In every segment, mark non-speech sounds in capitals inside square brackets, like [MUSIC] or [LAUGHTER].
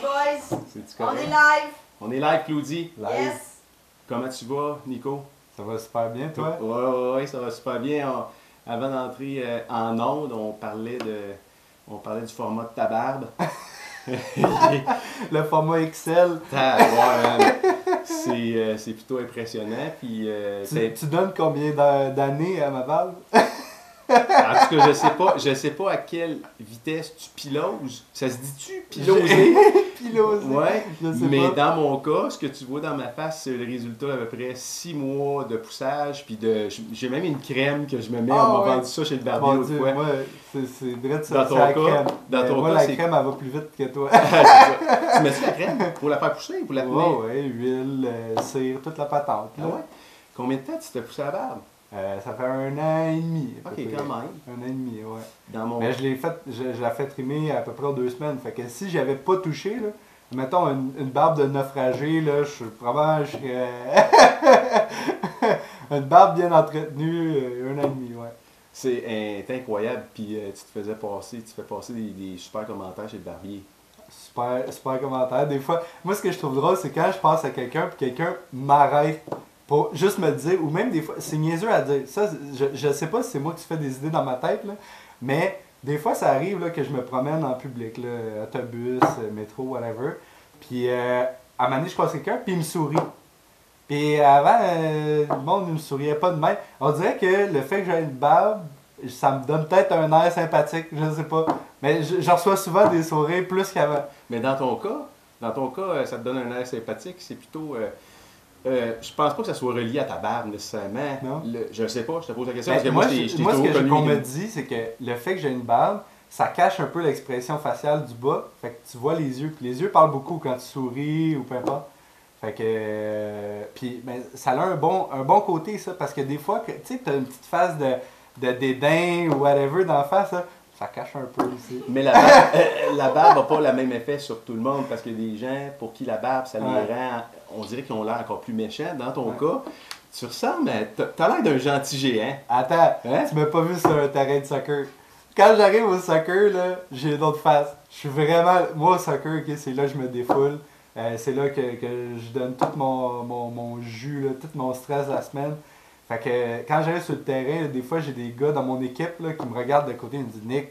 les boys. On est live. On est live, Claudie. Live. Yes. Comment tu vas, Nico? Ça va super bien, toi? Ouais, ouais, ouais, ça va super bien. On- avant d'entrer euh, en onde, on parlait de. On parlait du format de ta barbe. [LAUGHS] Le format Excel. [LAUGHS] C'est, euh, c'est plutôt impressionnant. Puis, euh, Tu, donnes combien d'a- d'années à ma barbe? [LAUGHS] en tout cas, je sais pas, je sais pas à quelle vitesse tu piloses. Ça se dit-tu piloser? Pilosé. Ouais, [LAUGHS] Je sais mais pas. dans mon cas, ce que tu vois dans ma face, c'est le résultat d'à peu près 6 mois de poussage. Puis de, j'ai même une crème que je me mets. Ah on m'a ouais. vendu ça chez le barbier l'autre fois. moi, c'est c'est vrai de ça, Dans ton la cas- crème. dans Mais ton moi, cas, la c'est- crème, elle va plus vite que toi. [LAUGHS] Tu mets-tu la crème pour la faire pousser ou pour la tenir? Ouais, ouais, huile, euh, cire, toute la patente. Ah ouais? Combien de temps tu t'es poussé la barbe? Euh, ça fait un an et demi. Ok, près. quand même. Un an et demi, ouais. Dans mon. Mais je l'ai fait, je, je l'ai fait trimer à peu près en deux semaines. Fait que si j'avais pas touché, là, mettons une, une barbe de naufragé, là, je suis probablement je serais. [LAUGHS] une barbe bien entretenue, euh, un an et demi, ouais. C'est euh, incroyable. Puis euh, tu te faisais passer, tu fais passer des, des super commentaires chez le barbier. Super, super commentaire. Des fois, moi ce que je trouve drôle, c'est quand je passe à quelqu'un puis quelqu'un m'arrête pour juste me dire, ou même des fois, c'est niaiseux à dire. Ça, je, je sais pas si c'est moi qui fais des idées dans ma tête, là, mais des fois ça arrive là, que je me promène en public, là, autobus, euh, métro, whatever. Puis euh, à un moment donné, je passe quelqu'un, puis il me sourit. Puis avant, euh, le monde ne me souriait pas de même. On dirait que le fait que j'ai une barbe, ça me donne peut-être un air sympathique, je sais pas. Mais je, reçois souvent des sourires plus qu'avant. Mais dans ton cas, dans ton cas, euh, ça te donne un air sympathique. C'est plutôt. Euh, je pense pas que ça soit relié à ta barbe nécessairement. Non. Le- je sais pas, je te pose la question. Ben, parce que moi, moi, ce qu'on me dit, c'est que le fait que j'ai une barbe, ça cache un peu l'expression faciale du bas. Fait que tu vois les yeux. Puis les yeux parlent beaucoup quand tu souris ou peu importe. Fait que. euh, puis ben, ça a un bon, un bon côté, ça. Parce que des fois, tu sais, t'as une petite face de, de dédain ou whatever d'en face, ça cache un peu aussi. Mais la barbe, [LAUGHS] euh, la barbe n'a pas le même effet sur tout le monde parce que des gens pour qui la barbe, ça les Ouais. rend, on dirait qu'ils ont l'air encore plus méchants. Dans ton Ouais. cas, tu ressembles à. T'as l'air d'un gentil géant. Attends, Hein? tu m'as pas vu sur un terrain de soccer. Quand j'arrive au soccer, là, j'ai une autre face. Je suis vraiment. Moi, au soccer, ok, c'est là que je me défoule. Euh, c'est là que, que je donne tout mon, mon, mon jus, là, tout mon stress de la semaine. Fait que quand j'arrive sur le terrain, des fois, j'ai des gars dans mon équipe là, qui me regardent de côté et me disent Nick,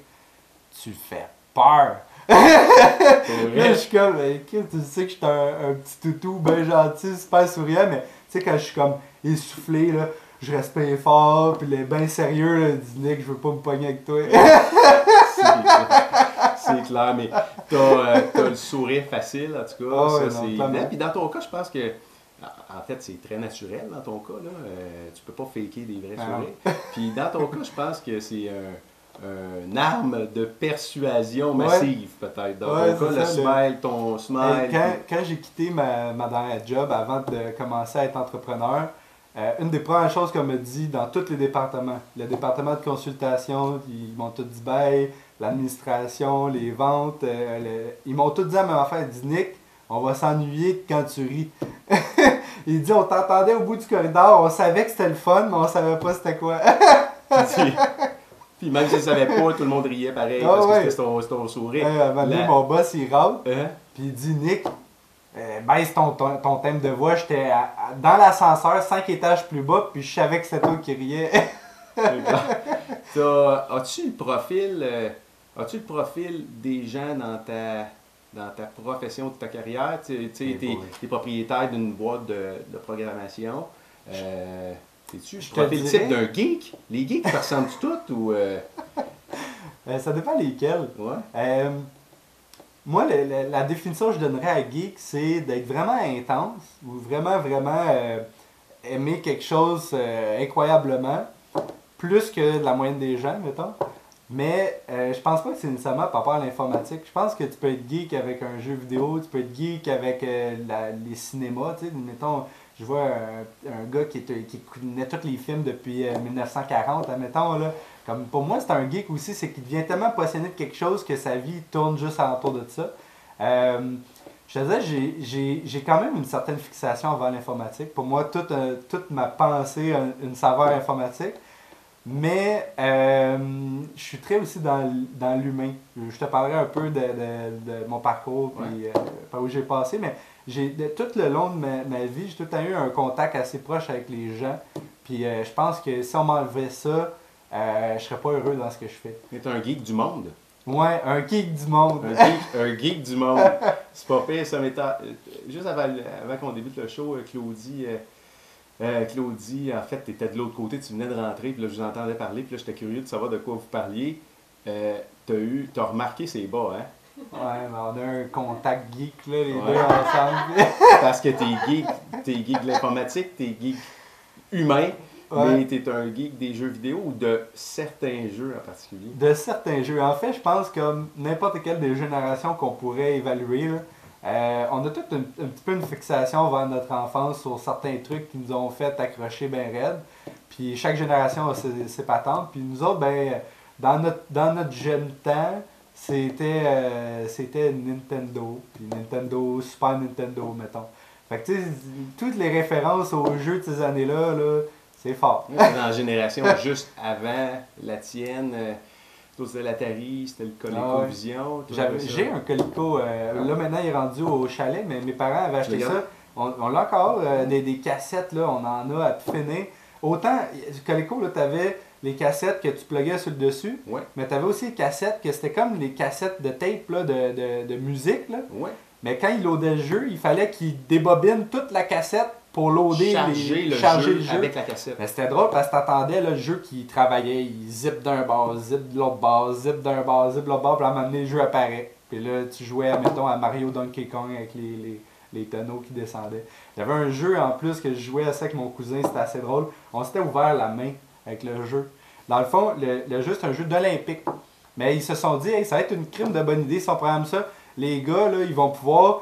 tu fais peur. [LAUGHS] Vrai. je suis comme, tu sais que je suis un, un petit toutou bien gentil, super souriant, mais tu sais, quand je suis comme essoufflé, là, je respire fort, puis les bien sérieux, là, dit Nick, je veux pas me pogner avec toi. [LAUGHS] C'est clair. Mais t'as euh, le sourire facile, en tout cas. Ouais, ça, c'est. Puis dans ton cas, je pense que. En fait, c'est très naturel dans ton cas. Là. Euh, tu peux pas faker des vrais Ah sourires. [LAUGHS] Puis dans ton cas, je pense que c'est un, un arme de persuasion Ouais. massive, peut-être. Dans Ouais, ton cas, le smile, ton smile. Quand, quand j'ai quitté ma, ma dernière job avant de commencer à être entrepreneur, euh, une des premières choses qu'on me dit dans tous les départements, le département de consultation, ils m'ont tout dit bye, l'administration, les ventes, euh, le- ils m'ont tout dit la même affaire. Ils disent Nick, on va s'ennuyer quand tu ris. [LAUGHS] Il dit on t'entendait au bout du corridor, on savait que c'était le fun, mais on savait pas c'était quoi. Puis, puis même si je savais pas, tout le monde riait pareil Ah parce ouais. que c'était ton, ton sourire. Euh, mon boss il rentre. Hein? Puis il dit Nick, euh, baisse ton, ton, ton thème de voix. J'étais dans l'ascenseur, cinq étages plus bas, puis je savais que c'était toi qui riais. [LAUGHS] As-tu le profil euh, as-tu le profil des gens dans ta dans ta profession, de ta carrière? Tu sais, Eh t'es es propriétaire d'une boîte de, de programmation. Euh, T'es-tu type d'un geek? Les geeks, ça ressemble [LAUGHS] toutes ou. euh, Euh, ça dépend lesquels. Ouais. Euh, moi, le- le- la définition que je donnerais à geek, c'est d'être vraiment intense ou vraiment, vraiment aimer quelque chose incroyablement, plus que la moyenne des gens, mettons. Mais euh, je pense pas que c'est nécessairement par rapport à l'informatique. Je pense que tu peux être geek avec un jeu vidéo, tu peux être geek avec euh, la- les cinémas. Tu sais, mettons, je vois un, gars qui, qui connaît tous les films depuis euh, 1940, admettons, là. Comme pour moi, c'est un geek aussi, c'est qu'il devient tellement passionné de quelque chose que sa vie tourne juste alentour de ça. Euh, je te disais, j'ai- j'ai quand même une certaine fixation envers l'informatique. Pour moi, toute, euh, toute ma pensée a une saveur informatique. Mais euh, je suis très aussi dans, dans l'humain. Je te parlerai un peu de, de- de mon parcours, puis euh, par où j'ai passé, mais j'ai tout le long de ma, ma vie, j'ai tout le temps eu un contact assez proche avec les gens. Puis euh, je pense que si on m'enlevait ça, euh, je serais pas heureux dans ce que je fais. Tu es un geek du monde. Ouais, un geek du monde. Un geek, [LAUGHS] un geek du monde. C'est pas pire, ça euh, Juste avant, avant qu'on débute le show, Claudie, euh, Claudie, en fait, tu étais de l'autre côté, tu venais de rentrer, puis là, je vous entendais parler, puis là, j'étais curieux de savoir de quoi vous parliez. Euh, t'as eu, t'as remarqué ses bas, hein? Ouais, mais on a un contact geek, là, les Ouais. deux ensemble. [LAUGHS] Parce que t'es geek, t'es geek de l'informatique, t'es geek humain, Ouais. mais t'es un geek des jeux vidéo ou de certains jeux en particulier? de certains jeux. En fait, je pense comme n'importe quelle des générations qu'on pourrait évaluer, là, euh, on a toute une- un petit peu une fixation vers notre enfance sur certains trucs qui nous ont fait accrocher bien raide. Puis chaque génération a ses, patentes. Puis nous autres, ben, dans notre, dans notre jeune temps, c'était euh, c'était Nintendo. Puis Nintendo, Super Nintendo, mettons. Fait que tu sais, toutes les références aux jeux de ces années-là, là, c'est fort. Dans la génération juste avant la tienne. euh, c'était l'Atari, c'était le Ah ouais. ColecoVision. ça. J'ai un Coleco. euh, Ah. là, maintenant, il est rendu au chalet, mais mes parents avaient acheté ça. On, on l'a encore, euh, des, des cassettes, là, on en a à finir. Autant, Coleco, là, t'avais les cassettes que tu pluguais sur le dessus, Ouais, mais t'avais aussi les cassettes que c'était comme les cassettes de tape, là, de, de, de musique, là. ouais. Mais quand il loadait le jeu, il fallait qu'il débobine toute la cassette pour loader Charger, les... le, charger jeu le jeu. avec la cassette. Mais c'était drôle parce que t'entendais là, le jeu qui travaillait, il zip d'un bord, zip de l'autre bord, zip d'un bord, zip de l'autre bord, puis à un moment donné, le jeu apparaît. Puis là, tu jouais, mettons, à Mario Donkey Kong avec les, les, les tonneaux qui descendaient. J'avais un jeu en plus que je jouais à ça avec mon cousin, c'était assez drôle. On s'était ouvert la main avec le jeu. Dans le fond, le, le jeu, c'est un jeu d'Olympique. Mais ils se sont dit, hey, ça va être une crime de bonne idée si on programme ça. Les gars, là, ils vont pouvoir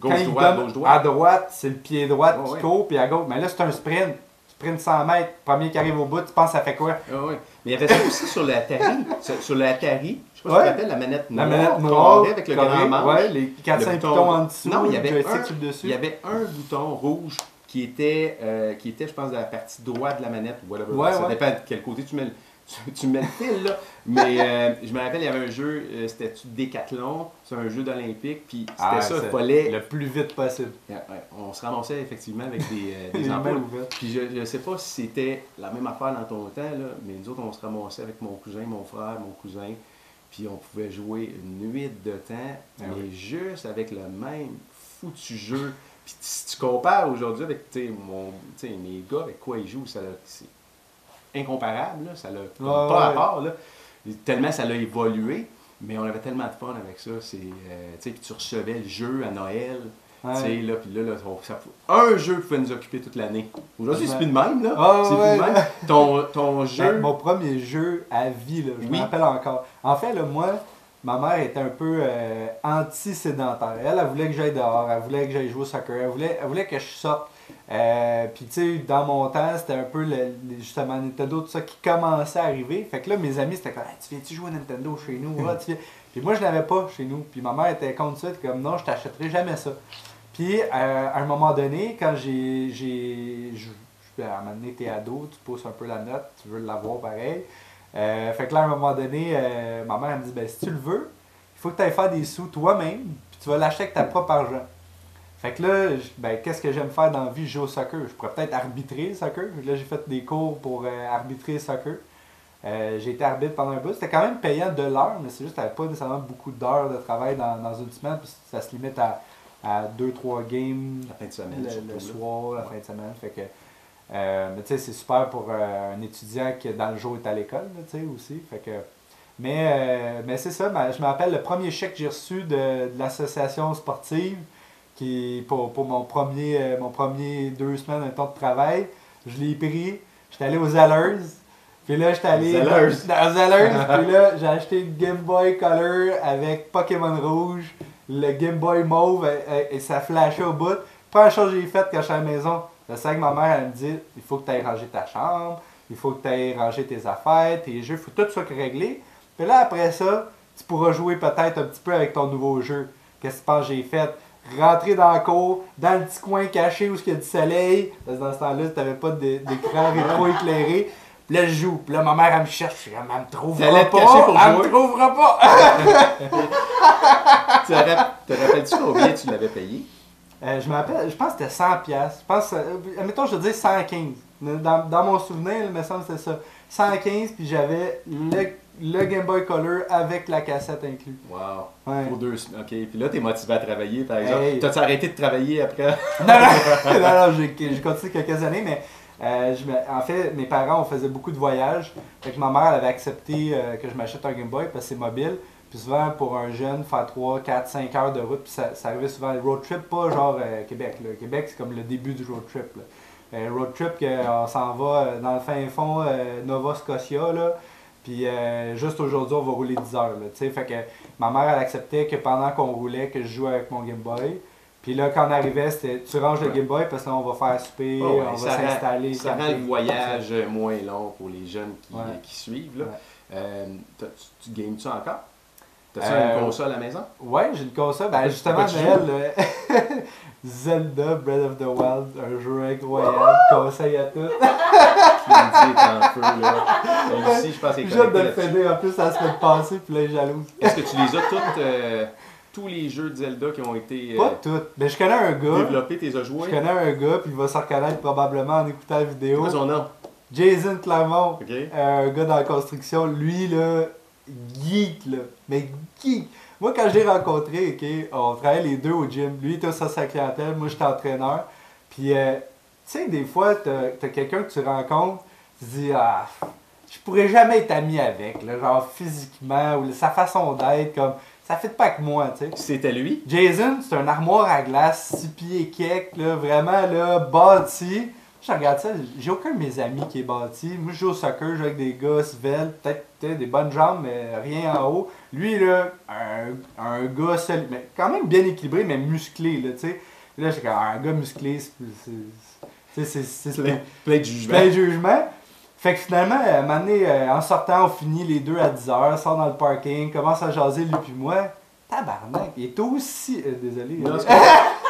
quand Gauche, il droite, donne gauche, à droite. c'est le pied droit Ouais, qui ouais. court, puis à gauche. Mais là, c'est un sprint. Sprint 100 mètres. Premier qui arrive au bout, tu penses ça fait quoi? Ah ouais. Mais il y avait ça aussi sur l'Atari. sur, l'Atari, je sais pas si Ouais. tu te rappelles, la manette La noire, manette noire, avec le grand manche. Ouais, les 4-5 Le bouton- pitons en dessous, Non, il y avait un- sur le dessus. Il y avait un bouton rouge qui était, euh, qui était, je pense, de la partie droite de la manette. ou Whatever. Ouais, ça ouais. dépend de quel côté tu mets le, tu, tu mets le fil. Là? Mais euh, je me rappelle, il y avait un jeu, euh, c'était Décathlon. C'est un jeu d'Olympique. Puis c'était Ah, ça, il fallait. Le plus vite possible. Ouais, ouais, on se ramassait effectivement avec des, euh, [LAUGHS] des ampoules. ouvertes. Puis je ne sais pas si c'était la même affaire dans ton temps, là, mais nous autres, on se ramassait avec mon cousin, mon frère, mon cousin, puis on pouvait jouer une nuit de temps, Ah mais oui. juste avec le même foutu jeu. Puis si tu compares aujourd'hui avec tu sais, mon, mes gars, avec quoi ils jouent, ça c'est incomparable, là, ça Ouais, pas à part. Là. Tellement ça l'a évolué, mais on avait tellement de fun avec ça. C'est, euh, tu sais, puis tu recevais le jeu à Noël. Ouais. Là, puis là, là, on- ça- un jeu pouvait nous occuper toute l'année. Aujourd'hui, c'est plus de même, là. Ah, c'est ouais, plus de même. Ton, ton Ben, jeu. mon premier jeu à vie, là, je Oui. me rappelle encore. En fait, là, moi, ma mère était un peu euh, anti-sédentaire. Elle, elle voulait que j'aille dehors, elle voulait que j'aille jouer au soccer, elle voulait, elle voulait que je sorte. Euh, Puis, tu sais, dans mon temps, c'était un peu le, justement Nintendo, tout ça qui commençait à arriver. Fait que là, mes amis, c'était comme, Hey, tu viens-tu jouer à Nintendo chez nous? Ah, tu viens? [LAUGHS] Puis moi, je n'avais pas chez nous. Puis ma mère était contre ça, comme, non, je t'achèterai jamais ça. Puis, euh, à un moment donné, quand j'ai. j'ai je- je- à un moment donné, t'es ado, tu pousses un peu la note, tu veux l'avoir pareil. Euh, fait que là, à un moment donné, ma mère elle me dit ben, si tu le veux, il faut que tu ailles faire des sous toi-même, puis tu vas l'acheter avec ta propre argent. Fait que là, ben, qu'est-ce que j'aime faire dans la vie? Je joue au soccer. Je pourrais peut-être arbitrer le soccer. Là, j'ai fait des cours pour euh, arbitrer le soccer. Euh, j'ai été arbitre pendant un bout. C'était quand même payant de l'heure, mais c'est juste que t'avais pas nécessairement beaucoup d'heures de travail dans, dans une semaine. Puis ça se limite à, à 2-3 games La fin de semaine. le, soir, la fin de semaine. Fait que, euh, mais tu sais, c'est super pour un étudiant qui, dans le jour, est à l'école, tu sais, aussi. Fait que, mais mais c'est ça, ma- je me rappelle le premier chèque que j'ai reçu de, de l'association sportive qui, pour, pour mon, premier, euh, mon premier deux semaines, un temps de travail. Je l'ai pris, j'étais allé aux Zellers. Puis là, j'étais allé dans, dans Zellers. [LAUGHS] puis là, j'ai acheté le Game Boy Color avec Pokémon Rouge, le Game Boy Mauve, et, et ça flashait au bout. Première chose que j'ai faite quand je suis à la maison, sais que ma mère, elle me dit il faut que tu ailles ranger ta chambre, il faut que tu ailles ranger tes affaires, tes jeux, il faut tout soit réglé. Puis là, après ça, tu pourras jouer peut-être un petit peu avec ton nouveau jeu. Qu'est-ce que tu penses que j'ai fait? Rentrer dans la cour, dans le petit coin caché où il y a du soleil, parce que dans ce temps-là, tu n'avais pas d'écran rétro-éclairé. Puis là, je joue. Puis là, ma mère, elle me cherche. Je suis comme, elle me trouvera pas. elle me trouvera pas. [LAUGHS] Tu te rappelles- te rappelles-tu combien tu l'avais payé? Euh, je me rappelle, je pense que c'était 100 pièces. Je pense, euh, admettons, je te dis 115. Dans, dans mon souvenir, il me semble que c'était ça. 115, puis j'avais le, le Game Boy Color avec la cassette inclus. Wow. Ouais. Pour deux semaines. OK. Puis là, t'es motivé à travailler, par exemple. Hey. T'as-tu arrêté de travailler après? [LAUGHS] non, non, [LAUGHS] non, non, j'ai continué quelques années, mais euh, je en fait, mes parents, on faisait beaucoup de voyages. Fait que ma mère, elle avait accepté euh, que je m'achète un Game Boy parce que c'est mobile. Puis souvent, pour un jeune, faire 3, 4, 5 heures de route, puis ça, ça arrivait souvent. Road trip, pas genre euh, Québec. Là. Québec, c'est comme le début du road trip. Là. Road trip, on s'en va dans le fin fond, Nova Scotia, là. Puis euh, juste aujourd'hui, on va rouler 10 heures. Là, tu sais. fait que ma mère, elle acceptait que pendant qu'on roulait, que je jouais avec mon Game Boy. Puis là, quand on arrivait, c'était tu ranges le. Game Boy parce que là, on va faire souper, Oh, ouais, on va s'installer. Ça rend le voyage euh, moins long pour les jeunes qui, Ouais. qui suivent. Là. Ouais. Euh, tu, tu games-tu encore? T'as-tu Euh, une console à la maison? Ouais, j'ai une console. Ben justement, Noël, [LAUGHS] Zelda Breath of the Wild, un jeu incroyable. Conseil à tous. [LAUGHS] Clédie est en feu, là. Elle aussi, je pense qu'elle est J'ai hâte de le là-dessus. finir en plus la semaine passée, puis là, elle est jalouse. Est-ce que tu les as toutes, euh, tous les jeux de Zelda qui ont été euh, Pas toutes. Mais je connais un gars. développés, t'es as Je joués? connais un gars, puis il va se reconnaître probablement en écoutant la vidéo. quoi son nom? Jason Clermont. OK? un gars dans la construction, lui, là, geek, là. Mais geek. Moi, quand je l'ai rencontré, ok, on travaillait les deux au gym. Lui, il était sur sa clientèle, moi, j'étais entraîneur. Puis, euh, tu sais, des fois, t'as as, quelqu'un que tu rencontres, tu te dis, ah, je pourrais jamais être ami avec, là, genre physiquement, ou sa façon d'être, comme, ça fait pas avec moi, tu sais. C'était lui? Jason, c'est un armoire à glace, 6 pieds kek, là, vraiment là, bâti. Je regarde ça, j'ai aucun de mes amis qui est bâti. Moi, je joue au soccer, je joue avec des gars peut-être peut-être des bonnes jambes, mais rien en haut. Lui, là, un, un gars solide, mais quand même bien équilibré, mais musclé, là, tu sais. Là, j'ai comme, un gars musclé, c'est- c'est- Plein, de jugements. plein de jugement. Fait que finalement, à un moment donné, euh, en sortant, on finit les deux à 10h, sort dans le parking, commence à jaser lui puis moi. Tabarnak, il est aussi... euh, désolé. Non, euh. [LAUGHS]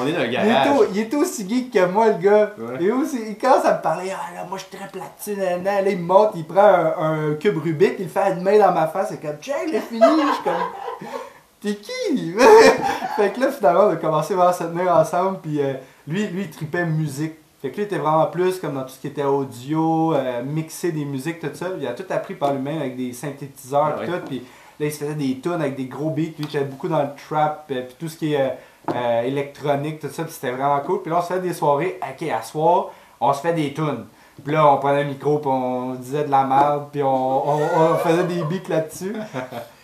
On est dans un [LAUGHS] il, est garage. au- il est aussi geek que moi, le gars. Ouais. Il, est aussi, il commence à me parler, ah là, moi je suis très platine, là, il me monte, il prend un, un cube Rubik, il le fait une main dans ma face, c'est comme, check, j'ai fini, je suis comme, [LAUGHS] t'es qui? [LAUGHS] fait que là, finalement, on a commencé à se tenir ensemble, puis euh, lui, lui, il tripait musique. Fait que lui, il était vraiment plus comme dans tout ce qui était audio, euh, mixer des musiques, tout ça. Il a tout appris par lui-même avec des synthétiseurs, Ah ouais. tout, puis là, il se faisait des tunes avec des gros beats, lui, il était beaucoup dans le trap, euh, puis tout ce qui est euh, électronique, tout ça, puis c'était vraiment cool. Puis là, on se fait des soirées, ok, à soir, on se fait des tunes. Puis là, on prenait le micro, puis on disait de la merde, puis on, on, on faisait des beats là-dessus. [LAUGHS]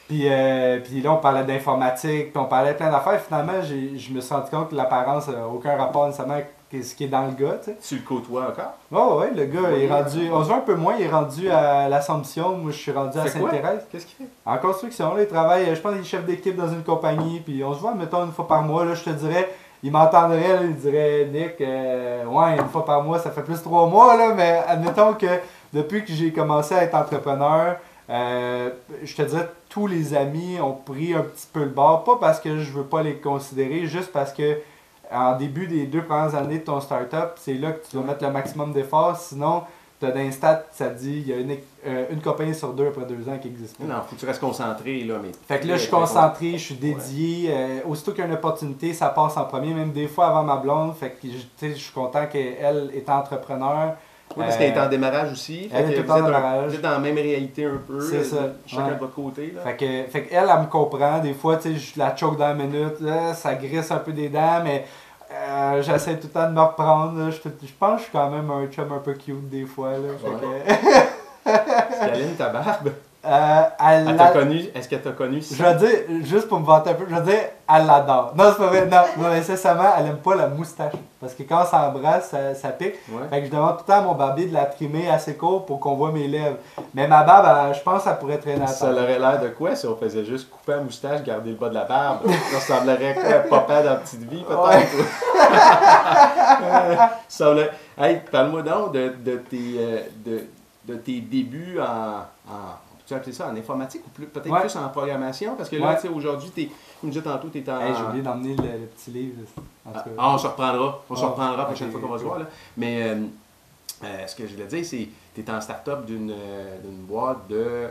Puis, euh, puis là, on parlait d'informatique, puis on parlait plein d'affaires. Finalement, je me suis rendu compte que l'apparence n'a aucun rapport nécessairement avec ce qui est dans le gars, tu sais. Tu le côtoies encore? Oh, ouais, le gars est rendu. On se voit un peu moins, il est rendu à l'Assomption. Moi, je suis rendu à? Sainte-Thérèse. Qu'est-ce qu'il fait? En construction, là, il travaille, je pense qu'il est chef d'équipe dans une compagnie, puis on se voit, mettons, une fois par mois, là, je te dirais, il m'entendrait, il dirait, Nick, euh, ouais, une fois par mois, ça fait plus de trois mois, là, mais admettons que depuis que j'ai commencé à être entrepreneur, euh, je te dirais, tous les amis ont pris un petit peu le bord, pas parce que je veux pas les considérer, juste parce que en début des deux premières années de ton startup, c'est là que tu dois mettre le maximum d'efforts, sinon, tu as d'un stat, ça te dit, il y a une, euh, une compagnie sur deux après deux ans qui existe pas. Non, faut que tu restes concentré, là, mais... Fait que là, je suis concentré, je suis dédié. euh, aussitôt qu'il y a une opportunité, ça passe en premier, même des fois avant ma blonde. Fait que je suis content qu'elle est entrepreneur. Oui, parce Euh, qu'elle est en démarrage aussi. elle Fait est que vous, en êtes un- vous êtes dans la même réalité un peu. C'est ça, Chacun ouais. de votre côté, là. Fait que, fait qu'elle, elle me comprend. Des fois, tu sais, je la choke dans la minute, là, ça grisse un peu des dents, mais euh, j'essaie tout le temps de me reprendre. Je, pense que je suis quand même un chum un peu cute des fois. Là, Fait que, [LAUGHS] Caline, ta barbe. Euh, elle Elle l'a- t'a connu, est-ce qu'elle t'a connu Je vais dire, juste pour me vanter un peu, je vais dire, elle l'adore. Non, c'est pas vrai, non, non, nécessairement, elle aime pas la moustache. Parce que quand on s'embrasse, ça, ça pique. Ouais. Fait que je demande tout le temps à mon barbier de la trimer assez court pour qu'on voit mes lèvres. Mais ma barbe, elle- je pense qu'elle pourrait traîner à Ça aurait l'air de quoi si on faisait juste couper la moustache, garder le bas de la barbe? Ça ressemblerait à quoi? Papa dans la petite vie, peut-être? [LAUGHS] ça aurait- Hey, parle-moi donc de, de, tes, euh, de, de tes débuts en, en tu appeler ça en informatique ou plus- peut-être Ouais. plus en programmation? Parce que là, Ouais. tu sais, aujourd'hui, t'es- comme je disais tantôt, tu es en. Hey, j'ai oublié d'emmener le, le petit livre. En tout Ah, cas. ah, on se reprendra. On se Ah, reprendra la prochaine fois qu'on va se voir. Là. Mais euh, Euh, ce que je voulais dire, c'est que tu es en start-up d'une euh, boîte de.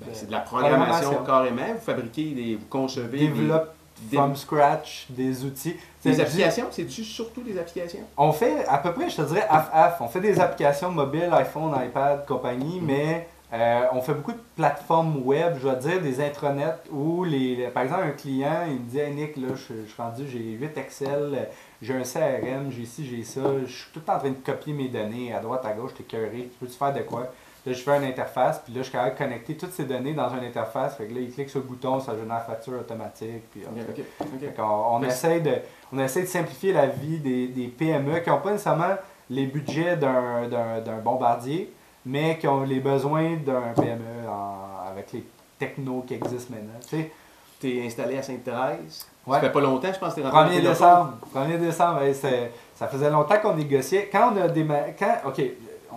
ben, De c'est de la programmation, programmation. carrément. Vous fabriquez des. Vous concevez. Développe des, from scratch des outils. des C'est- applications? C'est-tu surtout des applications? On fait à peu près, je te dirais, half-half. On fait des applications mobiles, iPhone, iPad, compagnie, Mhm. mais euh, on fait beaucoup de plateformes web, je dois dire, des intranets où, les, par exemple, un client, il me dit Hey, Nick, là, je, je suis rendu, j'ai 8 Excel, j'ai un CRM, j'ai ci, j'ai ça, je suis tout le temps en train de copier mes données à droite, à gauche, t'es curé, tu peux-tu faire de quoi? Là, je fais une interface, puis là, je suis capable de connecter toutes ces données dans une interface. Fait que là, il clique sur le bouton, ça génère facture automatique. Puis, on, essaie de, on essaie de simplifier la vie des, des PME qui n'ont pas nécessairement les budgets d'un bombardier, mais qui ont les besoins d'un PME en- avec les technos qui existent maintenant. Tu sais, es installé à Sainte-Thérèse? Ouais. Ça fait pas longtemps, je pense que tu es rentré 1er dans tes décembre. 1er décembre, ça faisait longtemps qu'on négociait. Quand on a déma- quand, ok,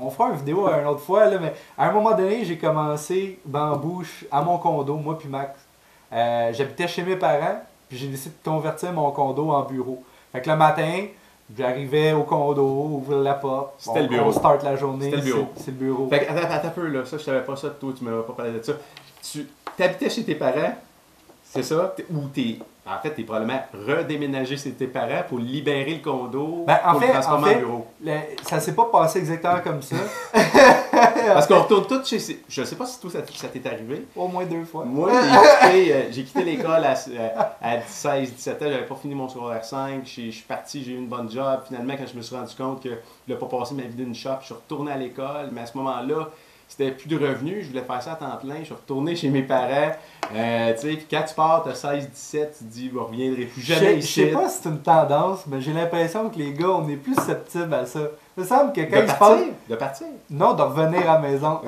on fera une vidéo une autre fois, là, mais à un moment donné, j'ai commencé bambouche à mon condo, moi puis Max. Euh, J'habitais chez mes parents, puis j'ai décidé de convertir mon condo en bureau. Fait que le matin, j'arrivais au condo, ouvrir la porte. C'était on- le bureau. On start la journée. C'était le bureau. C'est le bureau. Fait que, attends, attends un peu, là. Ça, je savais pas ça de toi, tu m'avais pas parlé de ça. Tu habitais chez tes parents, c'est ça? Ou t'es. En fait, t'es probablement redéménagé chez tes parents pour libérer le condo Ben, en pour fait- le transformer en en, bureau. Le- ça s'est pas passé exactement comme ça. [LAUGHS] Parce qu'on retourne tous chez. Je sais pas si toi ça, ça t'est arrivé. Au moins deux fois. Moi, j'ai [LAUGHS] quitté, euh, quitté l'école à, à 16, 17 ans, j'avais pas fini mon secondaire 5, je je suis parti, j'ai eu une bonne job. Finalement, quand je me suis rendu compte que je n'ai pas passé ma vie d'une shop, je suis retourné à l'école, mais à ce moment-là, c'était plus de revenus, je voulais faire ça à temps plein, je suis retourné chez mes parents. Euh, tu sais, puis quand tu pars, tu as 16, 17, tu te dis, je ne reviendrai plus Je jamais je ici. sais pas si c'est une tendance, mais j'ai l'impression que les gars, on est plus susceptibles à ça. Il me semble que quand De se partir, de partir. Non, de revenir à la maison.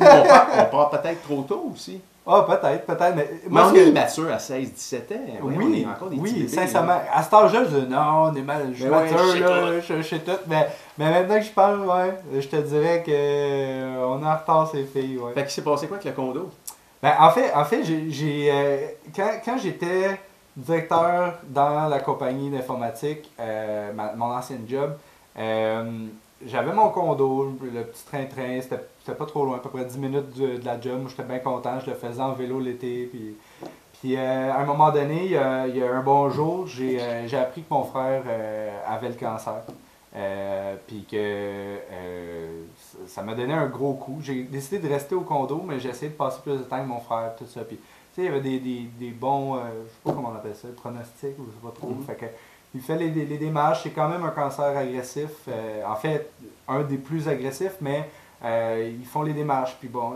On part, on part peut-être trop tôt aussi. Ah, peut-être, peut-être, mais. Mais moi, on est immature à 16, 17 ans. On oui, est encore des oui, bébés, sincèrement. là. À cet âge-là, je dis non, on est mal, ouais, sais là, je, sais tout. Mais, mais maintenant que je parle, ouais, je te dirais que euh, on est en retard, ces filles, ouais. Fait qu'il s'est passé quoi avec le condo? Ben, en fait, en fait j'ai, euh, quand, quand j'étais directeur dans la compagnie d'informatique, euh, ma- mon ancien job, j'avais mon condo, le petit train-train, c'était, pas trop loin, à peu près 10 minutes de, de la job. J'étais bien content, je le faisais en vélo l'été. Puis, puis euh, à un moment donné, il y a, il y a un bon jour, j'ai, euh, j'ai appris que mon frère euh, avait le cancer. Euh, puis que euh, ça- m'a donné un gros coup. J'ai décidé de rester au condo, mais j'ai essayé de passer plus de temps avec mon frère, tout ça. Puis, tu sais, il y avait des, des, des bons, euh, je sais pas comment on appelle ça, pronostics, ou je sais pas trop. Mhm. Fait que, il fait les, les démarches, c'est quand même un cancer agressif. euh, en fait, un des plus agressifs, mais euh, ils font les démarches. Puis bon,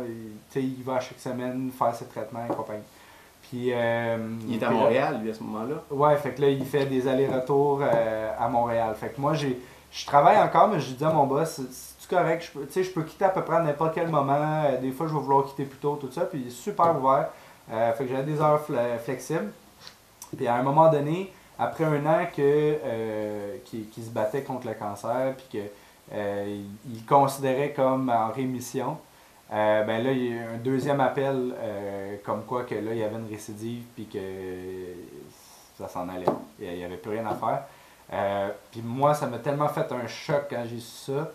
il, il va à chaque semaine faire ses traitements et compagnie. Puis, euh, Il est à là- Montréal, lui, à ce moment-là. Ouais, fait que là, il fait des allers-retours euh, à Montréal. Fait que moi, j'ai, je travaille encore, mais je dis à mon boss, c'est correct, je peux, tu sais, je peux quitter à peu près à n'importe quel moment. Des fois, je vais vouloir quitter plus tôt, tout ça. Puis il est super ouvert. Euh, fait que j'avais des heures fle- flexibles. Puis à un moment donné, après un an que euh, qu'il qu'il se battait contre le cancer, puis que euh, il, considérait comme en rémission, euh, ben là, il y a eu un deuxième appel, comme quoi que là, il y avait une récidive, puis que ça s'en allait. Il n'y avait plus rien à faire. Puis moi, ça m'a tellement fait un choc quand j'ai su ça,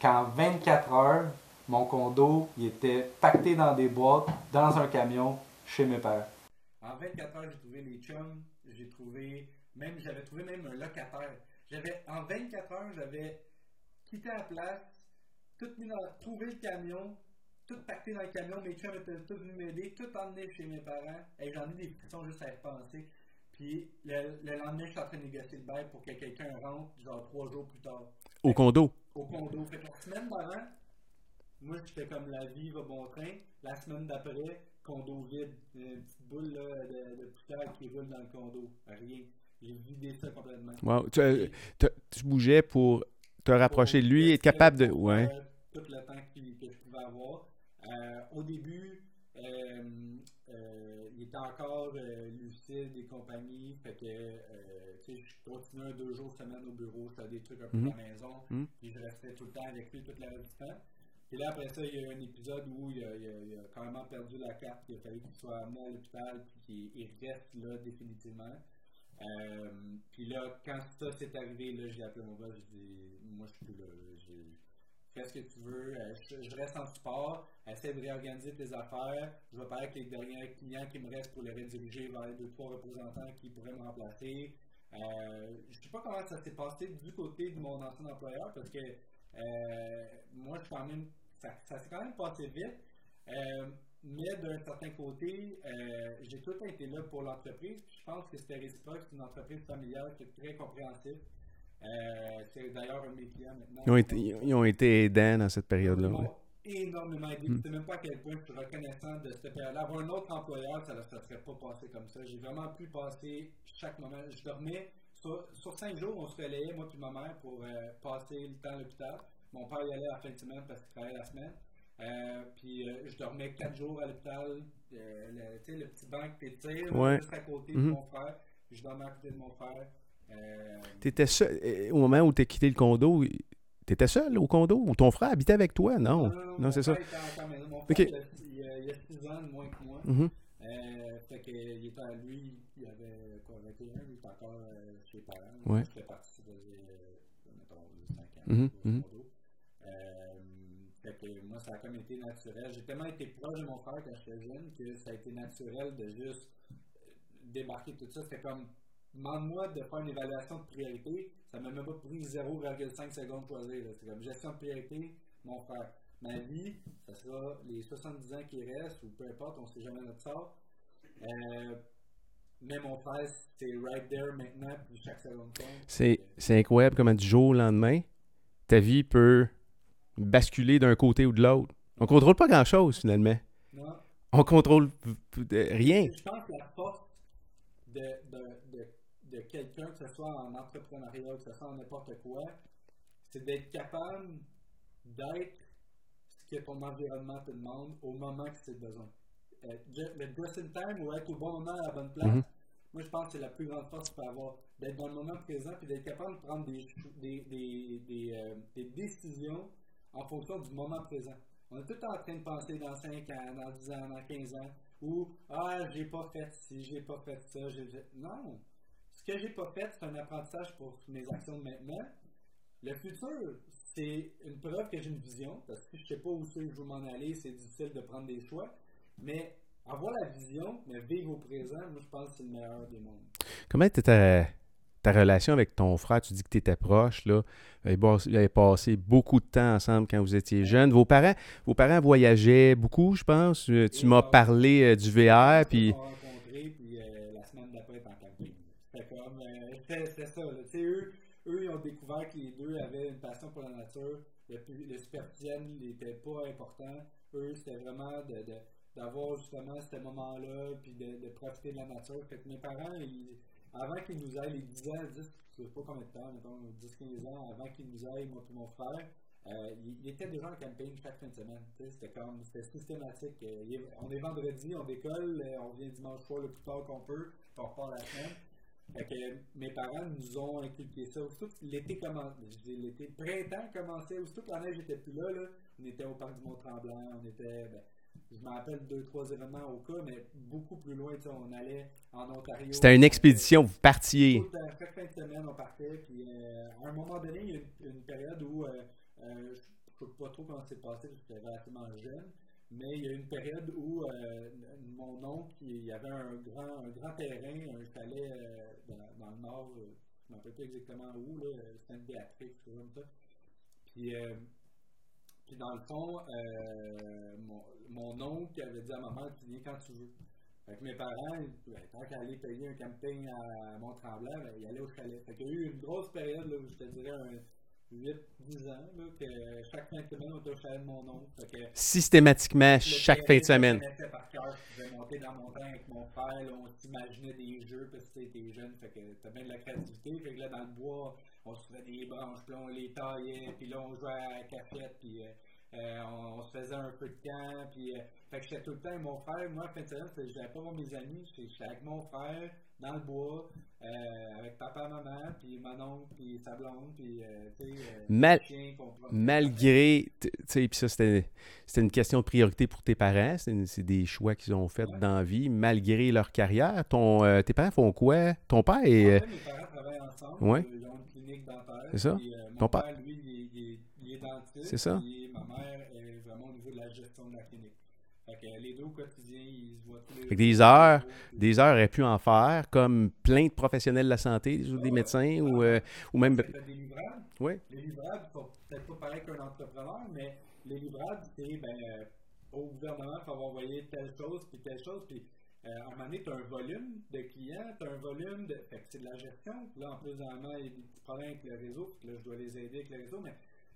qu'en 24 heures, mon condo, il était pacté dans des boîtes, dans un camion, chez mes parents. En 24 heures, j'ai trouvé les chums, j'ai trouvé, même, j'avais trouvé même un locataire. J'avais, en 24 heures, j'avais quitté la place, tout mis dans, trouvé le camion, tout pacté dans le camion, mes chums étaient tous venus m'aider, tout emmené chez mes parents, et j'en ai des frissons juste à y repenser. Puis le, le lendemain, je suis en train de négocier le bail pour que quelqu'un rentre, genre trois jours plus tard, Au condo. au condo. Fait que la semaine d'avant, moi, j'étais comme la vie va bon train. La semaine d'après, condo vide. Une petite boule là, de, de poussière qui roule dans le condo. Rien. J'ai vidé ça complètement. Wow. Tu, euh, tu- bougeais pour te rapprocher de lui, être capable de. Ouais. faire Tout le temps qu'il- que je pouvais avoir. Euh, au début, euh, euh, il était encore euh, lucide et compagnie. Fait que, euh, tu sais, je continuais deux jours semaine au bureau. Je faisais des trucs un peu à la maison. Mhm. Puis je restais tout le temps avec lui toute la reste du temps. Puis là, après ça, il y a eu un épisode où il a, il a- il a carrément perdu la carte. Il a fallu qu'il soit amené à l'hôpital. Puis qu'il il reste là définitivement. Euh, puis là, quand ça s'est arrivé, là, j'ai appelé mon boss, j'ai dit, moi je suis plus là. fais ce que tu veux, euh, je, reste en support, essaie de réorganiser tes affaires, je vais parler avec les derniers clients qui me restent pour les rediriger vers les deux, trois représentants qui pourraient me remplacer. Euh, je ne sais pas comment ça s'est passé du côté de mon ancien employeur parce que moi, je quand même, ça s'est quand même passé vite. Mais d'un certain côté, j'ai tout été là pour l'entreprise. Je pense que c'était réciproque, c'est une entreprise familiale qui est très compréhensive. Euh, c'est d'ailleurs un de mes clients maintenant. Ils ont été, ils ont été aidants dans cette période-là. Ils m'ont énormément aidé. Je ne sais même pas à quel point je suis reconnaissant de cette période-là. Avoir un autre employeur, ça ne serait pas passé comme ça. J'ai vraiment pu passer chaque moment. Je dormais sur, cinq jours, on se relayait, moi et ma mère, pour euh, passer le temps à l'hôpital. Mon père y allait la fin de semaine parce qu'il travaillait la semaine. Euh, puis je dormais quatre jours à l'hôpital. le, le petit banc que tu ouais. juste à côté de mm-hmm. mon frère. Je dormais à côté de mon frère. Euh, T'étais seul, euh, au moment où tu as quitté le condo, t'étais seul au condo ou ton frère habitait avec toi? Non, non, c'est ça. Mon frère, il, a, il, a, 6 ans de moins que moi. Mm-hmm. euh, fait qu'il était à lui, il avait quoi, 21, il était encore euh, chez les parents. Ouais. Je fais partie, ça faisait, mettons, 5 ans. Mm-hmm. Mm-hmm. Euh, fait moi, ça a comme été naturel. J'ai tellement été proche de mon frère quand j'étais jeune que ça a été naturel de juste débarquer tout ça. C'était comme demande-moi de faire une évaluation de priorité, ça m'a même pas pris 0,5 secondes choisir. C'est comme gestion de priorité, mon frère. Ma vie, ça sera les 70 ans qui restent, ou peu importe, on sait jamais notre sort. Euh, mais mon frère, c'est right there maintenant, chaque seconde compte. C'est incroyable comment du jour au lendemain, ta vie peut basculer d'un côté ou de l'autre. On ne contrôle pas grand-chose finalement. Non. On contrôle rien. Je pense que la force de, de de quelqu'un, que ce soit en entrepreneuriat, que ce soit en n'importe quoi, c'est d'être capable d'être ce que ton environnement te demande au moment que c'est besoin. Euh, le just in time ou être au bon moment à la bonne place, mm-hmm. moi je pense que c'est la plus grande force que tu peux avoir. D'être dans le moment présent et d'être capable de prendre des, des, des, des, euh, des décisions en fonction du moment présent. On est tout en train de penser dans 5 ans, dans 10 ans, dans 15 ans, ou Ah, j'ai pas fait ci, j'ai pas fait ça. Non! Ce que j'ai pas fait, c'est un apprentissage pour mes actions de maintenant. Le futur, c'est une preuve que j'ai une vision, parce que je sais pas où je veux m'en aller, c'est difficile de prendre des choix. Mais avoir la vision, mais vivre au présent, moi, je pense que c'est le meilleur des mondes. Comment était ta, ta relation avec ton frère? Tu dis que tu étais proche, là. Vous avez passé beaucoup de temps ensemble quand vous étiez jeune. Vos parents, vos parents voyageaient beaucoup, je pense. Tu m'as parlé euh, du VR, puis... c'était ça. Eux, eux, ils ont découvert que les deux avaient une passion pour la nature. Le, le superficiel n'était pas important. Eux, c'était vraiment d'avoir justement ce moment-là, puis de, profiter de la nature. Fait que mes parents, avant qu'ils nous aillent, les 10 ans, 10, je sais pas combien de temps, mettons 10-15 ans, avant qu'ils nous aillent, moi et mon frère, euh, il, était déjà en camping chaque fin de semaine. C'était comme, c'était systématique. Euh, on est vendredi, on décolle, euh, on vient dimanche soir le plus tard qu'on peut, on repart la semaine. Fait que mes parents nous ont inculqué ça. Aussitôt que l'été commençait, l'été, printemps commençait, aussitôt que la neige n'était plus là, là, on était au parc du Mont-Tremblant, on était, ben, je me rappelle deux, trois événements au cas, mais beaucoup plus loin, on allait en Ontario. C'était une expédition, vous partiez. chaque fin de semaine, on partait, puis euh, à un moment donné, il y a une, une période où, euh, euh, je ne sais pas trop comment c'est passé, j'étais relativement jeune, mais il y a une période où euh, mon oncle, il y avait un grand, un grand terrain, un chalet euh, dans, dans, le nord, euh, je ne me rappelle pas exactement où, Sainte-Béatrix, comme ça. Puis, puis dans le fond, mon, mon, oncle avait dit à ma mère, tu viens quand tu veux. Fait mes parents, tant qu'à aller payer un camping à Mont-Tremblant, ben, ils allaient au chalet. Fait qu'il y a eu une grosse période, là, où je te dirais un 8-10 ans, là, que chaque fin de semaine, on était au chalet de mon oncle. Systématiquement, chaque fin de semaine. Je par cœur, je pouvais monter dans mon train avec mon là, on s'imaginait des jeux parce que t'es jeune, fait que t'as bien de la créativité. Fait que là, dans le bois, on se faisait des branches, puis on les taillait, puis là, on jouait à la cafette, puis euh, euh, on, se faisait un peu de camp, puis euh, fait que j'étais tout le temps avec mon frère. Moi, fin de semaine, je n'avais pas voir mes amis, j'étais avec mon frère dans le bois, euh, avec papa, maman, puis mon oncle, puis sa blonde, puis euh, tu sais, Mal Malgré, tu sais, puis ça, c'était une question de priorité pour tes parents, c'est des choix qu'ils ont fait dans la vie, malgré leur carrière. Ton, euh, tes parents font quoi? Ton père est... mes parents travaillent ensemble, ouais. ils ont une clinique dentaire. C'est ça? Puis, mon Ton père, lui, il, il, il, est dentiste. C'est ça. Et ma mère est vraiment au niveau de la gestion de la clinique. Fait que les deux au quotidien, ils se voient tous les Fait que des heures, Des heures auraient pu en faire, comme plein de professionnels de la santé, ou des médecins, ou, euh, ou même. Des livrables. Oui. Les livrables, peut-être pas pareil qu'un entrepreneur, mais les livrables, c'est ben, euh, au gouvernement, il faut envoyer telle chose, puis telle chose, puis euh, à un moment donné, tu as un volume de clients, tu as un volume de. Fait que c'est de la gestion. Là, en plus, normalement, il y a des petits problèmes avec le réseau, puis là, je dois les aider avec le réseau, mais,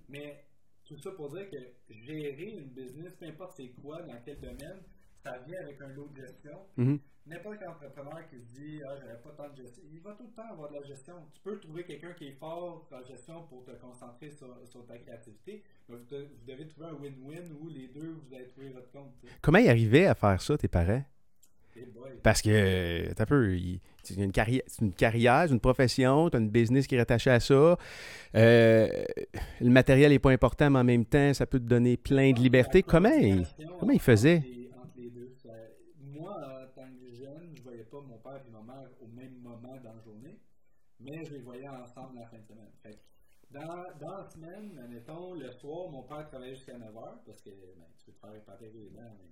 mais tout ça pour dire que gérer une business, peu importe c'est quoi, dans quel domaine, ça vient avec un lot de gestion. Mhm. N'importe quel entrepreneur qui se dit Ah, j'aurais pas tant de gestion, il va tout le temps avoir de la gestion. Tu peux trouver quelqu'un qui est fort en gestion pour te concentrer sur, sur ta créativité, mais vous, de- vous devez trouver un win-win où les deux, vous allez trouver votre compte. tu sais. Comment ils arrivaient à faire ça, tes parents? Parce que, t'as peu, il- c'est une carrière, c'est une carrière, une profession, tu as une business qui est rattachée à ça. Euh, le matériel n'est pas important, mais en même temps, ça peut te donner plein de liberté. Comment coordination comment deux. ça- moi, en tant que jeune, je voyais pas mon père et ma mère au même moment dans la journée, mais je les voyais ensemble la fin de semaine. Dans, la semaine, admettons, le soir, mon père travaillait jusqu'à 9h parce que ben, tu peux te faire épater les dents, mais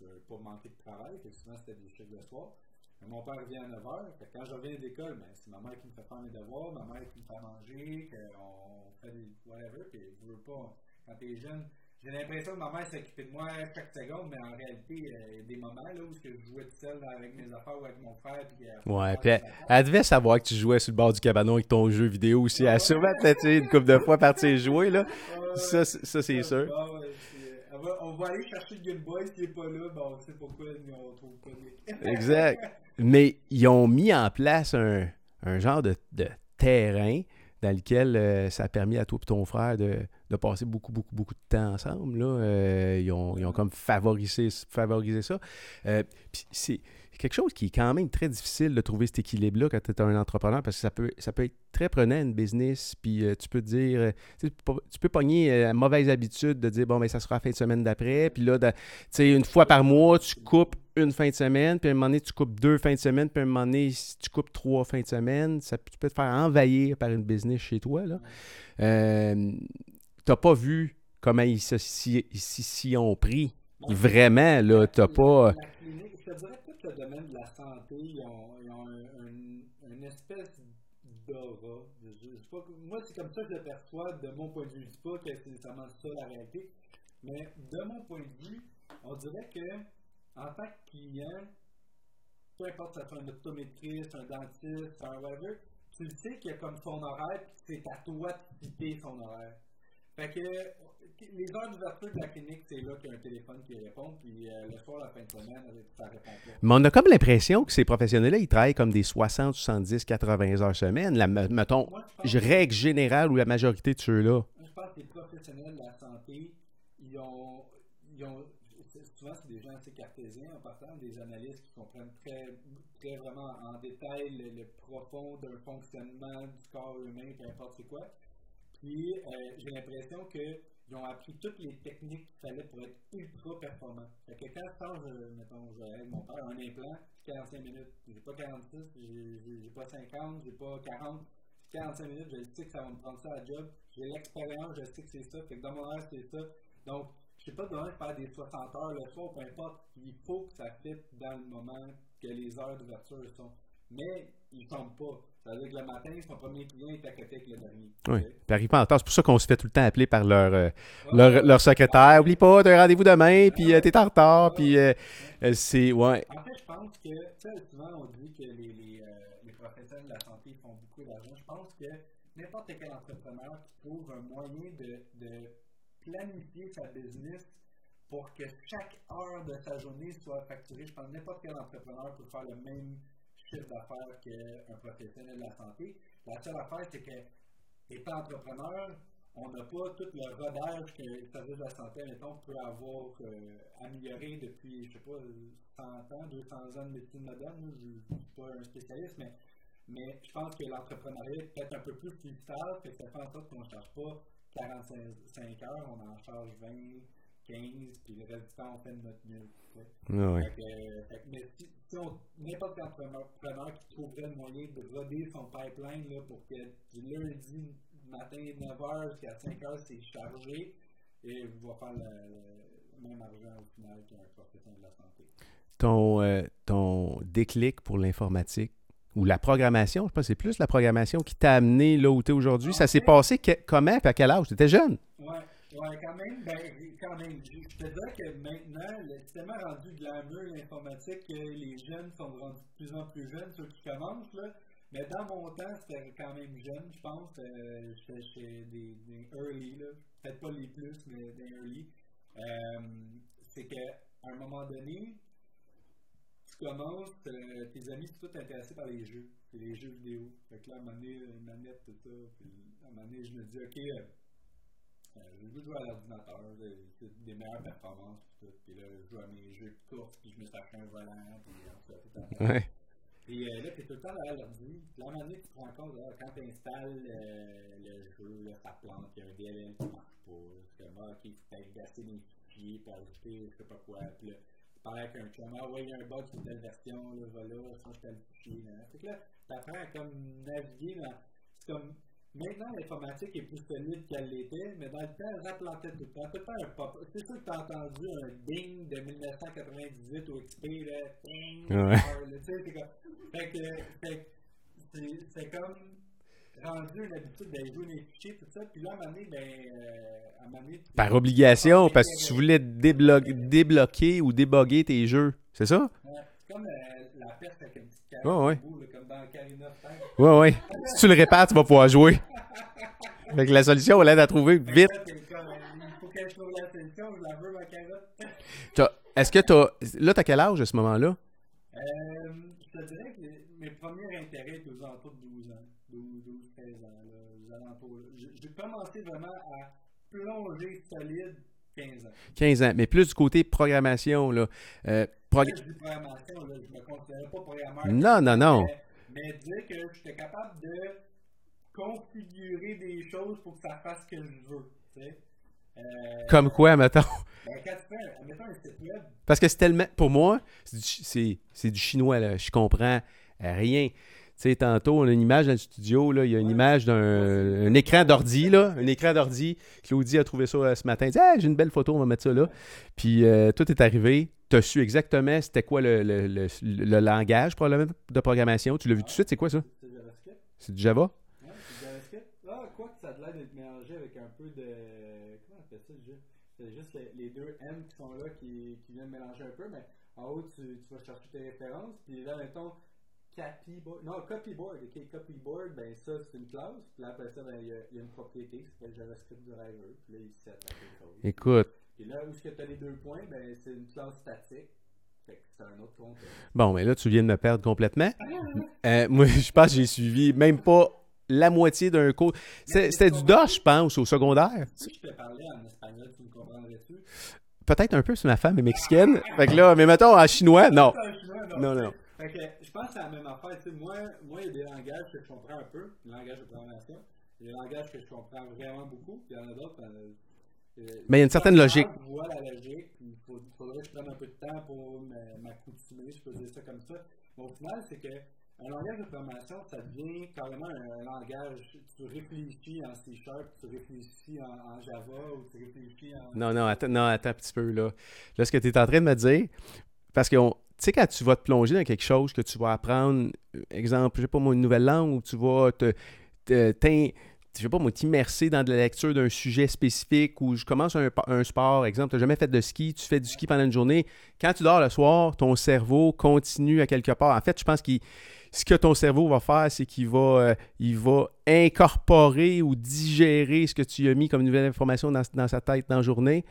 veux pas manquer de travail. Fait que souvent, c'était des chiffres le soir. Mais mon père vient à 9h. Fait que quand je reviens d'école, ben, c'est ma mère qui me fait faire mes devoirs, ma mère qui me fait manger, qu'on fait des whatever. Puis je veux pas, quand t'es jeune, j'ai l'impression que ma mère s'occupait de moi chaque seconde, mais en réalité, euh, il y a des moments là, où je jouais tout seul avec mes affaires ou avec mon frère. Puis, euh, Ouais, puis elle, devait savoir que tu jouais sur le bord du cabanon avec ton jeu vidéo aussi. Elle a sûrement une couple de fois partir jouer, là. Ça, c'est sûr. On va aller chercher le Game Boy s'il n'est pas là, ben on sait pourquoi nous, on trouve pas de- [LAUGHS] Exact. Mais ils ont mis en place un, un genre de, de terrain dans lequel euh, ça a permis à toi et ton frère de, de passer beaucoup, beaucoup, beaucoup de temps ensemble. Là. Euh, ils, ont, ils ont comme favorisé, favorisé ça. Euh, c'est quelque chose qui est quand même très difficile de trouver cet équilibre-là quand tu es un entrepreneur parce que ça peut, ça peut être très prenant une business. Puis euh, tu peux dire, euh, tu tu peux- tu peux pogner euh, mauvaise habitude de dire, bon, mais ça sera la fin de semaine d'après. Puis là, tu sais, une fois par mois, tu coupes une fin de semaine, puis à un moment donné, tu coupes deux fins de semaine, puis à un moment donné, tu coupes trois fins de semaine, ça, tu peux te faire envahir par une business chez toi. Euh, t'as pas vu comment ils s'y ont pris. Vraiment, là, t'as pas... le domaine de la santé, ils ont, ont un, un- une espèce d'aura. Moi, c'est comme ça que je perçois de mon point de vue. Je dis pas que c'est nécessairement ça la réalité, mais de mon point de vue, on dirait que en tant que client, peu importe si ça soit un optométriste, un dentiste, un whatever, tu le sais qu'il y a comme son horaire, puis c'est à toi de quitter son horaire. Fait que les heures d'ouverture de la clinique, c'est là qu'il y a un téléphone qui répond, puis euh, le soir, la fin de semaine, ça répond pas. Mais on a comme l'impression que ces professionnels-là, ils travaillent comme des 60, 70, 80 heures semaine. La, mettons, Moi, je règle générale ou la majorité de ceux-là. je pense que les professionnels de la santé, ils ont, ils ont souvent c'est des gens assez cartésiens en partant, des analystes qui comprennent très, très vraiment en détail le, le profond d'un fonctionnement du corps humain, peu importe c'est quoi. Puis euh, j'ai l'impression qu'ils ont appris toutes les techniques qu'il fallait pour être ultra performant. Fait que quand je change, mettons, je mon père un implant, c'est 45 minutes. J'ai pas 46, j'ai- pas 50, j'ai pas 40. 45 minutes, je sais que ça va me prendre ça à job. J'ai l'expérience, je sais que c'est ça. Fait que dans mon horaire, c'est ça. Donc, je sais pas de faire des 60 heures le soir, peu importe. Il faut que ça fitte dans le moment que les heures d'ouverture sont. Mais ils tombent pas. Ça veut dire que le matin, son premier client est à côté avec le dernier. Oui. Puis arrive en retard. C'est pour ça qu'on se fait tout le temps appeler par leur, euh, Ouais. leur, leur secrétaire. Oublie pas, t'as un rendez-vous demain, puis euh, t'es en retard, puis euh, c'est... Ouais. En fait, je pense que, tu sais, souvent on dit que les, les, les professionnels de la santé font beaucoup d'argent. Je pense que n'importe quel entrepreneur qui trouve un moyen de, de planifier sa business pour que chaque heure de sa journée soit facturée, je pense que n'importe quel entrepreneur peut faire le même chiffre d'affaires qu'un professionnel de la santé. La seule affaire, c'est que, étant entrepreneur, on n'a pas tout le rodage que le service de la santé, mettons, peut avoir euh, amélioré depuis, je sais pas, 100 ans, 200 ans de médecine moderne. Je ne suis pas un spécialiste, mais, je pense que l'entrepreneuriat est peut-être un peu plus fait que ça fait en sorte qu'on ne charge pas 45 heures, on en charge 20, 15, puis le reste du temps, on fait de notre mieux. Ouais, ouais. Fait que, fait que, mais si, si on, n'importe quel entrepreneur qui trouverait le moyen de roder son pipeline là, pour que du lundi, matin 9h jusqu'à 5h, c'est chargé et vous va faire le, même argent au final qu'un professionnel de la santé. Ton, euh, ton déclic pour l'informatique ou la programmation, je pense que c'est plus la programmation qui t'a amené là où tu es aujourd'hui. Ça s'est passé comment et à quel âge? Tu étais jeune? Oui, ouais, quand même. Ben, quand même. Je te dirais que maintenant, c'est tellement rendu glamour l'informatique que les jeunes sont rendus de plus en plus jeunes, ceux qui commencent. Là. Mais dans mon temps, c'était quand même jeune, je pense. Euh, des, des early, peut-être pas les plus, mais des early. Euh, c'est qu'à un moment donné, tu commences, euh, tes amis sont tous intéressés par les jeux, les jeux vidéo. Fait que là, à un moment donné, une manette, tout ça. Puis à un moment donné, je me dis, OK, euh, euh je veux jouer à l'ordinateur, c'est des meilleures performances, puis tout. Puis là, je joue à mes jeux de course, puis je me acheté un volant, puis ça, tout le Ouais. Et euh, là, tu es tout le temps derrière l'ordi. Puis là, à un moment donné, tu te rends compte, là, quand tu installes euh, le jeu, là, ça plante, il y a un DLL qui marche pas. C'est comme, ah, OK, il faut gasser les fichiers, puis ajouter je sais pas quoi. Puis là, parler avec un chum, ah ouais, il y a un bug sur telle version, là, voilà, change tel fichier. Là. Fait que là, t'apprends à comme naviguer dans. C'est comme. Maintenant, l'informatique est plus solide qu'elle l'était, mais dans le temps, elle plantait tout le temps. Tout le temps un pop. C'est sûr que t'as entendu un ding de 1998 au XP, là. Ding! Ouais. tu sais, c'est comme. Fait que. C'est comme rendu une habitude d'aller jouer les fichiers, tout ça. Puis là, à un moment donné, ben, euh, à un moment donné, Par obligation, parce que tu voulais débloquer ou déboguer tes jeux. C'est ça? Ouais. C'est comme euh, la peste avec un petit carré ouais, ouais. Ouais, ouais. si tu le répares, tu vas pouvoir jouer. Fait que la solution, on l'aide à trouver vite. [LAUGHS] Est-ce que t'as. Là, t'as quel âge à ce moment-là? Euh, je te dirais que mes premiers intérêts étaient aux alentours de 12 ans. 12, 12 13 ans, là, aux alentours. J'ai commencé vraiment à plonger solide 15 ans. 15 ans, mais plus du côté programmation. Là. Euh, prog... Je dis programmation, là, je ne me considère pas programmeur. Non, non, non. Mais, mais dire que j'étais capable de configurer des choses pour que ça fasse ce que je veux. Tu sais? Euh, Comme quoi, mettons? Ben, quand tu fais, mettons un site web. Parce que c'est tellement. Pour moi, c'est du, du, chinois, là. Je comprends rien. Tu sais, tantôt, on a une image dans le studio, là, il y a une image d'un écran d'ordi, là, un écran d'ordi. Claudie a trouvé ça euh, ce matin. Elle dit ah, j'ai une belle photo, on va mettre ça là. Puis euh, tout est arrivé. Tu as su exactement c'était quoi le, le, le, langage probablement de programmation. Tu l'as vu tout de suite, c'est quoi ça? C'est du Java? Oui, c'est JavaScript. Ah, quoi que ça a l'air d'être mélangé avec un peu de. Comment on appelle ça C'est juste les, deux M qui sont là qui, qui viennent mélanger un peu, mais en haut, tu, tu vas chercher tes références. Puis là, mettons Copyboard. Non, copyboard. OK, copyboard, ben ça, c'est une classe. Puis là, après ça, ben, il y, y, a une propriété qui s'appelle JavaScript Driver. Puis là, il chose. Écoute. Et là où est-ce que tu as les deux points, ben c'est une classe statique. Fait que c'est un autre. Bon, mais là, tu viens de me perdre complètement. euh, moi, je pense que j'ai suivi même pas la moitié d'un cours. C'était du DOS, je pense, au secondaire. Si je te parlais en espagnol, tu me comprendrais-tu? Peut-être un peu si ma femme est mexicaine. fait que là, mais mettons en chinois, non. [LAUGHS] Non, non. Fait que je pense que c'est la même affaire. Tu sais, moi, moi, il y a des langages que je comprends un peu, le langage de programmation. Il y a des langages que je comprends vraiment beaucoup, puis il y en a d'autres. Euh, euh mais il y a une certaine logique. Je vois la logique, il faudrait que je prenne un peu de temps pour m'accoutumer, je peux dire ça comme ça. Mais au final, c'est que un langage de programmation, ça devient carrément un, langage. Tu réfléchis en C Sharp, tu réfléchis en, Java ou tu réfléchis en. Non, non, attends, non, attends un petit peu là. Là, ce que tu es en train de me dire, parce qu'on sais, quand tu vas te plonger dans quelque chose, que tu vas apprendre, exemple, je sais pas moi, une nouvelle langue, ou tu vas te, te je sais pas moi, t'immerser dans de la lecture d'un sujet spécifique, ou je commence un, un sport, exemple, tu n'as jamais fait de ski, tu fais du ski pendant une journée, quand tu dors le soir, ton cerveau continue à quelque part. En fait, je pense que ce que ton cerveau va faire, c'est qu'il va, euh, il va incorporer ou digérer ce que tu as mis comme nouvelle information dans, sa tête dans la journée.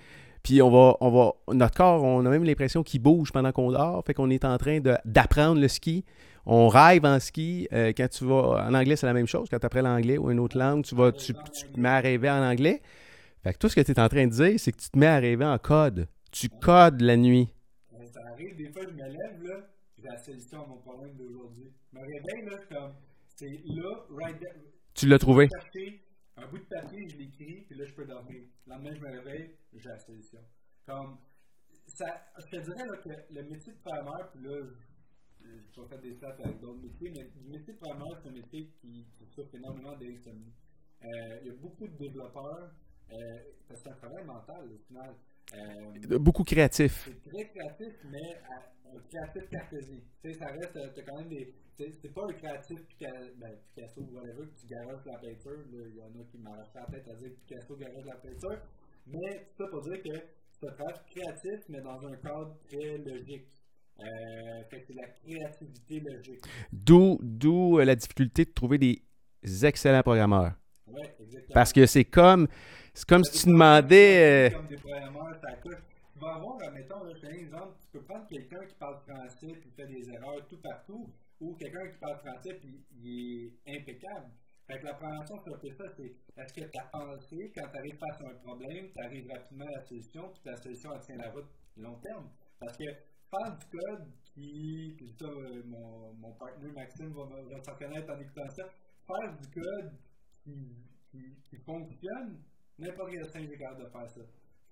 Puis on va, on va, notre corps, on a même l'impression qu'il bouge pendant qu'on dort. Fait qu'on est en train d'apprendre le ski. On rêve en ski. Euh, quand tu vas, en anglais, c'est la même chose. Quand tu apprends l'anglais ou une autre langue, tu, vas, tu, te mets à rêver en anglais. Fait que tout ce que tu es en train de dire, c'est que tu te mets à rêver en code. Tu codes la nuit. Ça arrive, des fois, je me lève, là, j'ai la solution à mon problème d'aujourd'hui. Je me réveille, là, comme, c'est là, right there. Tu l'as trouvé? Un bout de papier, je l'écris, puis là, je peux dormir. Le lendemain, je me réveille, j'ai la solution. Comme, ça, je te dirais là, que le métier de programmeur, puis là, je vais faire des stats avec d'autres métiers, mais le métier de programmeur, c'est un métier qui, qui souffre énormément d'insomnie. euh, il y a beaucoup de développeurs, euh, parce que c'est un travail mental au final. Euh, beaucoup créatif. C'est très créatif, mais un créatif cartésien. Tu sais, ça reste, as quand même des. C'est pas un créatif ben, Picasso ou whatever que tu garages la peinture. Il y en a qui m'arrachent la tête à dire que Picasso garage la peinture. Mais c'est ça pour dire que c'est un travail créatif, mais dans un cadre très logique. Euh, fait que c'est la créativité logique. D'où, d'où la difficulté de trouver des excellents programmeurs. Oui, exactement. Parce que c'est comme, c'est comme si tu demandais. Euh... Comme des programmeurs, ça coûte. Tu vas avoir, mettons, je un exemple, tu peux prendre quelqu'un qui parle français et qui fait des erreurs tout partout, ou quelqu'un qui parle français et il est impeccable. Fait que la prévention, c'est ça, c'est est-ce que tu as pensé, quand tu arrives face à un problème, tu arrives rapidement à la solution, puis la solution, elle tient la route long terme. Parce que faire du code qui, puis ça, euh, mon, mon partenaire Maxime va, va s'en connaître en écoutant ça, faire du code qui, qui, qui fonctionne, n'importe quel est capable de faire ça.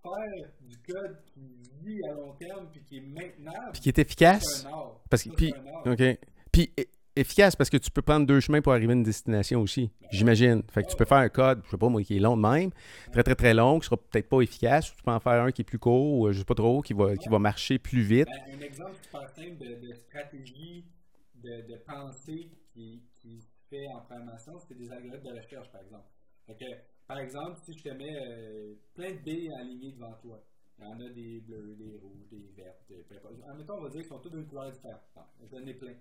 Faire du code qui vit à long terme puis qui est maintenable. Puis qui est efficace. C'est un art. Parce que, puis, OK. Puis, efficace parce que tu peux prendre deux chemins pour arriver à une destination aussi, ben j'imagine. Fait que tu peux faire un code, je sais pas moi, qui est long de même, très très très long, qui sera peut-être pas efficace, ou tu peux en faire un qui est plus court, ou je sais pas trop, qui va, qui va marcher plus vite. Ben, un exemple super simple de, de stratégie de, de pensée qui, qui fait en programmation, c'est des algorithmes de recherche, par exemple. par exemple, si je te mets euh, plein de billes alignées devant toi, il y en a des bleus, des rouges, des vertes, des En même temps, on va dire qu'ils sont tous d'une couleur différente. J'en ai plein.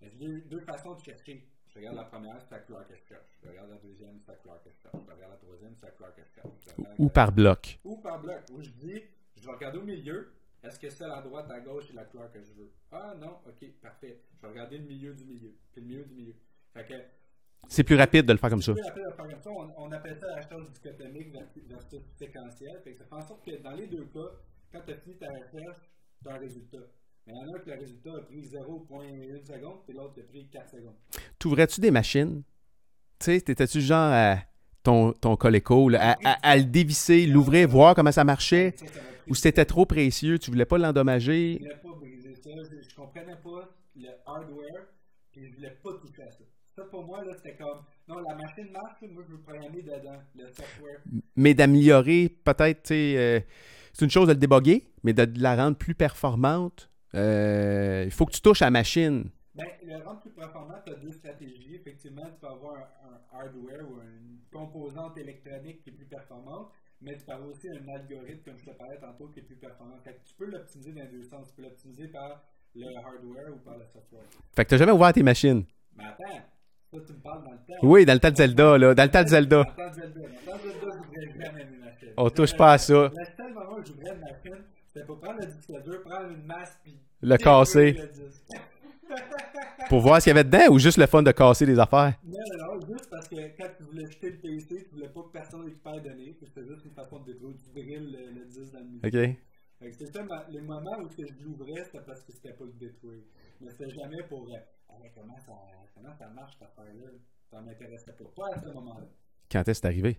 J'ai deux, deux façons de chercher. Je regarde la première, c'est la couleur que je cherche. Je regarde la deuxième, c'est la couleur que je cherche. Je regarde la troisième, c'est la couleur que je cherche. Ou par bloc. Ou par bloc. Où je dis, je vais regarder au milieu. Est-ce que celle à droite, à gauche, est la couleur que je veux? Ah non, ok, parfait. Je vais regarder le milieu du milieu. Puis le milieu du milieu. C'est plus rapide de le faire comme ça. C'est plus rapide de le faire comme ça. On, on appelle ça la chose dichotomique versus séquentielle. Fait que ça fait en sorte que dans les deux cas, quand tu as fini ta recherche, tu as un résultat. Mais il y en a que le résultat a pris 0,1 seconde, puis l'autre a pris 4 secondes. T'ouvrais-tu des machines? Tu sais, t'étais-tu genre à ton, ton Coleco, à, à, le dévisser, l'ouvrir, voir comment ça marchait? ou c'était trop précieux, tu voulais pas l'endommager? Je voulais pas briser ça, je, je comprenais pas le hardware, puis je voulais pas toucher à ça. Ça, pour moi, là, c'était comme, non, la machine marche, moi, je veux programmer dedans, le software. Mais d'améliorer, peut-être, tu sais, euh, c'est une chose de le déboguer, mais de la rendre plus performante, euh, il faut que tu touches à la machine. Ben, le rendre plus performant, tu as deux stratégies. Effectivement, tu peux avoir un, hardware ou une composante électronique qui est plus performante, mais tu peux avoir aussi un algorithme, comme je te parlais tantôt, qui est plus performant. Fait que tu peux l'optimiser dans deux sens. Tu peux l'optimiser par le hardware ou par le software. Fait que tu n'as jamais ouvert tes machines. Mais attends, ça, tu me parles dans le temps. Oui, dans le temps de Zelda, là. Dans le temps de Zelda. Dans le temps de Zelda. Dans le temps de Zelda, je n'ouvrais jamais. On touche pas à ça. Le seul moment où j'ouvrais une machine, c'était pour prendre le disque dur, prendre une masse, puis le casser. [LAUGHS] pour voir ce qu'il y avait dedans ou juste le fun de casser des affaires? Non, non, non, juste parce que quand tu voulais jeter le PC, tu voulais pas que personne récupère données, c'était juste une façon de détruire le, le disque dans le milieu. OK. C'était les moments où je l'ouvrais, c'était parce que c'était pas le détruire. Mais c'était jamais pour euh, comment, ça, comment ça marche cette affaire-là? Ça m'intéressait pas. Pas à ce moment-là. Quand est-ce c'est arrivé?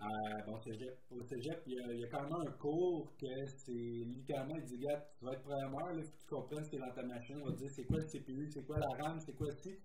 Euh, bon, cégep, au cégep, il y, a, il y, a, quand même un cours que c'est littéralement, il dit, gars, tu vas être programmeur, il faut que tu comprennes ce qui est dans ta machine, on va te dire c'est quoi le CPU, c'est quoi la RAM, c'est quoi ci.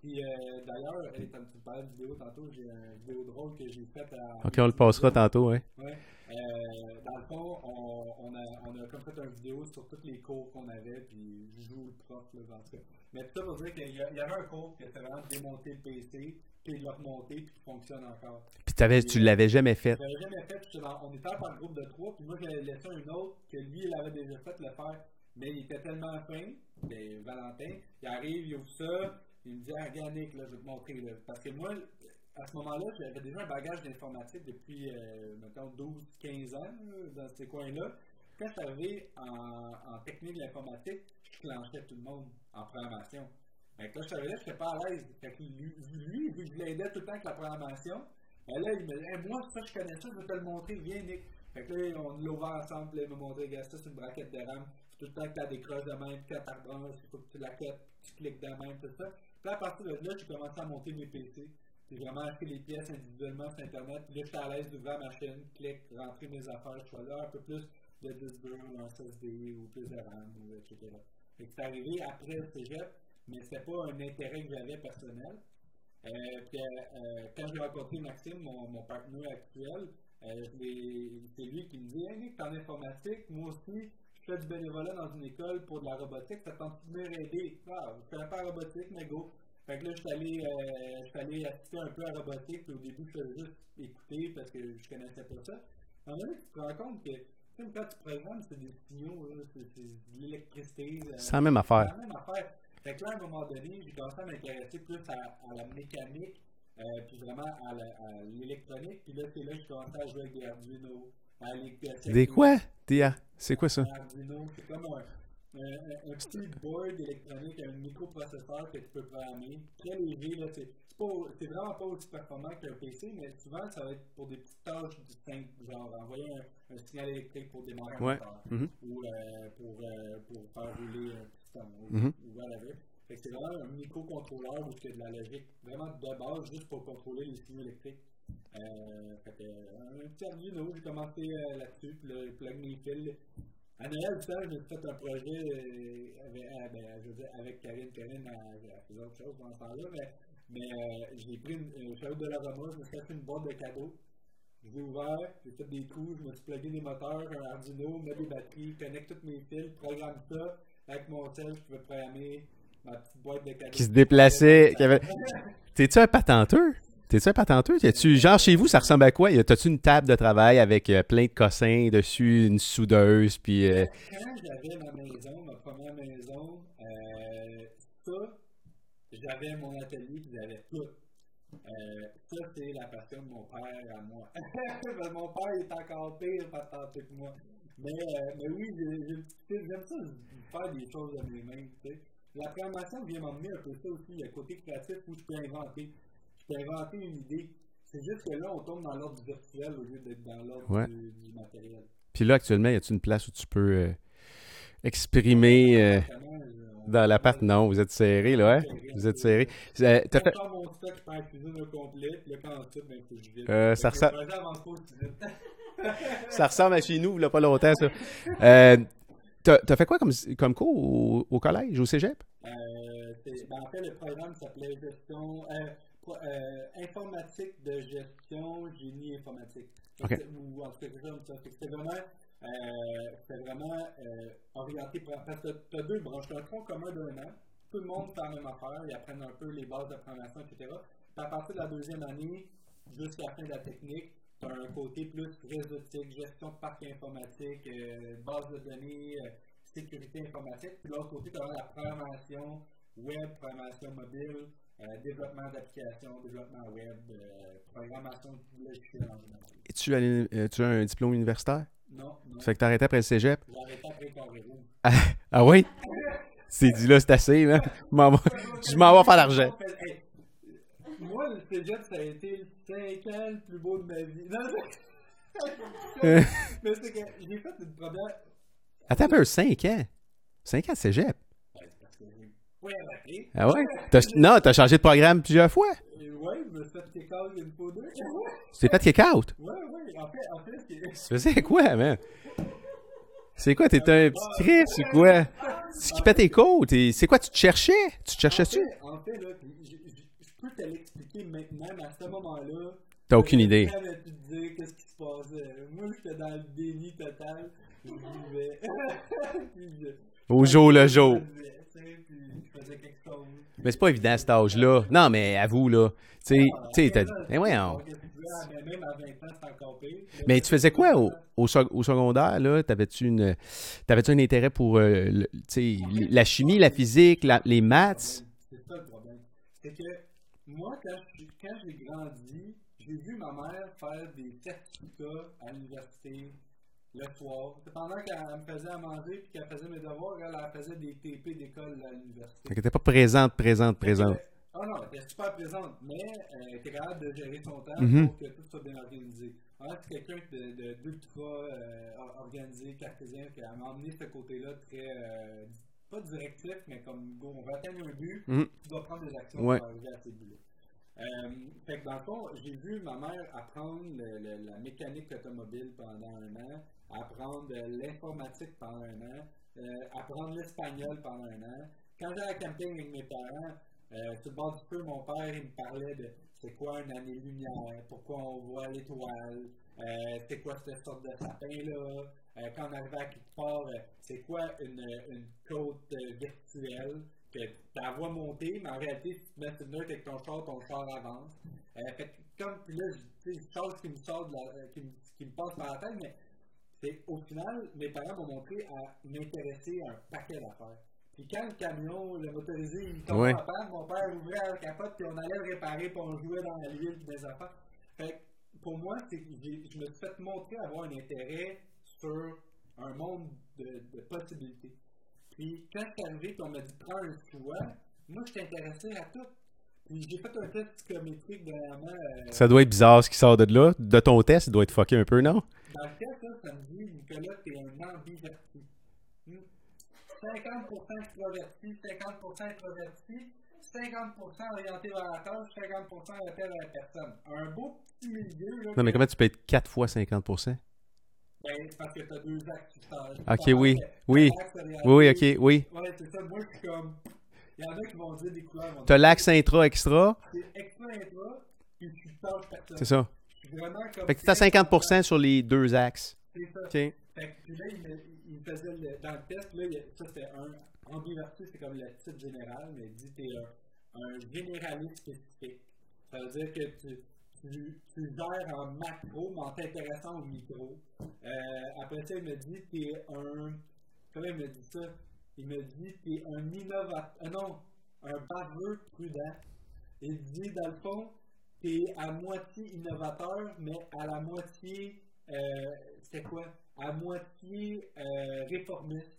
Puis euh, d'ailleurs, quand tu parlais de vidéo tantôt, j'ai une vidéo drôle que j'ai faite à. Ok, on le passera tantôt, hein. Ouais. Euh, dans le fond, on, on, a, on a comme fait une vidéo sur tous les cours qu'on avait, puis je joue le prof, là, dans ce cas. Mais tout ça pour dire qu'il y, y, avait un cours qui était vraiment démonter le PC, puis le remonter, puis qui fonctionne encore. Puis avais, tu l'avais jamais fait? Je l'avais jamais fait, dans, on était par groupe de trois, puis moi j'avais laissé un autre que lui, il avait déjà fait le faire. Mais il était tellement fin, ben, Valentin, il arrive, il ouvre ça, il me dit, ah, Yannick, là, je vais te montrer. Parce que moi, à ce moment-là, j'avais déjà un bagage d'informatique depuis, euh, mettons, 12-15 ans dans ces coins-là. Quand je suis arrivé en, technique de l'informatique, je clenchais tout le monde en programmation. Mais quand je là, je n'étais pas à l'aise. lui, lui, je l'aidais tout le temps avec la programmation. Mais là, il me dit, moi, ça, je connais ça, je vais te le montrer, viens, Nick. Fait que là, on l'a ouvert ensemble, là, il m'a montré, regarde, ça, c'est une braquette de RAM. Tout le temps que tu as des croches de même, quand tu rebranches, il faut que tu la tu cliques de même, tout ça. Puis à partir de là, j'ai commencé à monter mes PC. J'ai vraiment acheté les pièces individuellement sur Internet. Puis là, j'étais à l'aise d'ouvrir ma machine, clic, rentrer mes affaires, je là, un peu plus de disque dur, un SSD ou plus de RAM, etc. Fait que c'est arrivé après le cégep, mais c'était pas un intérêt que j'avais personnel. Euh, puis, euh, quand j'ai rencontré Maxime, mon, mon partenaire actuel, c'est lui qui me dit Hey t'es en informatique, moi aussi, fais du bénévolat dans une école pour de la robotique, ça tente de venir aider. Ah, je fais pas robotique, mais go. Fait que là, je suis allé, euh, allé assister un peu à la robotique, puis au début, je faisais juste écouter parce que je connaissais pas ça. À un moment donné, tu te rends compte que quand tu programmes, c'est des signaux, c'est de l'électricité. Euh, c'est la même affaire. C'est la même affaire. Fait que là, à un moment donné, j'ai commencé à m'intéresser plus à, la mécanique, euh, puis vraiment à l'électronique. Puis là, c'est là que je commençais à jouer avec des Arduino. Des quoi? Des... C'est quoi ça? Arduino, c'est comme un un, petit board électronique, un microprocesseur que tu peux programmer. Très léger, là, c'est, c'est, vraiment pas aussi performant qu'un PC, mais souvent ça va être pour des petites tâches distinctes, genre envoyer un, signal électrique pour démarrer un moteur, mm-hmm. ou euh, pour, euh, pour faire rouler un piston, mm-hmm. ou, whatever. Fait que c'est vraiment un microcontrôleur où il y a de la logique vraiment de base juste pour contrôler les signaux électriques. Euh, fait que, un petit Arduino, j'ai commencé là-dessus, puis le plug mes fils à Noël, ça, j'ai fait un projet euh, avec, euh, ben, je veux dire, avec Karine. Karine a, fait d'autres choses dans ce temps-là, mais, mais euh, j'ai pris une, une de l'aroma, je me suis fait une boîte de cadeaux. Je l'ai ouvert, j'ai fait des coups, je me suis plugué des moteurs, un Arduino, mets des batteries, connecte tous mes fils, programme ça. Avec mon tel, je pouvais programmer ma petite boîte de cadeaux. Qui se déplaçait. Avait... [LAUGHS] T'es-tu un patenteur? T'es-tu un patenteux? genre, chez vous, ça ressemble à quoi? T'as-tu une table de travail avec euh, plein de cossins dessus, une soudeuse, puis... Euh... Quand j'avais ma maison, ma première maison, euh, ça, j'avais mon atelier, puis j'avais tout. Euh, ça, c'est la passion de mon père à moi. [LAUGHS] mon père est encore pire patenté que moi. Mais, euh, oui, j'aime ça faire des choses de mes mains, tu sais. La programmation vient m'emmener un peu ça aussi, le côté créatif où je peux inventer inventer une idée. C'est juste que là, on tombe dans l'ordre virtuel au lieu d'être dans l'ordre du, matériel. Puis là, actuellement, y a-t-il une place où tu peux euh, exprimer euh, dans l'appart? Non, vous êtes serré, là, hein? Vous êtes serré. Euh, fait... mon stock, je la cuisine au complet, puis là, quand ensuite, ben, faut que je vide. Euh, ça ressemble... [LAUGHS] ça ressemble à chez nous, il n'y a pas longtemps, ça. Euh, T'as as fait quoi comme, comme cours au, au collège, au cégep? Euh, ben, en fait, le programme s'appelait gestion... Euh, euh, informatique de gestion, génie informatique. Ou en tout cas, comme ça. C'était vraiment, euh, vraiment euh, orienté pour. Parce que tu as deux branches. Tu as un tronc commun d'un an. Tout le monde fait la même affaire. Ils apprennent un peu les bases de programmation, etc. Puis à partir de la deuxième année, jusqu'à la fin de la technique, tu as un côté plus réseautique, gestion de parc informatique, base de données, sécurité informatique. Puis l'autre côté, tu as la programmation web, programmation mobile, développement d'applications, développement web, euh, programmation de logiciels en général. Et tu as, euh, tu as un diplôme universitaire? Non, non. Ça fait que tu arrêté après le cégep? J'ai arrêté après Carré ah, ah oui? c'est dit là, c'est assez, là. je m'en vais faire l'argent. moi, le cégep, ça a été 5 ans le plus beau de ma vie. Non, [LAUGHS] mais c'est que j'ai fait une première. Attends un peu, 5 ans? 5 ans de cégep? Ah ouais? As, non, t'as changé de programme plusieurs fois. Ouais, je me suis fait kick-out une fois deux. Tu t'es fait kick-out? Ouais, ouais. En fait, en fait, c'est... Tu faisais quoi, man? C'est quoi? T'es un petit Chris c'est quoi? Tu skippais tes côtes. C'est quoi? Tu te cherchais? Tu te cherchais-tu? En fait, là, je, peux te l'expliquer maintenant, mais à ce moment-là... T'as aucune idée. Je ne te dire qu'est-ce qui se passait. Moi, j'étais dans le déni total. Je vivais. [LAUGHS] Au jour le jour. Mais c'est pas évident à cet âge-là. Non, mais avoue, là. Tu sais, tu sais, t'as dit. Mais ouais, Mais tu faisais quoi au, au, au secondaire, là? T'avais-tu une. T'avais-tu un intérêt pour euh, la chimie, la physique, les maths? C'est ça le problème. C'est que moi, quand j'ai grandi, j'ai vu ma mère faire des certificats à l'université le soir. Pendant qu'elle me faisait à manger et qu'elle faisait mes devoirs, elle, elle faisait des TP d'école à l'université. Elle n'était pas présente, présente, présente. Ah non, elle était super présente, mais elle était capable de gérer son temps mm-hmm. pour que tout soit bien organisé. c'est quelqu'un d'ultra de, euh, organisé, cartésien, qui a emmené ce côté-là très. Euh, pas directif, mais comme on va atteindre un but, mm-hmm. tu dois prendre des actions pour arriver à ces buts-là. Euh, fait que dans le fond, j'ai vu ma mère apprendre la mécanique automobile pendant un an, apprendre l'informatique pendant un an, euh, apprendre l'espagnol pendant un an. Quand j'allais à camping avec mes parents, Euh, sur le bord du feu, mon père, il me parlait de c'est quoi une année-lumière, pourquoi on voit l'étoile, euh, c'est quoi cette sorte de sapin-là, euh, quand on arrive à quelque part, c'est quoi une, une côte virtuelle que ta voix monter, mais en réalité, si tu mets une note avec ton char, ton char avance. Comme, là, je- qui me la, qui, me, qui me passe par la tête, mais c'est au final, mes parents m'ont montré à m'intéresser à un paquet d'affaires. Puis quand le camion, le motorisé, il tombait Ouais. en panne, mon père ouvrait la capote, puis on allait le réparer, puis on jouait dans la ville, puis des affaires. Fait que pour moi, c'est je me suis fait montrer avoir un intérêt sur un monde de, de possibilités. Puis quand c'est arrivé, puis on m'a dit prends un choix, moi je suis intéressé à tout. J'ai fait un test psychométrique dernièrement. euh, Ça doit être bizarre ce qui sort de là. De ton test, il doit être fucké un peu, non? dans le test, là, ça me dit, Nicolas, t'es un ambiverti. Hmm. 50% extraverti, 50% introverti, 50% orienté vers la tâche, 50% orienté vers la personne. Un beau petit milieu. Là, Non, mais comment tu peux être 4 fois 50%? Ben, c'est parce que t'as deux axes qui sont. Ok, oui, oui. Oui, oui, ok, oui. Ouais, c'est ça. Moi, je suis comme. Il y en a qui vont dire des couleurs. T'as l'axe intra-extra, C'est extra intra, puis tu personne. c'est ça. Comme. Fait que t'as 50% sur les deux axes. C'est ça. Ok. Fait que, là, il me, faisait le, dans le test, là, il ça c'était un ambiverti, c'est comme le titre général, mais il dit t'es un, un généraliste spécifique. Ça veut dire que tu, tu, tu gères en macro, mais en t'intéressant au micro. Euh, après ça, il me dit t'es un. Comment il me dit ça? Il me dit t'es un innovateur. euh, non, un baveux prudent. Il dit dans le fond, t'es à moitié innovateur, mais à la moitié. Euh, c'est quoi? À moitié euh, réformiste.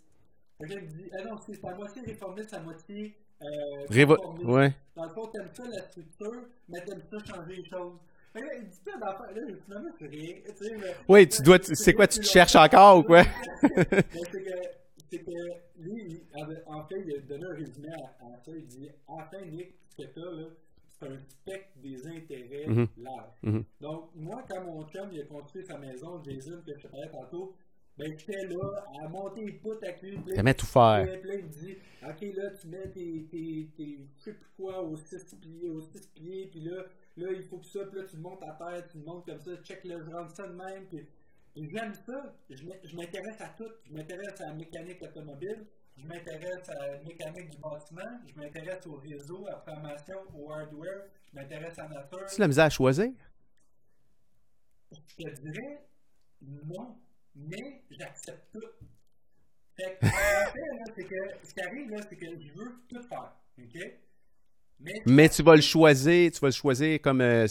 Il me dit, ah non, c'est à moitié réformiste, à moitié euh, Révo- conformiste. Ouais. Dans le fond, t'aimes ça la structure, mais t'aimes ça changer les choses. Là, il dit plein d'affaires. Là, finalement, c'est rien. Tu sais, mais- Oui, tu dois. C'est quoi, tu te cherches encore ou quoi? [LAUGHS] mais c'est que, c'est que lui, en fait, il a donné un résumé à, à ça. Il dit Enfin, Nick, ce que t'as, là, c'est un spectre des intérêts large. Mhm. Donc, moi, quand mon chum il a construit sa maison, Jason, que je te parlais tantôt, ben, j'étais là à monter les poutres puis là, T'aimais tout faire. puis là, il me dit Ok, là, tu mets tes, tes, tes je sais plus quoi aux 6 pieds, aux six pieds, puis là, là, il faut que ça, puis là, tu montes à terre, tu montes comme ça, check le je rentre ça de même, puis j'aime ça. Je m'in- je m'intéresse à tout. Je m'intéresse à la mécanique automobile, je m'intéresse à la mécanique du bâtiment, je m'intéresse au réseau, à la programmation, au hardware, je m'intéresse à la nature. Tu la misère à choisir? Je te dirais non, mais j'accepte tout. Fait que, [LAUGHS] en fait, là, c'est que ce qui arrive, là, c'est que je veux tout faire. OK? Mais, tu vas le choisir, tu vas le choisir comme euh,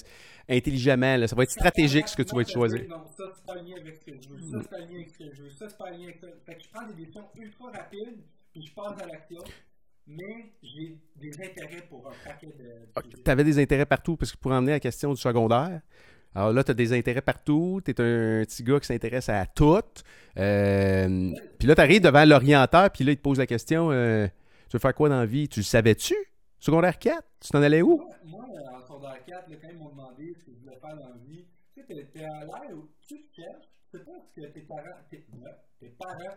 intelligemment. là. Ça va être stratégique ce que tu vas te choisir. Non, ça, c'est pas aligné avec ce que je veux. Ça, c'est pas aligné avec ce que je veux. Ça, c'est pas aligné avec ça. Fait que je prends des décisions ultra rapides, puis je passe à l'action. Mais j'ai des intérêts pour un paquet de. de Tu avais des intérêts partout, parce que pour emmener la question du secondaire, alors là, tu as des intérêts partout, tu es un petit gars qui s'intéresse à tout. Euh, puis là, tu arrives devant l'orienteur, puis là, il te pose la question euh, Tu veux faire quoi dans la vie Tu le savais-tu? Secondaire 4 Tu t'en allais où? Moi, en secondaire 4, là, quand ils m'ont demandé ce que je voulais faire dans la vie, tu sais, t'es- à l'air où tu cherches, tu sais pas ce que tes parents, tes parents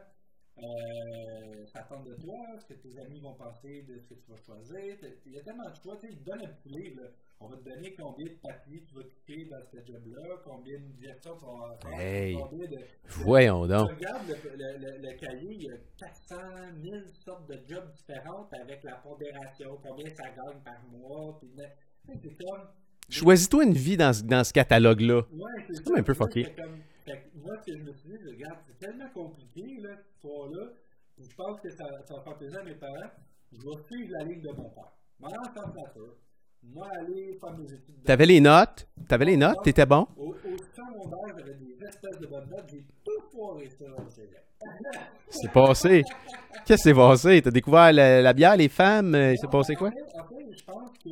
euh, s'attendent de toi, ce que tes amis vont penser de ce que tu vas choisir. Il y a tellement de choix, tu sais, ils te donnent un petit livre. là. On va te donner combien de papiers tu vas cliquer dans ce job-là, combien de gestion tu vas faire, Hey. combien de. Voyons donc. Tu regardes le, le- le- le cahier, il y a 400 000 sortes de jobs différentes avec la pondération, combien ça gagne par mois. C'est comme. Choisis-toi une vie dans, ce- dans ce catalogue-là. Ouais, c'est comme un peu fucké. comme- fait que moi, ce que je me suis dit, regarde, c'est tellement compliqué, là, cette histoire-là. Je pense que ça, ça va faire plaisir à mes parents. Je vais suivre la ligne de mon père. Moi, en tant que nature, moi, aller faire mes études. de- T'avais les notes, t'avais les notes, t'étais bon? Au, au secondaire, j'avais des espèces de bonnes notes. J'ai tout foiré ça au cégep. [LAUGHS] C'est passé. Qu'est-ce qui s'est passé? T'as découvert la, la bière, les femmes? euh, Il s'est passé quoi? En fait, en fait, je pense que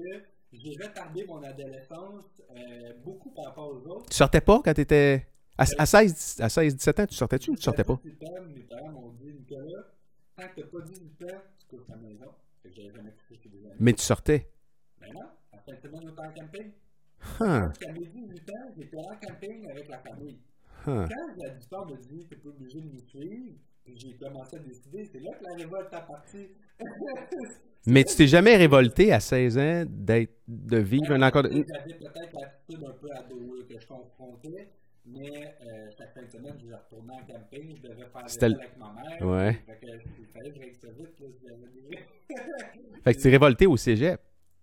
j'ai retardé mon adolescence euh, beaucoup par rapport aux autres. Tu sortais pas quand t'étais. À, à 16, à 16, 17 ans, tu sortais-tu ou tu sortais pas? À 18 ans, mes parents m'ont dit, Nicolas, tant que t'as pas 18 ans, tu couches à la maison. Fait que j'avais jamais couché chez des amis. Mais tu sortais. Mais non, après était en camping. Huh, 18 ans, j'étais en camping avec la famille. huh. Quand la 18 ans me dit, t'es pas obligé de nous suivre, Puis j'ai commencé à décider, c'est là que la révolte est partie. [LAUGHS] Mais tu t'es jamais révolté à 16 ans d'être, de vivre un encore. J'avais peut-être l'attitude un peu ado que je confrontais, mais euh, chaque fin de semaine, je retournais en camping, je devais faire le- avec ma mère. Ouais. Fait que il fallait que je ça vite. Là, des- [LAUGHS] Fait que tu t'es révolté au cégep.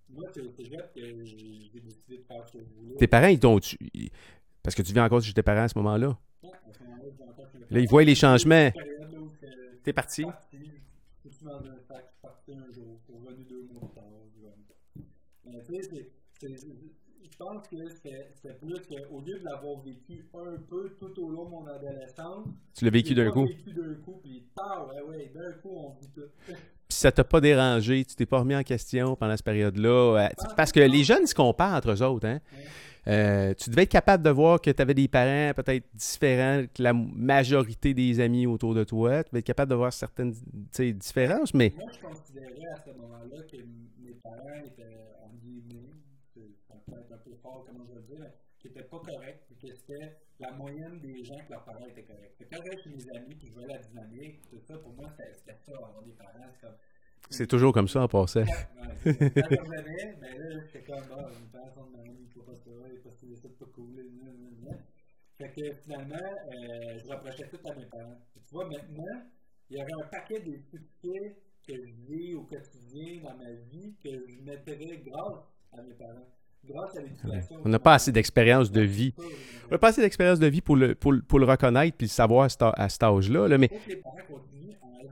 Moi, c'est au cégep que j'ai décidé de faire ce que je voulais. Tes parents, ils t'ont. tu- Parce que tu vis encore chez tes parents à ce moment-là? Ouais, à ce moment-là, j'ai encore Là, ils voient les changements. que- T'es parti. parti, je suis dans un sac, je suis parti un jour, je suis revenu deux mois plus tard. je- Mais tu sais, c'est- je pense que c'est plus qu'au lieu de l'avoir vécu un peu tout au long de mon adolescence, Tu l'as vécu d'un coup. vécu d'un coup, puis ah ouais, ouais, d'un coup on vit tout. Puis ça t'a pas dérangé, tu t'es pas remis en question pendant cette période-là. euh, tu- Parce que les jeunes se comparent entre eux autres. Hein? Euh, tu devais être capable de voir que tu avais des parents peut-être différents que la majorité des amis autour de toi. Tu devais être capable de voir certaines différences, mais Moi, je considérais à ce moment-là que mes parents étaient, en guillemets, un peu fort, comment je veux dire, qui n'étaient pas corrects, puis que c'était la moyenne des gens que leurs parents étaient corrects. C'est correct mes amis, puis je voyais la dynamique, tout ça, pour moi, c'était c'était ça, avoir des parents, c'est comme. c'est toujours comme ça en passant. Quand je revenais, ben là, j'étais comme, ah, mes parents sont de même, il faut pas ça, il faut pas ça, c'est pas cool. Fait que finalement, euh, je reprochais tout à mes parents. Tu vois, maintenant, il y aurait un paquet des succès que je vis au quotidien dans ma vie que je mettrais grâce à mes parents. Grâce à l'éducation. On n'a pas assez d'expérience de vie. On n'a pas assez d'expérience de vie pour le, pour, le- pour le reconnaître puis le savoir à cet âge-là. là, mais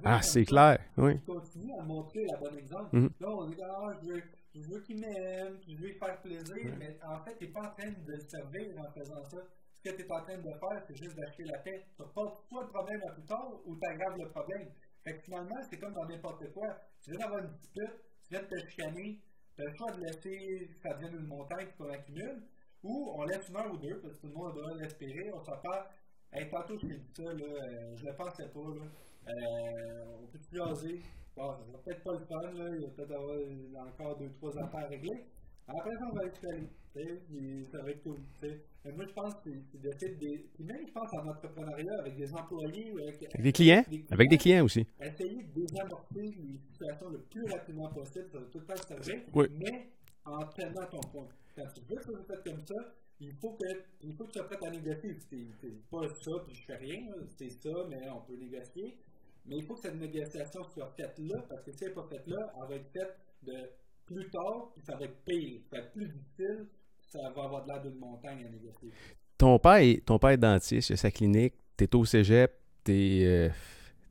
ah, c'est clair. Oui. Continuent à montrer la bonne exemple. Mhm. Là, on dit, ah, je veux, je veux qu'il m'aime, je veux lui faire plaisir, mais en fait, tu n'es pas en train de le servir en faisant ça. Ce que tu es en train de faire, c'est juste d'acheter la paix. Tu pas soit le problème à plus tard ou tu aggraves le problème. Fait que finalement, c'est comme dans n'importe quoi. Tu viens d'avoir une dispute, tu viens de te chicaner, le choix de laisser ça devienne une montagne qu'on accumule, ou on laisse une heure ou deux, parce que tout le monde a besoin de respirer, on s'en parle. Hey, tantôt, je t'ai dit ça, là, euh, je le pensais pas, là. Euh, on peut plus jaser. Bon, ça sera peut-être pas le fun, là. Il va peut-être avoir encore deux, trois affaires à régler. Après ça, on va être allé. Ça va être cool. tu sais. Mais moi, je pense que c'est d'essayer de. Puis même, je pense en entrepreneuriat avec des employés ou avec, Avec des clients? Avec des clients aussi. essayer de désamorcer les situations le plus rapidement possible, ça va tout le temps servir, Oui. mais en tenant ton point. Quand tu veux que ça soit fait comme ça, il faut que, il faut que tu sois prêt à négocier. C'est pas ça, puis je fais rien, c'est ça, mais on peut négocier. Mais il faut que cette négociation soit faite là, parce que si elle n'est pas faite là, elle va être faite de plus tard, puis ça va être pire, ça va être plus difficile, ça va avoir de l'air d'une montagne à négocier. Ton père est, ton père est dentiste, il a sa clinique, t'es au cégep, t'es, euh,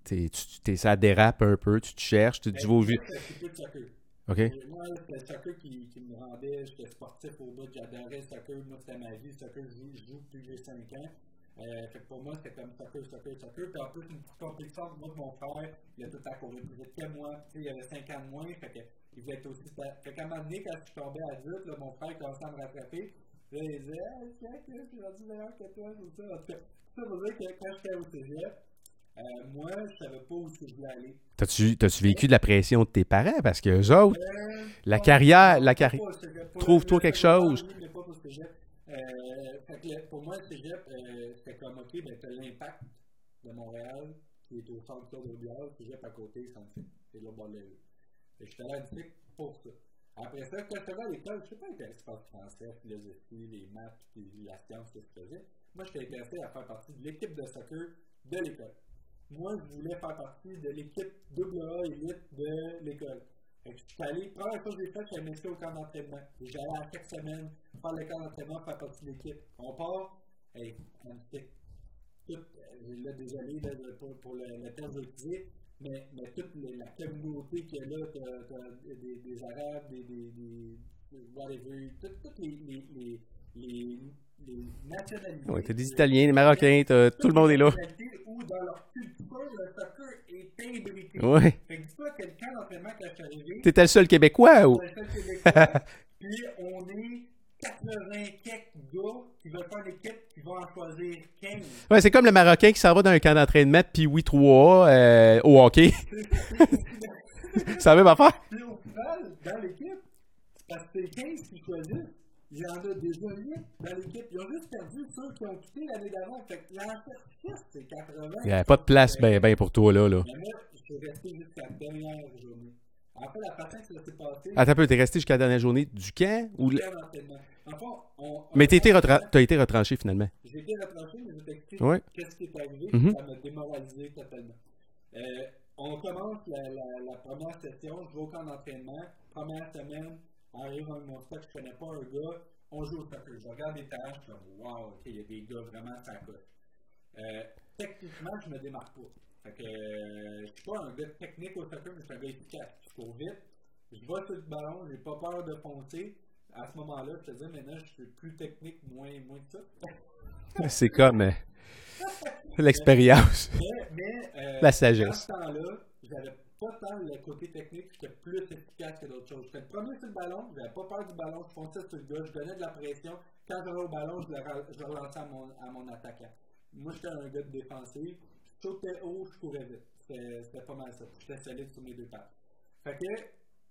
t'es, tu- t'es- ça dérape un peu, tu te cherches, tu, tu c'est plus de soccer. OK? Moi, c'était le soccer qui, qui me rendait, j'étais sportif au bout, j'adorais le soccer, moi c'était ma vie, le soccer, je joue, je joue depuis que j'ai 5 ans. Euh, fait que pour moi, c'était comme soccer, soccer, soccer. Puis en plus, une petite compétition, moi, mon frère, il a tout temps couru plus vite que moi. Tu sais, il avait 5 ans de moins, fait que il voulait être aussi. Fait qu'à un moment donné, quand je suis tombé adulte, là, mon frère commençait à me rattraper. Là, il disait, ah, c'est que je suis rendu meilleur que toi, tout ça. En tout cas, ça veut dire que quand j'étais au cégep, euh, moi, je savais pas où je voulais aller. T'as-tu, t'as-tu vécu de la pression de tes parents? Parce que eux autres, Euh, la carrière, la carrière. Trouve-toi quelque chose. pas. Euh, fait que le- pour moi, le cégep, c'était comme, OK, ben, t'as l'impact de Montréal, qui est au centre Claude Aubiard, le cégep à côté. C'est là, bas de la rue. Fait que j'étais allé à pour ça. Après ça, quand j'étais à l'école, je sais pas intéressé par le français, la philosophie, les maths, puis la science, que je faisais. Moi, j'étais intéressé à faire partie de l'équipe de soccer de l'école. Moi, je voulais faire partie de l'équipe AA élite de l'école. Fait je suis allé, première chose que j'ai faite, j'ai m'inscrit au camp d'entraînement. Et J'allais à chaque semaine faire le camp d'entraînement, faire partie de l'équipe. On part, hey, on fait tout, euh, là, désolé là, pour, pour le, le terme je disais, mais, mais toute la communauté qu'il y a là, des, des Arabes, des, des, des, whatever, tout- toutes les, les, les, les, les nationalités. Ouais, t'as des Italiens, des Marocains, t'as- tout le monde est là. Où dans leur culture, le soccer est imbriqué. Ouais. Fait que dis-toi que le camp d'entraînement quand je suis arrivé, T'étais le seul Québécois ou? seul Québécois, [LAUGHS] puis on est 80 quelques gars qui veulent faire une équipe qui vont en choisir 15. Ouais, c'est comme le Marocain qui s'en va dans un camp d'entraînement puis oui 3 euh, au hockey. [LAUGHS] c'est la même affaire. Puis au final, dans l'équipe, parce que c'est 15 qui choisissent. il y en a déjà 8 dans l'équipe. Ils ont juste perdu ceux qui ont quitté l'année d'avant. Fait que l'entreprise, c'est 80. Il n'y avait pas de place ben, ben pour toi, là. là. Mais moi, je suis resté jusqu'à la dernière journée. Après, la que ça s'est passé. Attends un peu, t'es resté jusqu'à la dernière journée du camp ou le le- camp d'entraînement. On- Mais on- t'as été, retra- t'as été retranché finalement. J'ai été retranché, mais je Ouais. qu'est-ce qui est arrivé. Mhm. Ça m'a démoralisé totalement. Euh, on commence la, la, la première session, je vais au camp d'entraînement. Première semaine, on arrive dans mon stock, je connais pas un gars. On joue au soccer. Je regarde les tâches, je suis comme, wow, ok, il y a des gars vraiment ça coche. Euh, techniquement, je me démarque pas. Fait que, euh, je suis pas un gars technique au soccer, mais je suis un gars efficace. Je cours vite, je vais sur le ballon, j'ai pas peur de foncer. À ce moment-là, je te dis, maintenant, je suis plus technique, moins, moins que ça. [LAUGHS] C'est comme euh, l'expérience, Mais, mais euh, la dans sagesse. ce temps-là, j'avais pas tant le côté technique, j'étais plus efficace que d'autres choses. J'étais le premier sur le ballon, j'avais pas peur du ballon, je fonçais sur le gars, je donnais de la pression. Quand j'avais au ballon, je le, je relançais à mon, à mon attaquant. Moi, j'étais un gars de défensif, je sautais haut, je courais vite. C'était c'était pas mal ça. J'étais solide sur mes deux pattes. Fait que,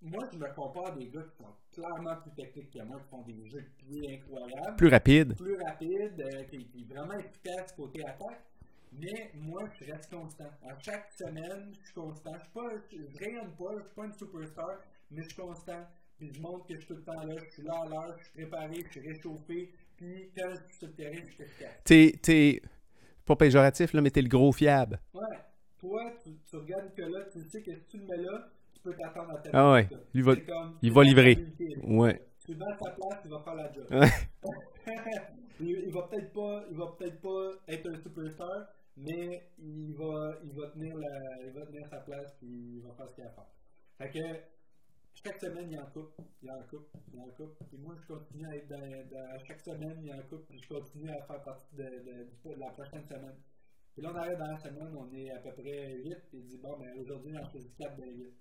moi, je me compare à des gars qui sont clairement plus techniques que moi, qui font des jeux de pied incroyables Plus rapide. plus rapide, euh, qui, qui est vraiment efficace côté attaque. Mais moi, je reste constant. À chaque semaine, je suis constant. Je suis pas, je, je rayonne pas, je suis pas une superstar, mais je suis constant. Puis je montre que je suis tout le temps là, je suis là à l'heure, je suis préparé, je suis réchauffé. Puis quand je suis sur le terrain, je suis efficace. T'es, t'es pas péjoratif, là, mais t'es le gros fiable. Ouais. Toi, tu, tu regardes Nicolas, tu sais que si tu le mets là, peux t'attendre à ta Ah ouais. Lui va- comme- il va livrer. Ouais. Tu vas à sa place, il va faire la job. Ouais. [LAUGHS] il, il va peut-être pas, il va peut-être pas être un superstar, mais il va, il va tenir la, il va tenir sa place puis il va faire ce qu'il a à faire. Fait que chaque semaine il y a en coupe, il y a en coupe, il y a en coupe. Et moi je continue à être dans, dans- chaque semaine il y a en coupe, puis je continue à faire partie de, de- de la prochaine semaine. Puis là on arrive dans la semaine, on est à peu près 8, et il dit bon ben aujourd'hui j'en choisis 4 des 8.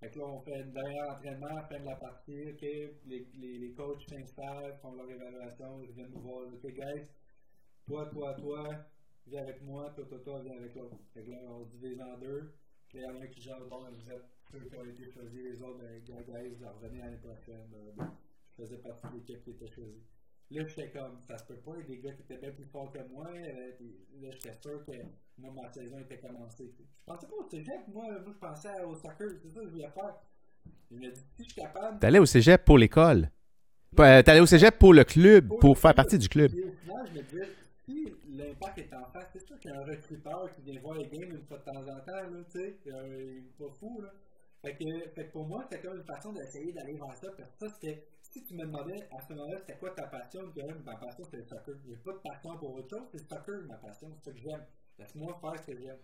Fait que là, on fait une dernière entraînement, fin de la partie, ok, les, les, les coachs s'installent, font leur évaluation, ils viennent nous voir, ok guys, toi, toi, toi, viens avec moi, toi, toi, toi, viens avec l'autre. Fait que là, on se divise en deux, il y en a un qui genre, bon, vous êtes ceux qui ont été choisis, les autres, ben, guys, revenez l'année prochaine. euh, je faisais partie de l'équipe qui était choisie. Là, j'étais comme, ça se peut pas, il y a des gars qui étaient bien plus forts que moi. euh, là, j'étais sûr que moi, ma saison était commencée. Je pensais pas au cégep, moi, moi je pensais au soccer, c'est ça que je voulais faire. Il m'a dit, si je suis capable. T'allais au cégep pour l'école. Euh, T'allais au cégep pour le club, pour faire partie du club. Puis au final, je me disais, si l'impact est en face, c'est sûr qu'il y a un recruteur qui vient voir les games une fois de temps en temps, là, tu sais, il est pas fou, là. Fait que, fait que pour moi, c'était comme une façon d'essayer d'aller vers ça, parce que ça, c'était, si tu me demandais à ce moment-là, c'était quoi ta passion, je dirais, ma passion, c'était le soccer. J'ai pas de passion pour autre chose, c'est le soccer, ma passion, c'est ce que j'aime. Laisse-moi faire ce que j'aime.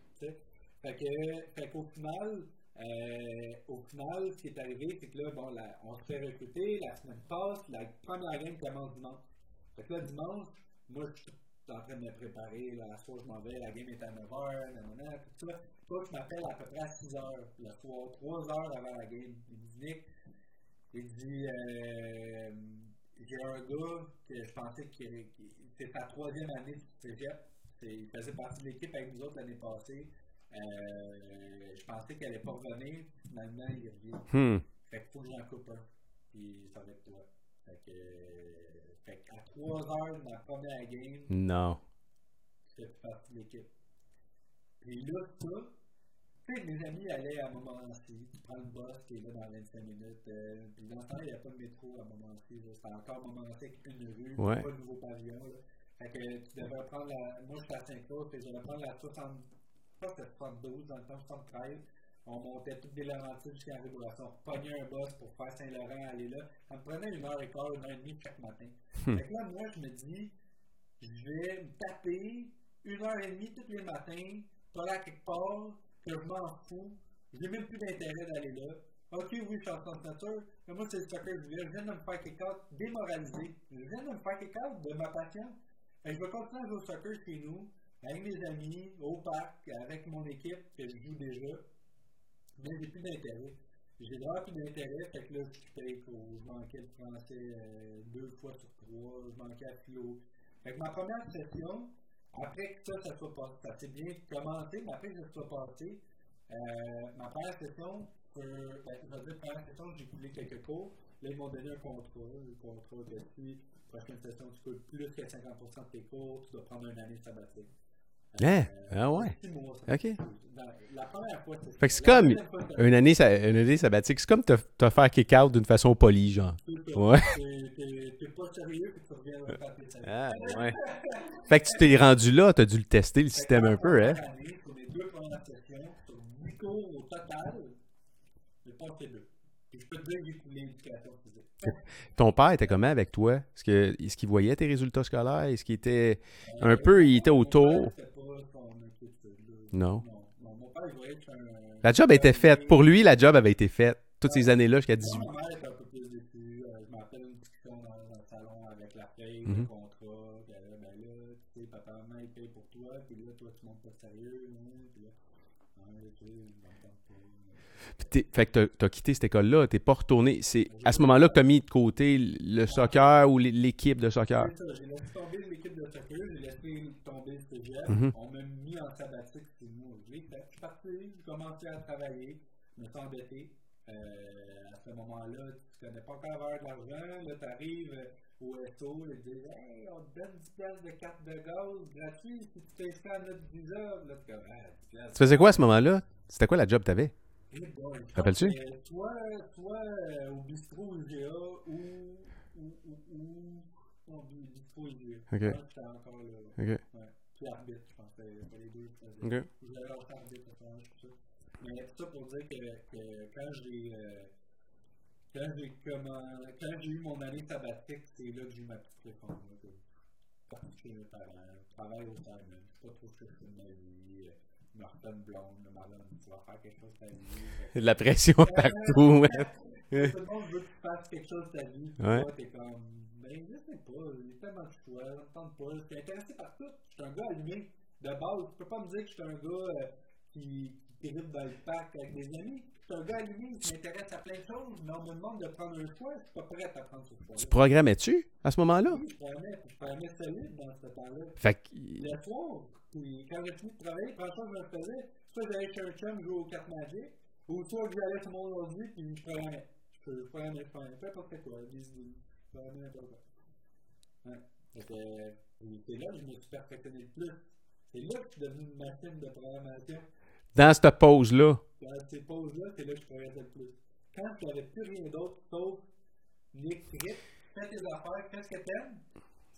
Fait que, fait qu'au final, euh, au final, ce qui est arrivé, c'est que là, bon, la- on se fait recruter, la semaine passe, la première game commence dimanche. Fait que là, dimanche, moi, je suis en train de me préparer, à soir, je m'en vais, la game est à 9h, nanana, tout ça. Coach m'appelle à peu près à 6h le soir, 3 heures avant la game. Il me dit, Nick, il dit, euh, j'ai un gars que je pensais que c'est sa troisième année de cégep. Il faisait partie de l'équipe avec nous autres l'année passée. Euh, je pensais qu'elle allait pas revenir. Finalement, il revient. Hmm. Fait qu'il faut que j'en coupe un. Puis ça va être toi. Fait que. Fait qu'à 3 heures de ma première game, Non. je fais partie de l'équipe. Puis là, ça, tu sais, mes amis allaient à Montmorency, tu prends le bus qui est là dans 25 minutes. Euh, puis dans ce temps, il n'y a pas de métro à Montmorency. C'est encore Montmorency avec une rue, Ouais. pas de nouveau pavillon. Là. Fait que tu prendre la. Moi, je suis à Saint-Claude, puis je devrais prendre la 60. Je pense que c'était 72, dans le temps 73. On montait toutes des Laurentides jusqu'à Réboursson. On pognait un bus pour faire Saint-Laurent, aller là. Ça me prenait une heure et quart, une heure et demie chaque matin. Hmm. Fait que là, moi, je me dis, je vais me taper une heure et demie tous les matins, pas là quelque part, je m'en fous. J'ai même plus d'intérêt d'aller là. Ok, oui, je suis en nature, mais moi, c'est le soccer que je. Je viens de me faire démoralisé. Je viens de me faire de ma passion. Que je vais continuer à jouer au soccer chez nous, avec mes amis, au parc, avec mon équipe que je joue déjà. Mais j'ai plus d'intérêt. J'ai vraiment plus d'intérêt, fait que là, je cours. Je manquais le français euh, deux fois sur trois, je manquais à philo. Fait que ma première session, après que ça, ça soit passé, ça s'est bien commencé, mais après que ça soit passé, euh, ma première session, ben, première session, j'ai coulé quelques cours. Là, ils m'ont donné un contrat. Un contrat que si, prochaine session, tu coûtes plus que 50% de tes cours, tu dois prendre une année sabbatique. Hein? Euh, Ah ouais. Ok. La première fois, c'est Fait que c'est comme une année, une année sabbatique. C'est comme te, te faire kick-out d'une façon polie, genre. Ouais. T'es- T'es t'es pas sérieux, puis tu reviens à faire tes sabbatiques. Ah, ouais. Fait que tu t'es rendu là, t'as dû le tester, le système un peu, hein? Première année, Sur les deux premières sessions, sur 8 cours au total, j'ai passé deux. Et je peux te dire que j'ai coulé l'éducation physique. [LAUGHS] Ton père était comment avec toi? Est-ce que- est-ce qu'il voyait tes résultats scolaires? Est-ce qu'il était un peu, il était autour? père, c'était pas son inquiétude, là. Non. Mon père, voyait. La job était faite. Pour lui, la job avait été faite. Toutes ces années-là jusqu'à 18. Ma mère était un peu plus déçue. Euh, je me rappelle une discussion dans, dans le salon avec la fille, Mhm. le contrat. Puis elle, ben là, tu sais, papa, maman, il paye pour toi. Puis là, toi, tu montes pas sérieux. Hein, puis là, ouais, tu sais, je m'entends pas. Puis t'es- Fait que t'as- quitté cette école-là, t'es pas retourné. C'est à ce moment-là que t'as mis de côté le soccer ou l'é- l'équipe de soccer? C'est ça, j'ai laissé tomber l'équipe de soccer, j'ai laissé tomber le cégep. On m'a mis en sabbatique six mois. Je l'ai parti, j'ai commencé à travailler, je me suis endetté. Euh, à ce moment-là, tu connais pas encore valeur de l'argent. Là, tu arrives au SO, ils disent Hey, on te donne 10 piastres de carte de gaz gratuit si tu t'inscris à notre visa. Là, tu comme, ah, 10 piastres. Tu faisais quoi à ce moment-là? C'était quoi la job que t'avais? Eh boy, je Rappelles-tu? Soit, soit euh, au bistrot IGA ou. ou, ou, ou bi- bistrot IGA. Ok. Je pense que j'étais encore là. Ok. Ouais. Puis arbitre, je pense que c'était les deux. je faisais. Ok. J'avais lâché arbitre ce tout ça. Mais tout ça pour dire que, que quand j'ai. euh, quand j'ai quand j'ai eu mon année sabbatique, c'est là que j'ai eu ma petite réforme. Là, que travaille au je suis pas trop stressé de ma vie. euh, une blonde, me Marlon, tu vas faire quelque chose de ta vie. Que- De la pression partout. ouais. tout le monde veut que tu fasses quelque chose de ta vie. Puis Ouais. toi, t'es comme, ben, je sais pas, a tellement de choix, ça me tente pas. Je suis intéressé par tout. Je suis un gars allumé. De base, tu peux pas me dire que je suis un gars euh, qui, qui dans le parc avec des amis. Je suis un gars allumé qui m'intéresse à plein de choses, mais on me demande de prendre un choix, je suis pas prêt à prendre ce choix. Tu programmais-tu à ce moment-là? Oui, je puis je prenais solide dans ce temps-là. Fait que, Le soir, puis quand j'ai fini de travailler, franchement, je me faisais. Soit j'allais chez un chum jouer aux cartes magiques, ou soit j'allais sur mon ordi, puis je programmais. Je je programmais, je programmais, peu importe quoi, des idées. Quoi. Ouais. Que, c'est là que je me suis perfectionné le plus. C'est là que je suis devenu une machine de programmation. dans cette pause-là, Dans ces pauses-là, c'est là que je progressais le plus. Quand je n'avais plus rien d'autre sauf Nick fais tes affaires, qu'est-ce que t'aimes,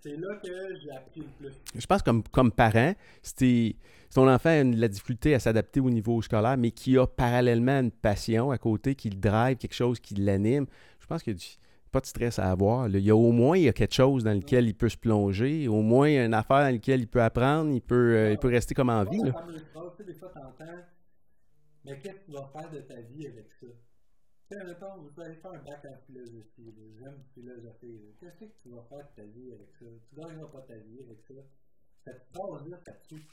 c'est là que j'ai appris le plus. je pense comme, comme parent, si, ton enfant a de la difficulté à s'adapter au niveau scolaire, mais qui a parallèlement une passion à côté, qui le drive, quelque chose qui l'anime, je pense du- pas de stress à avoir. Il y a au moins il y a quelque chose dans lequel il peut se plonger, au moins une affaire dans laquelle il peut apprendre, il peut, euh, il peut rester comme en vie. Des fois, t'entends, mais qu'est-ce que tu vas faire de ta vie avec ça? Tu sais, mettons, vous allez faire un bac en philosophie, j'aime philosophie. Qu'est-ce que tu vas faire de ta vie avec ça? Tu gagneras pas ta vie avec ça. Ça tue.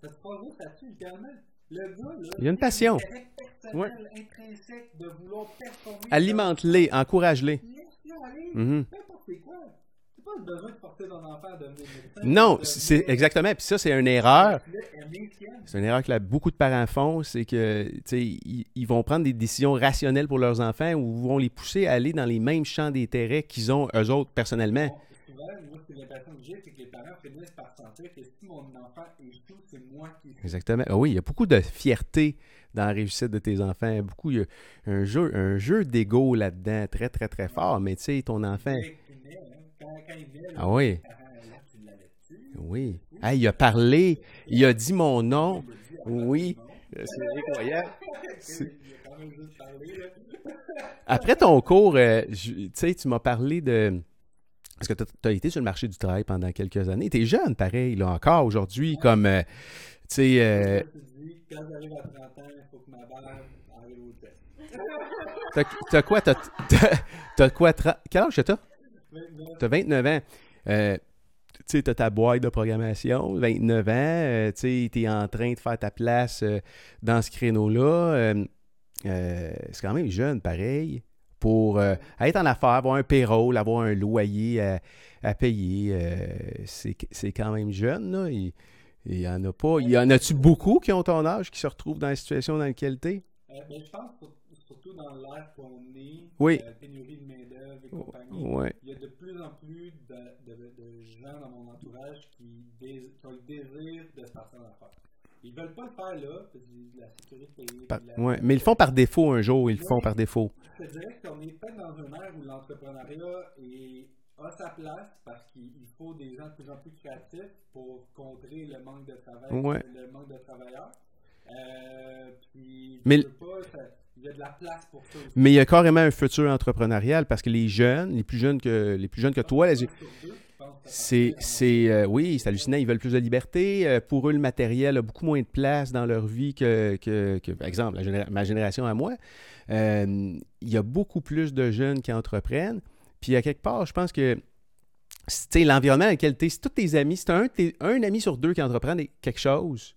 Cette phrase-là, ça tue littéralement. Le gars, là, Il y a une passion. intérêt personnel, intrinsèque de vouloir performer. Alimente-les, encourage-les. Mhm. Médecin. Non, c'est exactement. Puis ça, c'est une erreur. C'est une erreur que beaucoup de parents font, c'est que tu sais, ils, ils vont prendre des décisions rationnelles pour leurs enfants ou vont les pousser à aller dans les mêmes champs d'intérêt qu'ils ont eux autres personnellement. Souvent, moi, c'est l'impression que j'ai, c'est que les parents finissent par sentir que si mon enfant échoue, c'est moi qui. Exactement. Ah oui, il y a beaucoup de fierté dans la réussite de tes enfants. Beaucoup, il y a un jeu, un jeu d'ego là-dedans, très, très, très fort. Mais tu sais, ton enfant. Hein, Ah oui. Oui. Ah, il a parlé, il a dit mon nom. Oui. C'est incroyable. [LAUGHS] Après ton cours, euh, je- tu sais, tu m'as parlé de. Parce que tu as été sur le marché du travail pendant quelques années. Tu es jeune, pareil, là, encore aujourd'hui, comme. euh, tu sais. euh, quand j'arrive à 30 ans, il faut que ma barbe arrive au test. [LAUGHS] t'as quoi T'as t'as quoi Quel âge t'as? T'as 29 ans. Euh, tu sais, t'as ta boîte de programmation, 29 ans. euh, tu sais, t'es en train de faire ta place dans ce créneau-là. c'est quand même jeune, pareil. Pour euh, être en affaires, avoir un payroll, avoir un loyer à, à payer, euh, c'est quand même jeune. Là. Il, il y en a pas. Il y en a-tu beaucoup qui ont ton âge qui se retrouvent dans la situation dans laquelle t'es? Euh, ben, je pense sur- surtout dans l'ère qu'on est, Oui. euh, pénurie de main-d'œuvre et compagnie, Ouais. il y a de plus en plus de, de, de gens dans mon entourage qui, qui ont le désir de se partir en affaires. Ils veulent pas le faire là, que la sécurité. Par- la- ouais. Mais ils le font par défaut un jour, ils le font par défaut. Je te dirais qu'on est peut-être dans une ère où l'entrepreneuriat est- a sa place parce qu'il il faut des gens de plus en plus créatifs pour contrer le manque de travail, Ouais. le manque de travailleurs. Euh, puis, Mais- pas, ça- il y a de la place pour ça aussi. Mais il y a carrément un futur entrepreneurial parce que les jeunes, les plus jeunes que, les plus jeunes que toi, les- C'est, c'est euh, oui, c'est hallucinant. Ils veulent plus de liberté. Euh, pour eux, le matériel a beaucoup moins de place dans leur vie que, par exemple, ma génération à moi. Euh, il y a beaucoup plus de jeunes qui entreprennent. Puis, à quelque part, je pense que sais, l'environnement dans lequel tu es, si tous tes amis, as un, un ami sur deux qui entreprend quelque chose,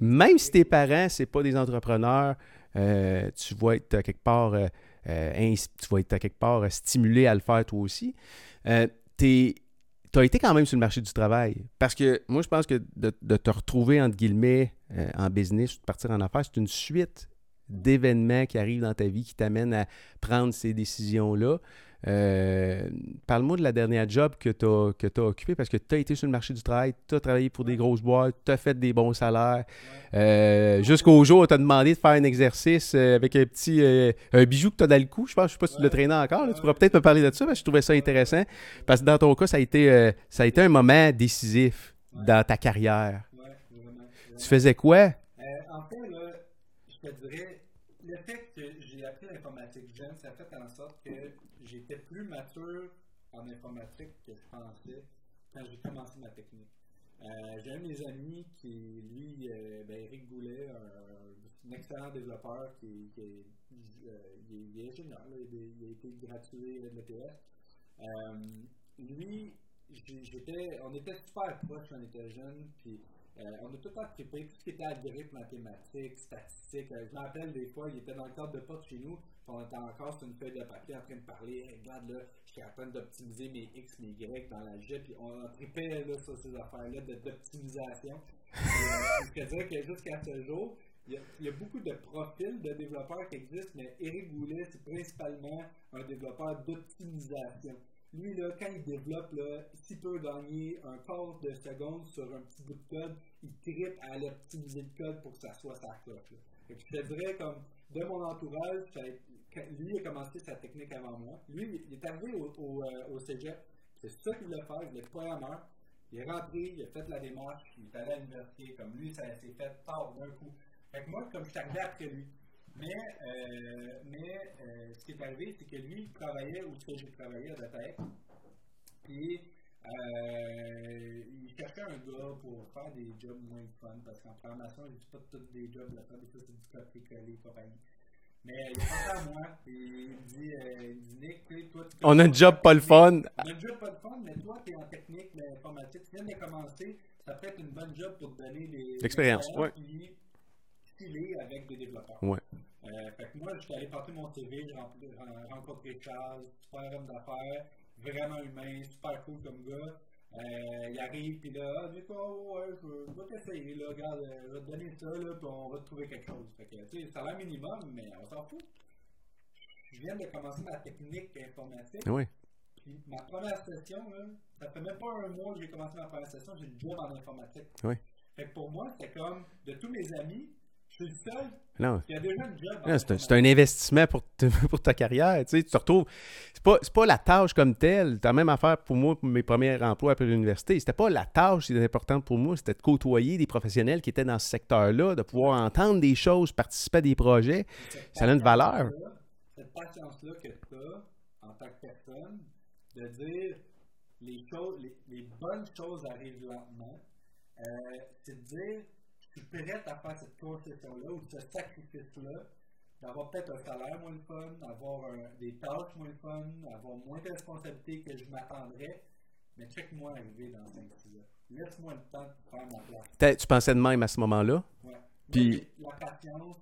même si tes parents, c'est pas des entrepreneurs, tu vas être à quelque part, à quelque part stimulé à le faire toi aussi. Tu as été quand même sur le marché du travail. Parce que moi, je pense que de, te retrouver, entre guillemets, euh, en business de partir en affaires, c'est une suite d'événements qui arrivent dans ta vie qui t'amènent à prendre ces décisions-là. Euh, Parle-moi de la dernière job que tu as, que occupée parce que tu as été sur le marché du travail, tu as travaillé pour des grosses boîtes, tu as fait des bons salaires. Euh, Jusqu'au jour où tu as demandé de faire un exercice euh, avec un petit euh, un bijou que tu as dans le cou. Je pense, je sais pas si tu l'as traîné encore. là. Tu pourras peut-être me parler de ça parce que je trouvais ça intéressant. Parce que dans ton cas, ça a été, ça a été un moment décisif dans ta carrière. Tu faisais quoi? En fait, là, je te dirais, le fait que j'ai appris l'informatique jeune, ça a fait en sorte que j'étais plus mature en informatique que je pensais quand j'ai commencé ma technique. Euh, j'ai un de mes amis qui, lui, euh, ben, Eric Goulet, un, un excellent développeur qui, est, euh, il ingénieur, il, a été gradué de l'ETS. Euh, lui, j'étais, on était super proches quand on était jeunes, puis euh, on a tout trippé, tout ce qui était algorithme, mathématiques, statistiques. Euh, je me rappelle des fois, il était dans le cadre de porte chez nous, puis on était encore sur une feuille de papier en train de parler. Regarde là, je suis en train d'optimiser mes X, mes Y dans l'algèbre, puis on a trippé là, sur ces affaires-là d'optimisation. Euh, je te dirais que jusqu'à ce jour, il y, a, il y a beaucoup de profils de développeurs qui existent, mais Eric Goulet, c'est principalement un développeur d'optimisation. Lui, là, quand il développe, là, s'il peut gagner un quart de seconde sur un petit bout de code, il tripe à aller optimiser le code pour que ça soit sa là. Fait que je comme, de mon entourage, lui a commencé sa technique avant moi. Lui, il est arrivé au, euh, au cégep, c'est ça qu'il voulait faire, il voulait être programmeur. Il est rentré, il a fait la démarche, il est allé à l'université, comme lui, ça s'est fait tard d'un coup. Fait que moi, comme je suis arrivé après lui. Mais, euh, mais euh, ce qui est arrivé, c'est que lui, il travaillait où que j'ai travaillé à. Puis, euh, il cherchait un gars pour faire des jobs moins fun, parce qu'en programmation, je dis pas tous des jobs le fun, des c'est du copier coller et compagnie. Mais euh, il est à moi, et il me dit, euh, il dit Nick, tu sais, toi, tu On a un job pas le fun. on a un job pas de fun, mais toi, tu es en technique, mais informatique, tu viens de commencer, ça peut être une bonne job pour te donner des L'expérience, expériences, puis avec des développeurs. Ouais. Euh, fait que moi, je suis allé porter mon CV, j'ai rencontré Charles, super homme d'affaires, vraiment humain, super cool comme gars. Euh, il arrive, puis là, ah, quoi, ouais, je, je vais t'essayer, là, regarde, euh, je vais te donner ça, là, puis on va te trouver quelque chose. Fait que, tu sais, salaire minimum, mais on s'en fout. Je viens de commencer ma technique informatique. Oui. Puis ma première session, là, ça fait même pas un mois que j'ai commencé ma première session, j'ai une job en informatique. Oui. Fait que pour moi, c'était comme, de tous mes amis, je suis le seul Non, qui a déjà une job en Non, c'est un, c'est informatique. un investissement pour, te- [LAUGHS] pour ta carrière. Tu, sais, tu te retrouves. C'est pas, c'est pas la tâche comme telle. T'as même affaire pour moi, pour mes premiers emplois après l'université. C'était pas la tâche qui était importante pour moi. C'était de côtoyer des professionnels qui étaient dans ce secteur-là, de pouvoir entendre des choses, participer à des projets. Ça a une valeur. Cette patience-là que tu as en tant que personne, de dire les, choses, les, les bonnes choses arrivent lentement, euh, c'est de dire je suis prête à faire cette concession-là ou ce sacrifice-là, d'avoir peut-être un salaire moins le fun, d'avoir des tâches moins le fun, d'avoir moins de responsabilités que je m'attendrais, mais check-moi arriver dans 5-6 ans. Laisse-moi le temps de faire ma place. Tu pensais de même à ce moment-là? Ouais. Puis- la patience,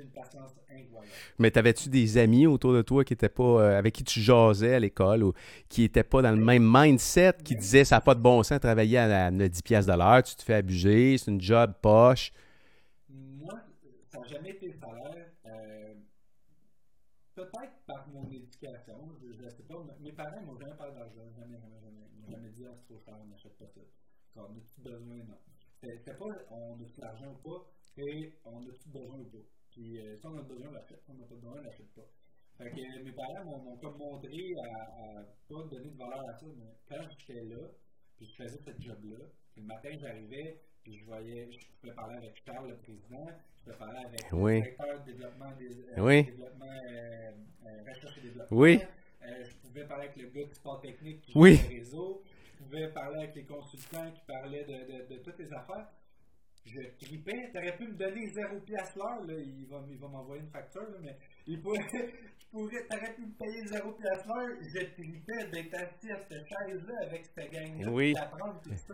une patience incroyable. Mais t'avais-tu des amis autour de toi qui étaient pas. euh, avec qui tu jasais à l'école ou qui étaient pas dans le même mindset, qui disaient ça n'a pas de bon sens de travailler à, à 10$ piastres de l'heure, tu te fais abuser, c'est une job poche? Moi, ça n'a jamais été le salaire. Euh, peut-être par mon éducation, je ne sais pas, mes parents m'ont jamais parlé d'argent, jamais, jamais, jamais. Ils m'ont jamais dit, ah, c'est trop cher, on n'achète pas ça. Quand on a-tu besoin, non. C'est pas, on a-tu l'argent ou pas, et on a-tu besoin ou pas. Puis, euh, si on a besoin, on l'achète. Si on n'a pas besoin, on l'achète pas. Fait que euh, mes parents m'ont comme montré à, à pas donner de valeur à ça, mais quand j'étais là, puis je faisais ce job-là, le matin, j'arrivais, puis je voyais, je pouvais parler avec Charles, le président, je pouvais parler avec oui. le directeur de développement, des, euh, oui. développement euh, euh, recherche et développement. Oui. Euh, je pouvais parler avec le gars du sport technique qui oui. le réseau. Je pouvais parler avec les consultants qui parlaient de, de, de toutes les affaires. Je tripais. T'aurais pu me donner 0 piastres l'heure, là. Il va, il va m'envoyer une facture, là, mais il pourrait, [LAUGHS] je pourrais, t'aurais pu me payer 0 piastres l'heure. Je tripais d'être assis à cette chaise-là avec cette gang-là. Oui.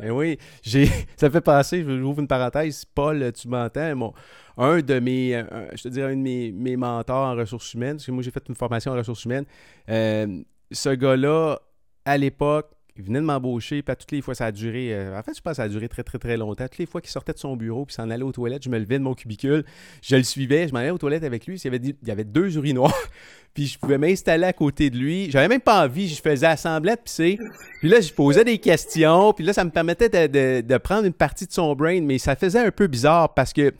Eh oui, j'ai, [LAUGHS] ça fait passer, je ouvre une parenthèse, Paul, tu m'entends, mon, un de mes, un, je te dirais un de mes, mes mentors en ressources humaines, parce que moi j'ai fait une formation en ressources humaines, euh, ce gars-là, à l'époque, il venait de m'embaucher, puis à toutes les fois, ça a duré. Euh, en fait, je pense que ça a duré très, très, très longtemps. Toutes les fois qu'il sortait de son bureau, puis s'en allait aux toilettes, je me levais de mon cubicule, je le suivais, je m'en allais aux toilettes avec lui. Il y avait, il y avait deux urinoirs, [LAUGHS] puis je pouvais m'installer à côté de lui. J'avais même pas envie, je faisais assembler de pisser. Puis là, je posais des questions, puis là, ça me permettait de, de, prendre une partie de son brain, mais ça faisait un peu bizarre parce que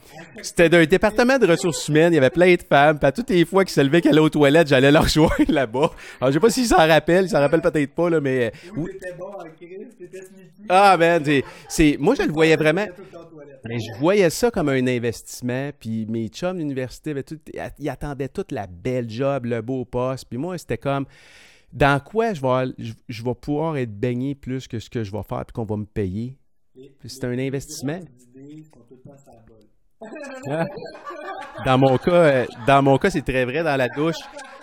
c'était d'un département de ressources humaines, il y avait plein de femmes, puis à toutes les fois qu'ils se levaient qu'elle allait aux toilettes, j'allais leur [LAUGHS] rejoindre là-bas. Alors, je sais pas s'ils s'en rappellent, ils s'en rappellent peut-être pas, là, mais. Oui, t'étais bon en crise, t'étais sneaky. Ah, ben, c'est. Moi, je le voyais vraiment. Mais je voyais ça comme un investissement, puis mes chums d'université, ils attendaient toute la belle job, le beau poste, puis moi, c'était comme dans quoi je vais, je, je, vais pouvoir être baigné plus que ce que je vais faire puis qu'on va me payer? C'est un investissement. Dans mon cas, euh, dans mon cas, c'est très vrai dans la douche. [LAUGHS]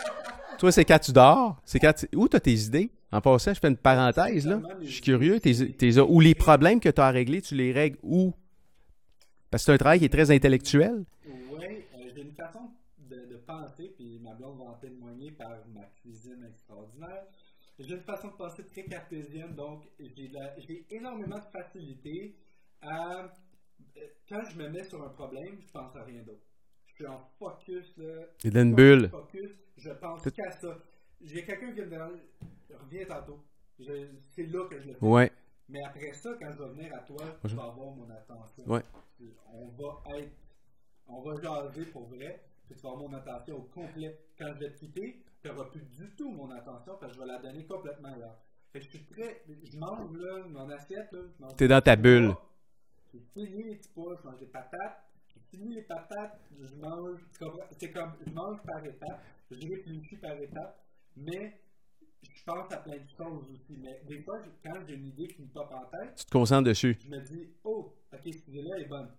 Toi, c'est quand tu dors. C'est quand tu... Où tu as tes idées? En passant, je fais une parenthèse, là. Je suis curieux. T'es, t'es, ou les problèmes que tu as à régler, tu les règles où? Parce que c'est un travail qui est très intellectuel. Oui, euh, j'ai une façon de, de penser, puis ma blonde va en témoigner par ma cuisine extraordinaire. J'ai une façon de penser très cartésienne, donc j'ai, la, j'ai énormément de facilité à. Quand je me mets sur un problème, je pense à rien d'autre. Je suis en focus, là. C'est dans une bulle. Focus, je pense qu'à ça. J'ai quelqu'un qui me demande. Reviens tantôt. C'est là que je le fais. Ouais. Mais après ça, quand je vais venir à toi, tu vas avoir mon attention. Ouais. On va être. On va jaser pour vrai, puis tu vas avoir mon attention au complet. Quand je vais te quitter, tu n'auras plus du tout mon attention, parce que je vais la donner complètement ailleurs. Fait que je suis prêt. Je mange, là, mon assiette, là. T'es dans ta bulle. J'ai fini les petits pois, je mange des patates. Fini les patates, je mange. C'est comme, je mange par étapes, je réfléchis par étapes, mais je pense à plein de choses aussi. Mais des fois, quand j'ai une idée qui me pop en tête, tu te concentres dessus. Je me dis, oh, ok, cette idée-là est bonne.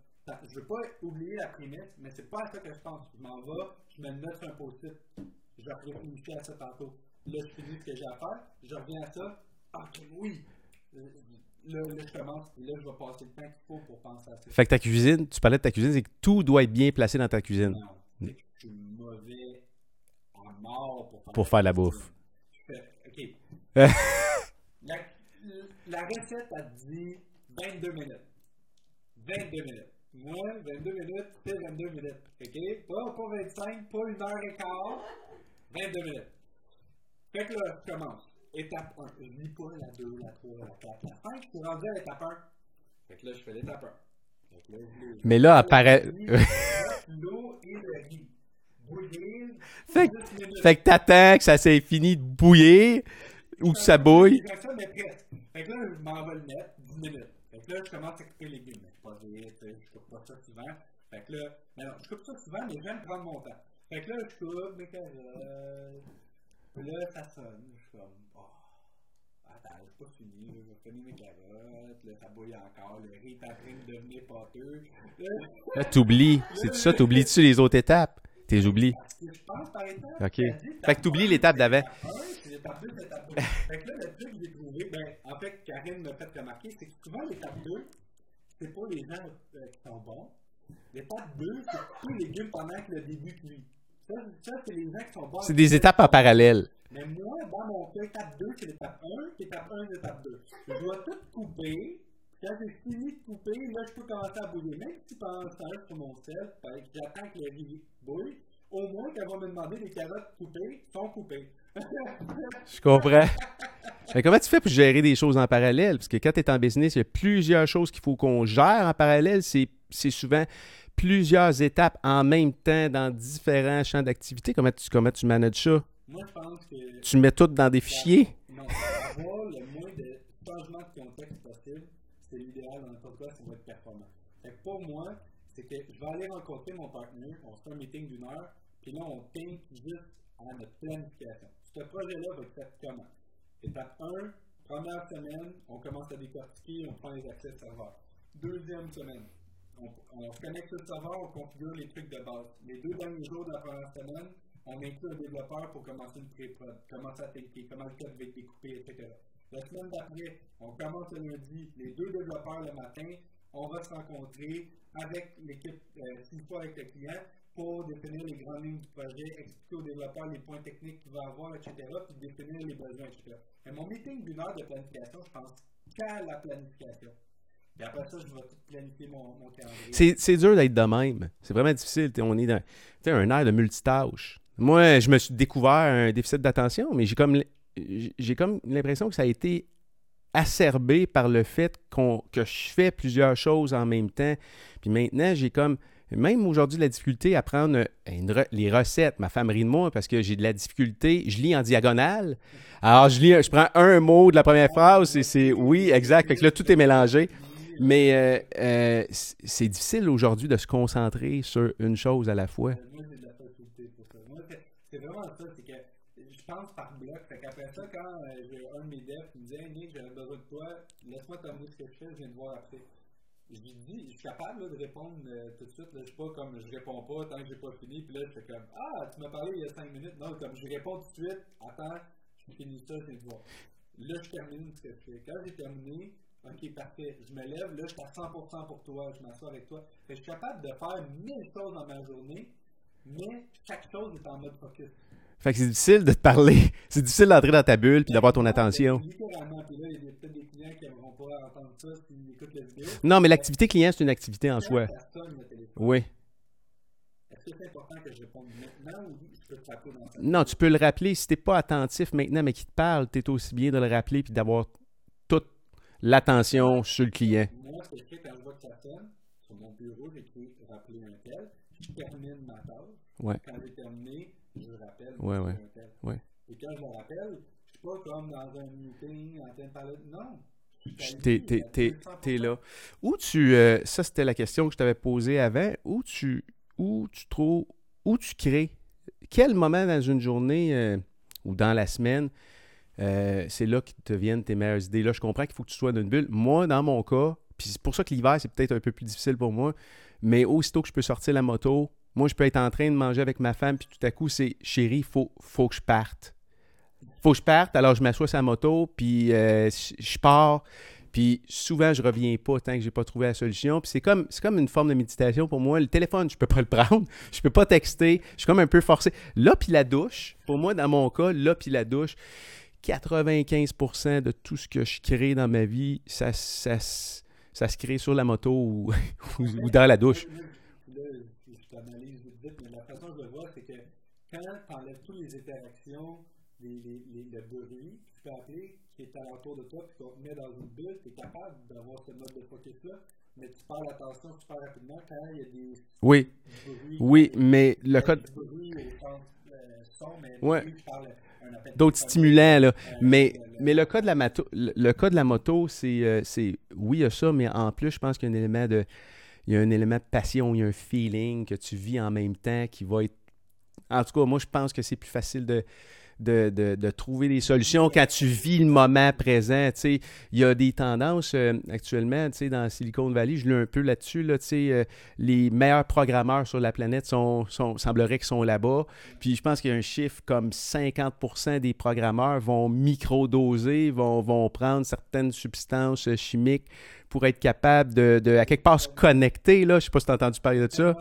Je veux pas oublier la prémisse, mais c'est pas à ça que je pense. Je m'en vais, je me note sur un post-it. Je vais réfléchir à ça tantôt. Là, je finis ce que j'ai à faire, je reviens à ça. Ok, oui. Là, là, je commence, et là, je vais passer le temps qu'il faut pour penser à ça. Fait que ta cuisine, tu parlais de ta cuisine, c'est que tout doit être bien placé dans ta cuisine. Non, c'est que je suis mauvais à mort pour faire, pour faire la bouffe. OK. [LAUGHS] la, la, recette a dit 22 minutes. 22 minutes. Moi, 22 minutes, c'est 22 minutes. OK? Pas, pas 25, pas une heure et quart. 22 minutes. Fait que là, je commence. Étape 1. Je lis pas la 2, la 3, la 4, la 5. Je suis rendu à l'étape 1. Fait que là, je fais l'étape 1. Là, Mais là, apparaît. L'eau et le riz. Bouillir. Fait, fait que t'attends que ça s'est fini de bouillir ou que ça bouille. Ça, mais presque. Fait que là, je m'en vais le mettre 10 minutes. Fait que là, je commence à couper les légumes. Mais pas vite, je coupe pas ça souvent. Fait que là, mais non, je coupe ça souvent, mais j'aime prendre mon temps. Fait que là, je coupe mes carottes. Là, ça sonne. Je suis comme, oh, attends, j'ai pas fini. Je vais finir mes carottes. Là, ça bouille encore. Le riz est en train de devenir pâteux. Là, t'oublies. C'est ça, t'oublies-tu les autres étapes? T'es oublies. Je pense par étapes. OK. Fait que t'oublies l'étape d'avant. C'est l'étape 2, l'étape 2. Fait que là, le truc que j'ai trouvé, ben, en fait, Karine m'a fait remarquer, c'est que souvent, l'étape 2, c'est pas les gens euh, qui sont bons. L'étape 2, c'est tous les légumes pendant que le début cuit. Ça, c'est les gens qui sont bons. C'est des étapes en parallèle. Mais moi, dans mon cas, étape 2, c'est l'étape 1, puis étape 1, c'est l'étape 2. Je dois tout couper. Quand j'ai fini de couper, là, je peux commencer à bouillir. Même si pendant ce temps-là, sur mon sel, j'attends que le riz bouille. au moins, on va me demander des carottes coupées, sont coupées. [LAUGHS] Je comprends. Mais comment tu fais pour gérer des choses en parallèle? Parce que quand tu es en business, il y a plusieurs choses qu'il faut qu'on gère en parallèle. C'est souvent plusieurs étapes en même temps dans différents champs d'activité. Comment tu, comment tu manages ça? Moi, je pense que. Tu mets tout dans des fichiers? Non, avoir le moins de changement de contexte possible, c'est l'idéal dans n'importe quoi, ça va être performant. Fait que pour moi, c'est que je vais aller rencontrer mon partenaire, on se fait un meeting d'une heure, puis là, on think juste à notre planification. Ce projet-là va être fait comment? Étape 1, première semaine, on commence à décortiquer, on prend les accès serveurs. Deuxième semaine, on, on connecte le serveur, on configure les trucs de base. Les deux derniers jours de la première semaine, on inclut un développeur pour commencer une pré-prod, à tester comment le code va être découpé, etc. La semaine d'après, on commence le lundi, les deux développeurs le matin, on va se rencontrer avec l'équipe, euh, six fois avec le client, pour définir les grandes lignes du projet, expliquer aux développeurs les points techniques qu'il va avoir, etc., puis définir les besoins, etc. Mais mon meeting d'une heure de planification, je pense qu'à la planification. Et après ça, je vais planifier mon, mon. C'est dur d'être de même. C'est vraiment difficile. on est dans un air de multitâche. Moi, je me suis découvert un déficit d'attention, mais j'ai comme j'ai comme l'impression que ça a été acerbé par le fait que je fais plusieurs choses en même temps. Puis maintenant, j'ai comme même aujourd'hui, la difficulté à prendre les recettes. Ma femme rit de moi parce que j'ai de la difficulté. Je lis en diagonale. Alors, je lis, je prends un mot de la première phrase et c'est oui, exact. Fait que là, tout est mélangé. Mais euh, euh, c'est difficile aujourd'hui de se concentrer sur une chose à la fois. Moi, j'ai de la facilité pour ça. C'est vraiment ça. C'est que je pense par bloc. Fait qu'après ça, quand j'ai un de mes devs qui me dit Hey Nick, j'avais besoin de toi, laisse-moi terminer ce que je fais, je viens de voir après je dis, je suis capable de répondre euh, tout de suite. Là, je suis pas comme je réponds pas tant que j'ai pas fini. Puis là, je fais comme Ah, tu m'as parlé il y a 5 minutes. Non, comme je réponds tout de suite. Attends, je finis ça, je vais te voir. Là, je termine ce que je fais. Quand j'ai terminé, ok, parfait. Je me lève. Là, je suis à 100% pour toi. Je m'assois avec toi. je suis capable de faire mille choses dans ma journée, mais chaque chose est en mode focus. Fait que c'est difficile de te parler. [LAUGHS] C'est difficile d'entrer dans ta bulle puis d'avoir ton attention. Littéralement. Puis là, il y a peut-être des clients qui n'aimeront pas entendre ça s'ils écoutent la vidéo. Non, mais l'activité client, c'est une activité en soi. Oui. Est-ce que c'est important que je réponde maintenant ou je peux te rappeler dans? Non, tu peux le rappeler. Si tu n'es pas attentif maintenant, mais qui te parle, tu es aussi bien de le rappeler puis d'avoir l'attention sur le client. Moi, ce que je fais quand je vois que ça sonne, sur mon bureau, j'écris rappeler un tel. Je termine ma tâche. Ouais. Quand j'ai terminé, je le rappelle. Ouais, ouais. ouais. Et quand je le rappelle, je suis pas comme dans un meeting en train de parler. Non. T'es là. Où tu. Euh, ça, c'était la question que je t'avais posée avant. Où tu, où tu trouves. Où tu crées? Quel moment dans une journée euh, ou dans la semaine euh, c'est là que te viennent tes meilleures idées. Là, je comprends qu'il faut que tu sois dans une bulle. Moi, dans mon cas, puis c'est pour ça que l'hiver, c'est peut-être un peu plus difficile pour moi, mais aussitôt que je peux sortir la moto, moi, je peux être en train de manger avec ma femme, puis tout à coup, c'est chérie, faut, faut que je parte. faut que je parte, alors je m'assois sur la moto, puis euh, je pars. Puis souvent, je reviens pas tant que j'ai pas trouvé la solution. Puis c'est comme, c'est comme une forme de méditation pour moi. Le téléphone, je peux pas le [LAUGHS] prendre. Je peux pas texter. Je suis comme un peu forcé. Là, puis la douche, pour moi, dans mon cas, là, puis la douche, 95% de tout ce que je crée dans ma vie, ça, ça, ça se crée sur la moto ou, [LAUGHS] ou dans la douche analyse vite, mais la façon dont je le vois, c'est que quand tu enlèves toutes les interactions, les, les, les, le bruit, tu peux appeler qui est alentour de toi, puis qu'on te met dans une bulle, tu es capable d'avoir ce mode de focus-là, mais tu perds l'attention super rapidement quand il y a des. Oui. oui, mais le code. D'autres stimulants, là. mais, mais le cas de la, moto, le, cas de la moto, c'est, euh, c'est. Oui, il y a ça, mais en plus, je pense qu'il y a un élément de il y a un élément de passion, il y a un feeling que tu vis en même temps qui va être. En tout cas, moi, je pense que c'est plus facile de, de, trouver des solutions quand tu vis le moment présent. Il y a des tendances euh, actuellement dans Silicon Valley, je l'ai un peu là-dessus. Là, euh, les meilleurs programmeurs sur la planète sont, sont qu'ils sont là-bas. Puis je pense qu'il y a un chiffre comme 50% des programmeurs vont microdoser, vont, vont prendre certaines substances chimiques pour être capable de, de, à quelque part, se connecter. Là. Je ne sais pas si tu as entendu parler de ça.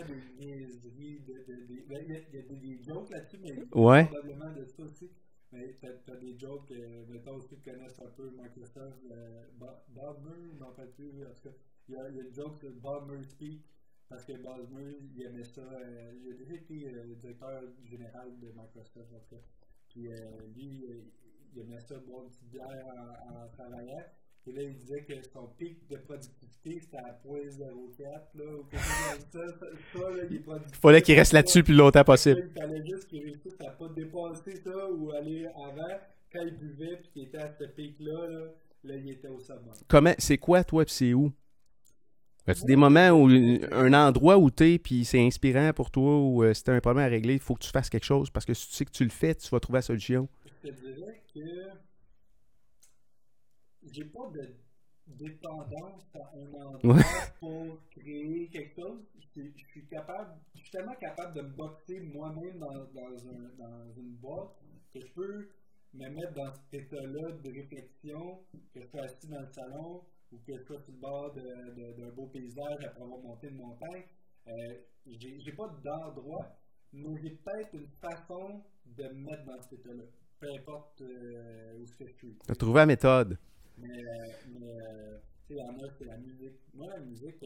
Ouais. Probablement de ça aussi. Mais tu as, des jokes, euh, mettons, aussi tu connais un peu Microsoft, euh, Bob Murray, non pas plus, en tout cas, il y a, il une joke de Murray Speak, parce que Bosmer, il aimait ça. Euh, il a déjà été euh, directeur général de Microsoft, en fait. Puis euh, lui, il aimait ça boire une petite bière en, en travaillant. Et là, il disait que son pic de productivité, c'était à 0.04, là, ou quelque chose comme ça. ça, là, il Il fallait qu'il reste là-dessus le plus longtemps possible. Il fallait juste qu'il réussisse à pas dépasser ça ou aller avant. Quand il buvait puis qu'il était à ce pic-là, là, là, il était au sommet. Comment, c'est quoi, toi, puis c'est où? As-tu des moments où un endroit où tu es puis c'est inspirant pour toi ou euh, si tu un problème à régler, il faut que tu fasses quelque chose? Parce que si tu sais que tu le fais, tu vas trouver la solution? Je te dirais que j'ai pas de dépendance à un endroit pour créer quelque chose. Je, suis capable, je suis tellement capable de me boxer moi-même dans, dans, un, dans une boîte que je peux me mettre dans cet état-là de réflexion, que je sois assis dans le salon, ou que je sois sur le bord d'un beau paysage après avoir monté une montagne, euh, j'ai pas d'endroit, mais j'ai peut-être une façon de me mettre dans cet état-là, peu importe euh, où je suis. Tu as trouvé la méthode. Mais, mais euh, tu sais, il y en a, c'est la musique. Moi, la musique,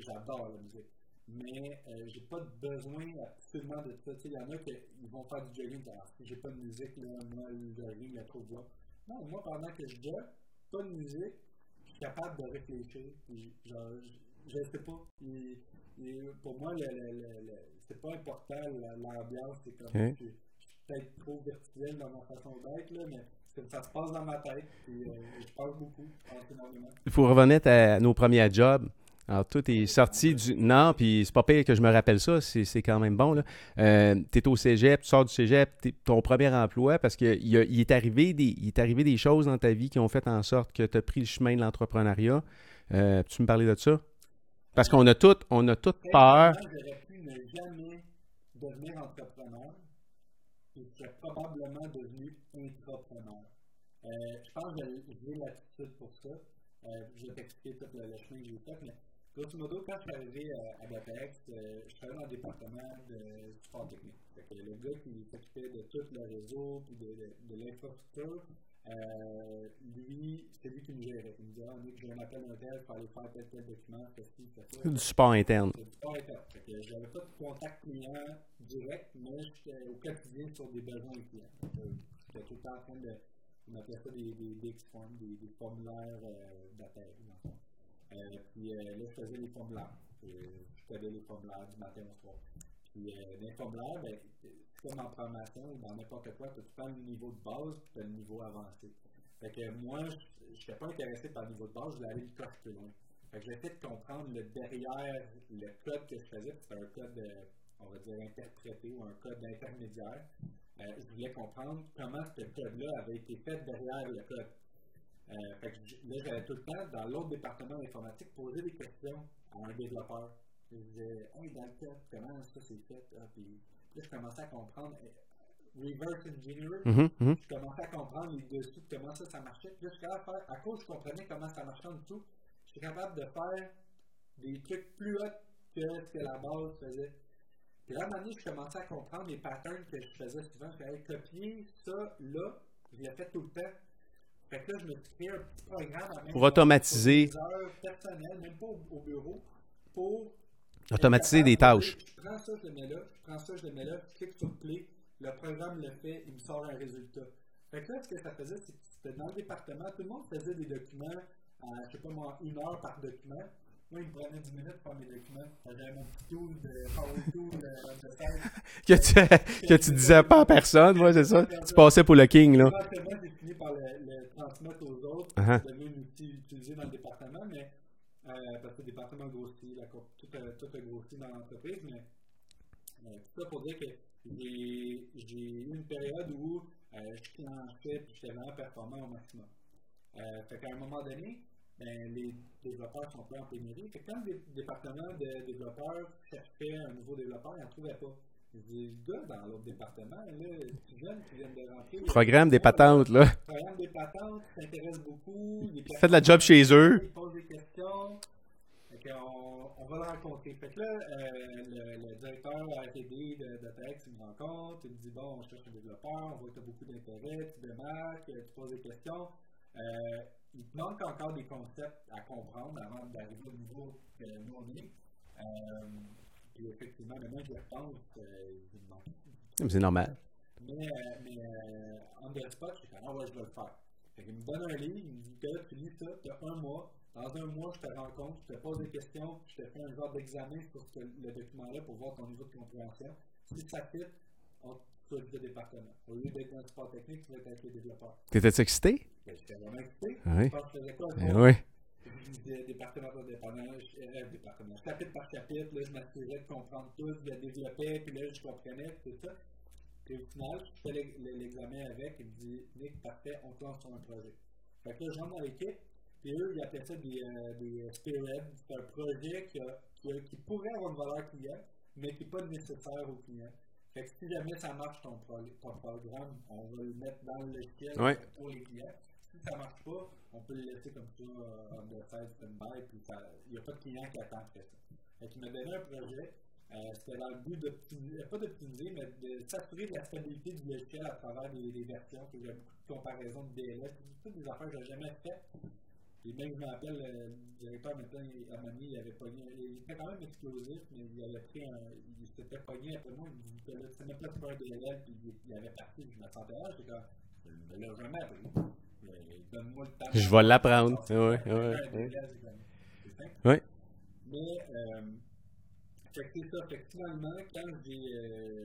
j'adore la musique. Mais euh, j'ai pas besoin absolument de ça. Tu sais, il y en a qui vont faire du jogging. Ah, j'ai pas de musique, là, moi, le jogging, il y a trop de voix. Non, moi, pendant que je jogue, pas de musique, capable de réfléchir. genre, je sais pas. pour moi, le, le, le, c'est pas important l'ambiance. C'est comme je, suis peut-être trop virtuel dans ma façon d'être, mais ça se passe dans ma tête. Puis, euh, je parle beaucoup. Je pense énormément. Il faut revenir à nos premiers jobs. Alors, tout est sorti du. Non, puis c'est pas pire que je me rappelle ça, c'est quand même bon. Euh, tu es au cégep, tu sors du cégep, ton premier emploi, parce qu'il il est, arrivé des, il est arrivé des choses dans ta vie qui ont fait en sorte que tu as pris le chemin de l'entrepreneuriat. Euh, tu me parlais de ça? Parce qu'on a tout, on a toute peur. J'aurais pu ne jamais devenir entrepreneur je serais probablement devenu entrepreneur. Euh, je pense que j'ai l'attitude pour ça. Euh, je vais t'expliquer tout le, chemin que j'ai fait, mais Grosso modo, quand je suis arrivé à, à Bapex, euh, je travaillais dans le département de support technique. Le gars qui s'occupait de tout le réseau et de, de, de l'infrastructure, euh, lui, c'est lui qui me gérait. Il me disait, ah, j'ai un appel tel, il faut aller faire tel, tel document, ceci, ça. Du support interne. Du support interne. Fait que j'avais pas de contact client direct, mais j'étais au quotidien sur des besoins clients. J'étais tout le temps en train de. On appelait ça des, des, des, des, des formulaires euh, d'appel. Euh, puis euh, là, je faisais les formulaires. Euh, je faisais les formulaires du matin au soir. Puis les formulaires, ben, comme en formation ou dans n'importe quoi, tu prends le niveau de base as le niveau avancé. Fait que moi, je n'étais pas intéressé par le niveau de base, je aller une coche plus loin. Fait que j'essaie de comprendre le derrière le code que je faisais, c'était un code, on va dire, interprété ou un code intermédiaire. je voulais comprendre comment ce code-là avait été fait derrière le code. Euh, là, j'avais tout le temps, dans l'autre département d'informatique, poser des questions à un développeur. Je disais, hey, dans le code, comment ça s'est fait? Ah, puis là, je commençais à comprendre. Euh, reverse engineering, mm-hmm, mm-hmm. je commençais à comprendre les dessous de comment ça, ça marchait. Puis là, je suis capable de faire, à cause je comprenais comment ça marchait en dessous, je suis capable de faire des trucs plus hauts que ce que la base faisait. Puis là, à un moment donné, je commençais à comprendre les patterns que je faisais souvent. Je faisais copier ça là, je l'ai fait tout le temps. Fait que là, je me suis créé un petit programme à pour automatiser. personnelles, même pas au, bureau, pour automatiser des tâches. Je prends ça, je le mets là, je prends ça, je le mets là, je clique sur play, le programme le fait, il me sort un résultat. Fait que là, ce que ça faisait, c'est que c'était dans le département, tout le monde faisait des documents, à, je sais pas moi, une heure par document. Moi, il me prenait 10 minutes pour faire mes documents. J'avais mon petit tool de Power Tool euh, de [LAUGHS] que, tu, que tu disais pas à personne, moi, c'est ça? Tu passais pour le king, là. j'ai fini par le, le, transmettre aux autres. Uh -huh. devenu un outil utilisé dans le département, mais euh, parce que le département grossit, la, tout, tout a grossi dans l'entreprise, mais tout ça pour dire que j'ai eu une période où euh, je clenchais et j'étais vraiment performant au maximum. Euh, fait qu'à un moment donné, ben, les développeurs sont pas en pénurie. Fait quand le département de développeurs cherchait un nouveau développeur, ils n'en trouvaient pas. Les gars dans l'autre département, là, les jeunes qui viennent de rentrer. Programme des patentes, là. Programme des patentes, s'intéressent beaucoup. Fait de la job chez eux. Posent des questions. Fait on, on va le rencontrer. Fait que là, euh, le, le, directeur RTD de, de TEX, il me rencontre. Il me dit Bon, on cherche un développeur, on voit que tu as beaucoup d'intérêt, tu démarques, tu poses des questions. Euh, il te manque encore des concepts à comprendre avant d'arriver au niveau que nous on est. Euh, puis effectivement, maintenant je repense, euh, C'est normal. mais, euh, mais euh, on the spot, je suis comme, ah ouais, je vais le faire. Fait qu'il me donne un livre, il me dit, Gars, tu lis ça, tu as un mois. Dans un mois, je te rencontre, je te pose des questions, je te fais un genre d'examen sur ce, le document-là pour voir ton niveau de compréhension. Si ça fit, on te de département. Au lieu d'être dans le technique, tu vas être avec les développeurs. T'étais excité? Ben, J'étais vraiment excité. Oui. Je pense que je faisais quoi? Eh oui. Je lisais département par département, je- euh, département, chapitre par chapitre, là, je m'assurais de comprendre tout, je le développais, puis là, je comprenais, tout ça. Puis au final, je fais l'ex- l'examen avec, il me dit, Nick, parfait, on te lance sur un projet. Fait que là, je rentre dans l'équipe, puis eux, ils appelaient ça des, euh, des Spirit. C'est un projet qui, a- qui, a- qui pourrait avoir une valeur client, mais qui n'est pas nécessaire au client. Fait que si jamais ça marche ton, pro- ton programme, on va le mettre dans le logiciel Ouais. pour les clients. Si ça marche pas, on peut le laisser comme ça euh, on the side stand-by, puis il n'y a pas de client qui attend après ça. Qu'il m'a donné un projet. euh, C'était dans le but d'optimiser, pas d'optimiser, mais de s'assurer de la stabilité du logiciel à travers des, versions. Puis J'ai beaucoup de comparaisons de DLS, toutes des affaires que je jamais faites. Et même, je me rappelle, le directeur maintenant, il- à Mani, il avait pogné, il était quand même explosif, mais il avait pris un, il s'était pogné après moi, il me que là, tu pas de un DLL, puis il, il avait parti, je me sentais là, j'étais comme, je ne l'ai jamais appris. Donne-moi le temps. Je vais l'apprendre. Ouais, Ouais, ouais. Mais, euh, fait que c'est ça. Fait que finalement, quand j'ai, euh,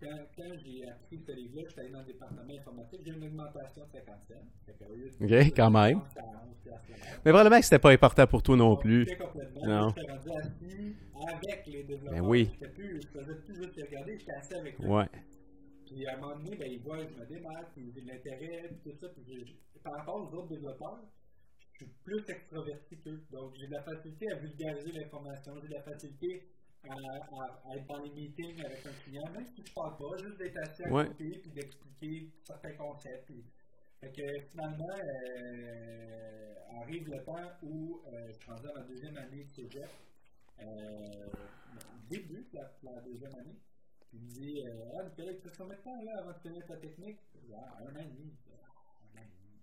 quand, quand j'ai appris ce livre-là, j'étais allé dans le département informatique, j'ai une augmentation de 50 cents. Fait que au lieu de- Ok, quand même. c'était à 11 piastres l'heure. Mais probablement que c'était pas important pour toi non plus. Complètement. Non. J'étais rendu assis avec les développeurs. Ben oui. J'étais plus, je faisais plus juste regarder, j'étais assis avec eux. Ouais. Puis à un moment donné, ben, ils voient que je me démarque, puis j'ai de l'intérêt, puis tout ça. Puis par rapport aux autres développeurs, je suis plus extraverti qu'eux. Donc j'ai de la facilité à vulgariser l'information, j'ai de la facilité à, à- à être dans les meetings avec un client, même si je parle pas, juste d'être assis à Ouais. côté, puis d'expliquer certains concepts. Puis, fait que finalement, euh, arrive le temps où euh, je suis à ma deuxième année de cégep. Euh, début de la, la deuxième année. Il me dit euh, Ah, Nicolas, tu fais combien de temps là, avant de connaître ta technique Ah, un an et demi. Un an et demi.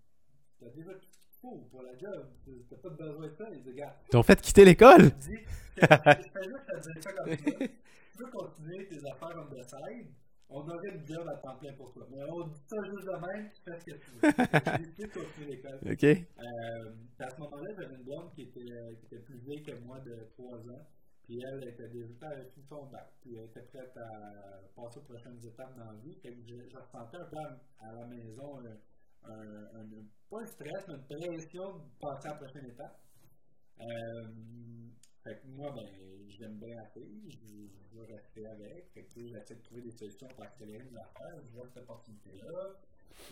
Tu as déjà tout faut pour la job. Tu n'as pas besoin de ça. Il dit Gars, Ils t'ont fait quitter l'école? Je fais juste dire ça comme ça. Tu veux continuer tes affaires on the side on aurait une job à temps plein pour toi. Mais on dit ça juste de même, tu fais ce que tu veux. J'ai décidé de continuer l'école. [LAUGHS] OK. Euh, à ce moment-là, j'avais une blonde qui était, qui était plus vieille que moi de 3 ans. Puis elle était déjà son bac. Puis elle était prête à passer aux prochaines étapes dans la vie. Fait que je, ressentais un peu à, la maison un, pas un stress, mais une pression de passer à la prochaine étape. Euh, fait que moi, ben, j'aime bien la fille, je, vais rester avec. Fait que j'essaie de trouver des solutions pour accélérer les affaires. Je vois cette opportunité-là.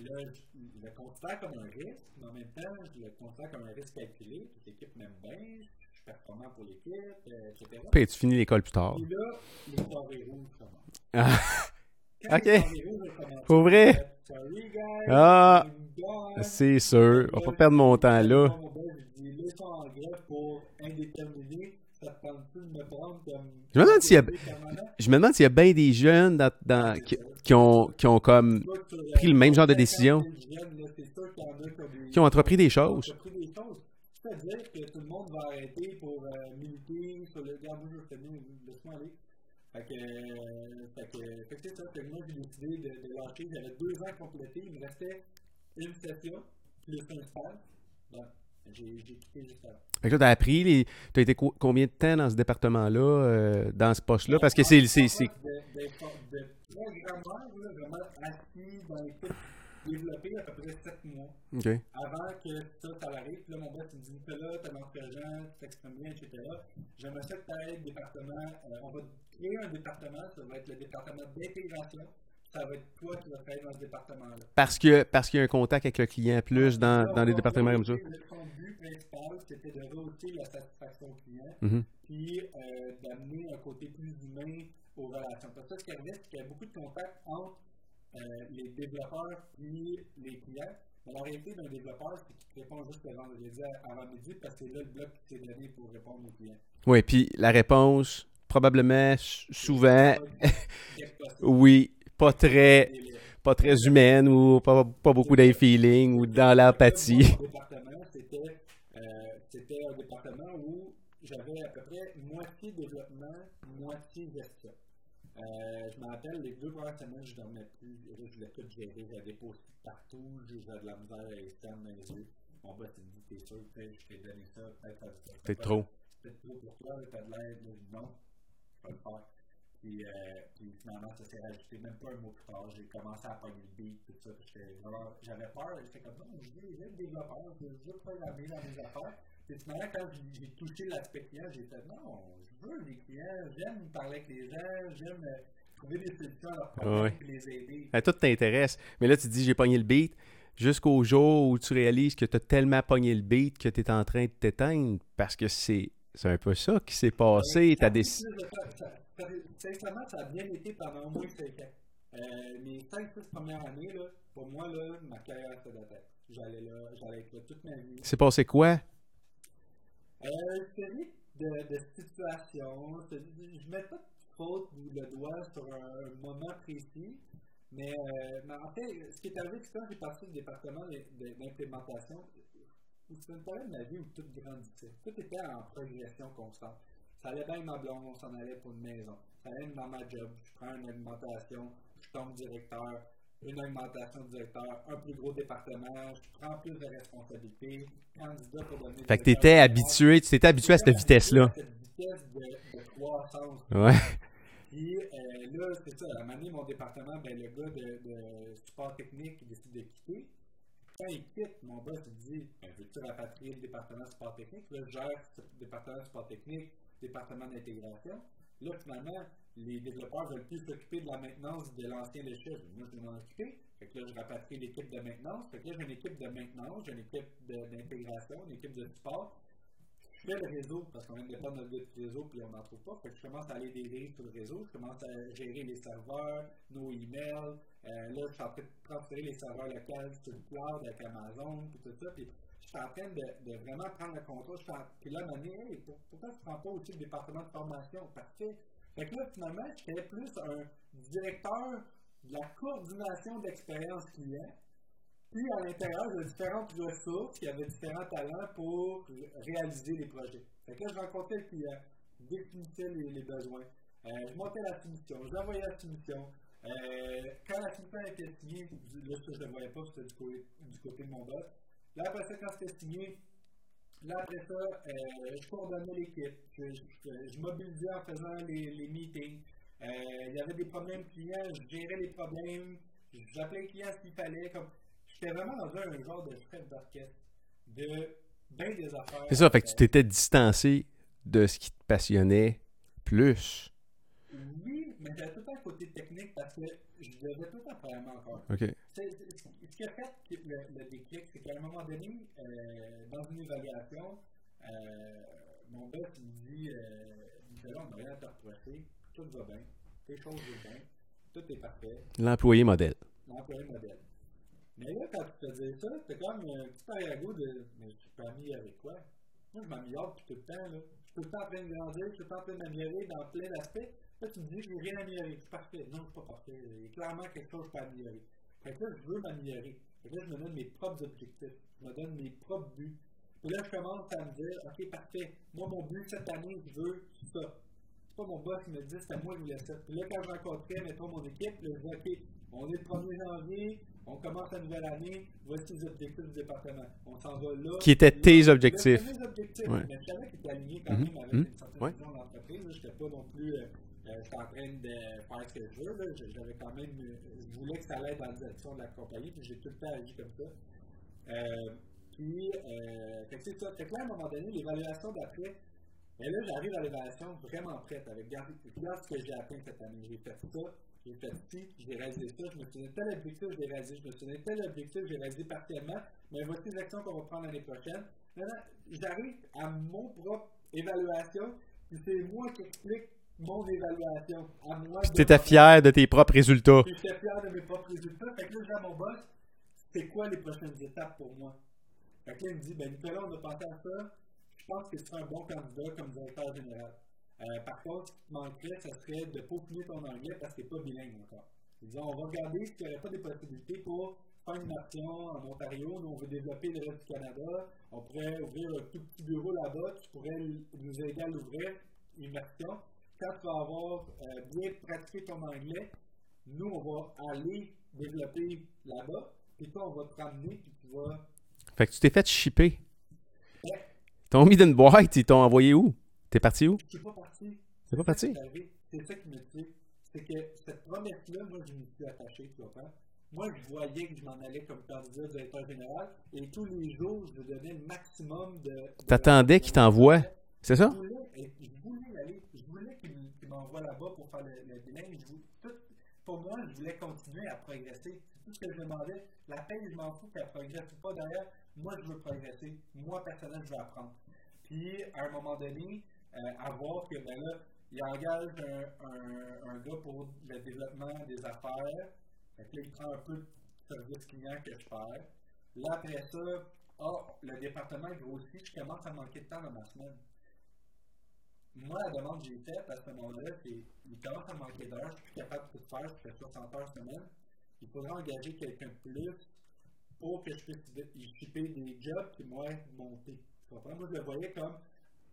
Là, je, le considère comme un risque, mais en même temps, je le considère comme un risque calculé. Puis l'équipe m'aime bien, performant pour l'équipe, euh, etc. Puis tu finis l'école plus tard. Puis là, les soirées rouges commencent. Ah. Quand Ok. rouges Pour vrai? Sorry, guys. Ah. C'est sûr. On va pas perdre mon temps là. Je me demande s'il y a-? Je me demande s'il y a bien des jeunes dans, dans- qui, qui ont, qui ont comme pris le même genre de décision. qui ont entrepris des choses. C'est-à-dire que tout le monde va arrêter pour euh, militer sur le moi je fais bien, laisse-moi aller. Fait que, euh, fait que, fait que c'est ça. Fait que moi j'ai décidé de, de lâcher. J'avais deux ans complétés. Il me restait une session, plus un stage. Bon, j'ai quitté juste avant. Fait que là, t'as appris, les... t'as été co- combien de temps dans ce département-là, euh, dans ce poste-là? Parce que c'est... De, de, de programmeur, là, vraiment assis dans l'équipe développée à peu près 7 mois. OK. avant que ça, ça arrive. Puis là, mon boss, il me dit Nicolas, t'es encourageant, tu t'exprimes bien, etc. J'aimerais ça que tu aies le département. euh, on va créer un département, ça va être le département d'intégration. Ça va être toi qui vas travailler dans ce département-là. Parce que parce qu'il y a un contact avec le client plus dans, dans va départements comme ça. Son but principal, c'était de rehausser la satisfaction client, Mhm. puis euh, d'amener un côté plus humain aux relations. Parce que ça, ce qui arrivait, c'est qu'il y avait beaucoup de contacts entre les développeurs et les clients. Mais la réalité d'un développeur, c'est qu'il répond juste le vendredi avant midi parce que c'est là le bloc qui s'est donné pour répondre aux clients. Oui, puis la réponse, probablement, souvent, [LAUGHS] oui, pas très, pas très humaine ou pas, pas beaucoup d'un feeling ou dans l'empathie. [LAUGHS] C'était, euh, un département où j'avais à peu près moitié développement, moitié gestion. Euh, je me rappelle, les deux premières semaines, je dormais plus. Je voulais tout gérer. J'avais des posts partout. J'avais de la misère externe dans les yeux. Mon boss, il me dit T'es sûr que je t'ai donné ça Peut-être ça. Peut-être trop. Peut-être trop pour toi. T'as de l'aide. Non, je vais le faire. Puis, euh, puis finalement, ça s'est rajouté même pas un mot plus tard. J'ai commencé à pogner le beat, tout ça. J'avais peur. J'étais comme non, je être développeur. Je veux programmer dans mes affaires. Puis finalement, quand j'ai touché l'aspect client, j'ai fait non, je veux les clients, j'aime parler avec les gens, j'aime euh, trouver des solutions à leurs problèmes et les aider. tout t'intéresse. Mais là, tu dis j'ai pogné le beat jusqu'au jour où tu réalises que tu as tellement pogné le beat que tu es en train de t'éteindre parce que c'est un peu ça qui s'est passé. Ouais, des... Sincèrement, ça a bien été pendant au moins 5 ans. Euh, mes 5-6 premières années, là, pour moi, là, ma carrière, c'était de tête. J'allais là, j'allais être là toute ma vie. C'est passé quoi? Euh, série de, de situations. Je ne mets pas de faute ou le doigt sur un, moment précis, mais, euh, mais, en fait, ce qui est arrivé, c'est quand j'ai passé au département d'implémentation, c'était une période de ma vie où tout grandissait. Tout était en progression constante. Ça allait bien ma blonde, on s'en allait pour une maison. Ça allait dans ma job, je prends une alimentation, je tombe directeur, une augmentation de directeur, un plus gros département, je prends plus de responsabilités, candidat pour devenir. Fait que tu étais habitué, tu t'étais habitué à cette vitesse-là. Cette vitesse de, de croissance. Ouais. Puis euh, là, c'est ça, à un moment donné, mon département, ben, le gars de, de support technique décide de quitter. Quand il quitte, mon boss il dit ben, Veux-tu rapatrier le département de support technique Là, je gère ce département de support technique, département d'intégration. Là, finalement, les développeurs veulent plus s'occuper de la maintenance de l'ancien logiciel. Moi, je vais m'en occuper. Fait que là, je rapatrie l'équipe de maintenance. Là, j'ai une équipe de maintenance, j'ai une équipe d'intégration, une équipe de support. Je fais le réseau parce qu'on vient de notre réseau puis on n'en trouve pas. Fait que je commence à aller délivrer sur le réseau. Je commence à gérer les serveurs, nos emails. Euh, là, je suis en train de transférer les serveurs locaux sur le cloud avec Amazon et tout ça. Puis, je suis en train de, vraiment prendre le contrôle. Puis là, à hey, pourquoi tu ne prends pas aussi le département de formation? Parfait. Fait que là, finalement, j'étais plus un directeur de la coordination d'expérience client. Puis à l'intérieur, de différentes ressources qui avaient différents talents pour réaliser les projets. Fait que là, je rencontrais le client, définissais les, besoins, euh, je montais la soumission, j'envoyais la soumission. Euh, quand la soumission était signée, là, je ne le voyais pas, c'était du, du côté de mon boss. Là, après ça, quand signé, là, après ça, euh, je coordonnais l'équipe. Je, je, mobilisais en faisant les, les meetings. Euh, il y avait des problèmes clients, je gérais les problèmes. J'appelais les clients s'il fallait. Comme, j'étais vraiment dans un, genre de chef d'orchestre de bien des affaires. C'est ça, fait que tu t'étais distancé de ce qui te passionnait plus. Oui, mais j'avais tout un côté technique parce que je devais tout apprendre encore. OK. ce qui a fait le, le déclic, c'est qu'à un moment donné, euh, dans une évaluation, euh, mon boss me dit euh, on n'a rien à te reprocher, tout va bien, tes choses vont bien, tout est parfait. L'employé modèle. L'employé modèle. Mais là, quand tu te dis ça, c'est comme un petit arrière-goût de Mais je peux améliorer quoi? Moi, je m'améliore tout le temps. Là. Je suis tout le temps en train de grandir, je suis tout le temps en train d'améliorer dans plein d'aspects. Là, tu me dis, je veux rien améliorer. C'est parfait. Non, c'est pas parfait. Il y a clairement quelque chose que je peux améliorer. Fait que là, je veux m'améliorer. Fait que là, je me donne mes propres objectifs. Je me donne mes propres buts. Et là, je commence à me dire, OK, parfait. Moi, mon but cette année, je veux ça. C'est pas mon boss qui me dit, c'est moi qui voulais ça. Puis là, quand je rencontrais, mettons, mon équipe, là, je dis, OK, on est le 1er janvier, on commence la nouvelle année, voici les objectifs du département. On s'en va là. Qui étaient tes objectifs. Mes objectifs. Ouais. Mais je savais qu'ils étaient alignés quand même avec une certaine ouais. vision d'entreprise. Je n'étais pas non plus. Euh, euh, j'étais en train de faire ce que je veux. J'avais quand même, je voulais que ça allait dans la direction de la compagnie, puis j'ai tout le temps agi comme ça. Euh, puis, euh, c'est ça. Fait que à un moment donné, l'évaluation d'après, et là, j'arrive à l'évaluation vraiment prête avec regarde, ce que j'ai atteint cette année. J'ai fait ça, j'ai fait ci, j'ai réalisé ça, je me suis donné tel objectif, j'ai réalisé, je me suis donné tel objectif, j'ai réalisé partiellement, mais voici les actions qu'on va prendre l'année prochaine. J'arrive à mon propre évaluation, puis c'est moi qui explique mon évaluation à moi. Tu étais fier de tes propres résultats. J'étais fier de mes propres résultats. Fait que là, j'ai à mon boss, c'est quoi les prochaines étapes pour moi? Fait que là, il me dit, ben Nicolas, on a pensé à ça. Je pense que tu seras un bon candidat comme directeur général. Euh, par contre, ce qui te manquerait, ce serait de peaufiner ton anglais parce que tu n'es pas bilingue encore. Ils disent, on va regarder s'il n'y aurait pas des possibilités pour faire une immersion en Ontario, nous on veut développer le reste du Canada, on pourrait ouvrir un tout petit bureau là-bas, tu pourrais nous aider à l'ouvrir, immersion. Quand tu vas avoir euh, bien pratiqué ton anglais, nous on va aller développer là-bas, puis toi on va te ramener, puis tu vas. Fait que tu t'es fait shipper. Ouais. Ils t'ont mis dans une boîte, ils t'ont envoyé où? T'es parti où? Je suis pas parti. T'es pas parti? C'est ça qui me dit. C'est que cette promesse-là, moi, je me suis attaché, tu vois. Moi, je voyais que je m'en allais comme candidat directeur général et tous les jours, je donnais le maximum de. T'attendais qu'il t'envoie, c'est ça? Je voulais, je voulais aller. Je voulais qu'il m'envoie là-bas pour faire le, le bilingue. pour moi, je voulais continuer à progresser. Tout ce que je demandais. La paix, je m'en fous qu'elle progresse ou pas. D'ailleurs, moi, je veux progresser. Moi, personnellement, je veux apprendre. Puis, à un moment donné, euh, à voir que, ben là, il engage un, un, un, gars pour le développement des affaires. Fait que il prend un peu de service client que je perds. Là, après ça, oh, le département grossit, je commence à manquer de temps dans ma semaine. Moi, la demande que j'ai faite à ce moment-là, c'est il commence à manquer d'heures, je suis plus capable de tout faire, je fais 60 heures semaine. Il faudrait engager quelqu'un de plus pour que je puisse équiper des jobs et moi monter. Moi, je le voyais comme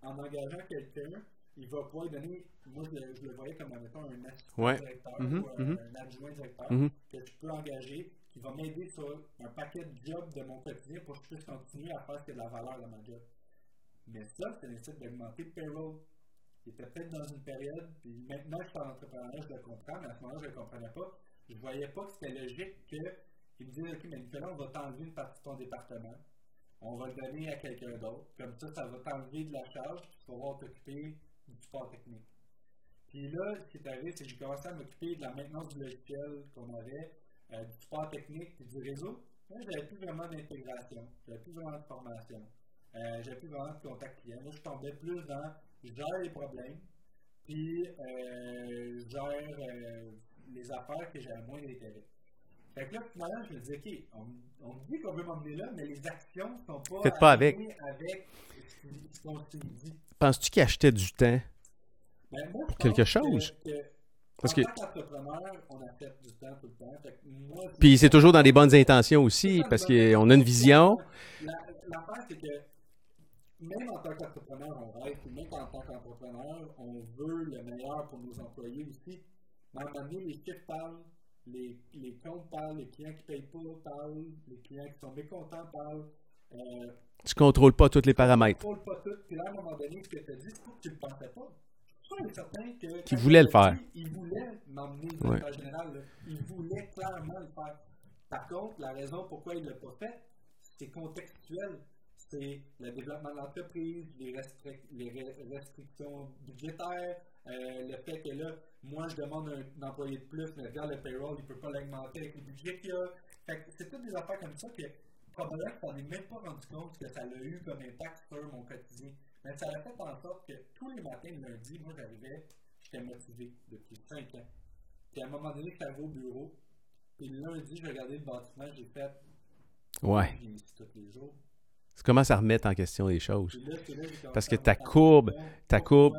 en engageant quelqu'un, il va pouvoir donner, moi je le, je le voyais comme étant un assistant directeur mm -hmm, ou un, mm -hmm. un, adjoint directeur mm -hmm. que je peux engager, qui va m'aider sur un paquet de jobs de mon quotidien pour que je puisse continuer à faire ce qui a de la valeur dans ma job. Mais ça, ça nécessite d'augmenter le payroll. Il était peut-être dans une période, puis maintenant je suis en entrepreneuriat, je le comprends, mais à ce moment-là, je ne le comprenais pas. Je ne voyais pas que c'était logique qu'il me disait, OK, mais Nicolas, on va t'enlever une partie de ton département on va le donner à quelqu'un d'autre. Comme ça, ça va t'enlever de la charge, puis tu pouvoir t'occuper du support technique. Puis là, ce qui est arrivé, c'est que j'ai commencé à m'occuper de la maintenance du logiciel qu'on avait, euh, du support technique et du réseau. Là, j'avais plus vraiment d'intégration, j'avais plus vraiment de formation, euh, j'avais plus vraiment de contact client. Là, je tombais plus dans je gère les problèmes, puis euh, je gère euh, les affaires que j'avais moins d'intérêt. Fait que là, finalement, je me dis, OK, on, on dit qu'on veut m'emmener là, mais les actions ne sont pas, Faites pas avec. avec ce qu'on s'est dit. Penses-tu qu'il achetait du temps Ben, moi, pour quelque que, chose? Que, Parce que... on achète du temps tout le temps. Moi, Puis c'est toujours dans les bonnes intentions aussi, parce qu'on a une vision. La- L'affaire, c'est que même en tant qu'entrepreneur, on rêve, puis même en tant qu'entrepreneur, on veut le meilleur pour nos employés aussi. Mais à un moment donné, les chiffres parlent, les, les comptes parlent, les clients qui ne payent pas parlent, les clients qui sont mécontents parlent. Euh, Tu contrôles pas tous les paramètres. on ne contrôle pas tout. Puis là, à un moment donné, ce que tu as dit, c'est que tu ne le pensais pas. Je suis certain que. Voulait le faire. dit, Il voulait m'emmener Ouais. directeur général. là. Il voulait clairement le faire. Par contre, la raison pourquoi il ne l'a pas fait, c'est contextuel. C'est le développement de l'entreprise, les, restric- les re- restrictions budgétaires, euh, le fait que là, moi, je demande un, un employé de plus, mais regarde le payroll, il ne peut pas l'augmenter avec le budget qu'il y a. C'est toutes des affaires comme ça que probablement que tu n'en même pas rendu compte que ça a eu comme impact sur mon quotidien. Mais ça a fait en sorte que tous les matins, le lundi, moi, j'arrivais, j'étais motivé depuis 5 ans. Puis à un moment donné, j'étais au bureau, puis le lundi, je regardais le bâtiment, j'ai fait, Ouais. j'ai mis tous les jours. Tu commences à remettre en question les choses. Parce que ta courbe- ta courbe-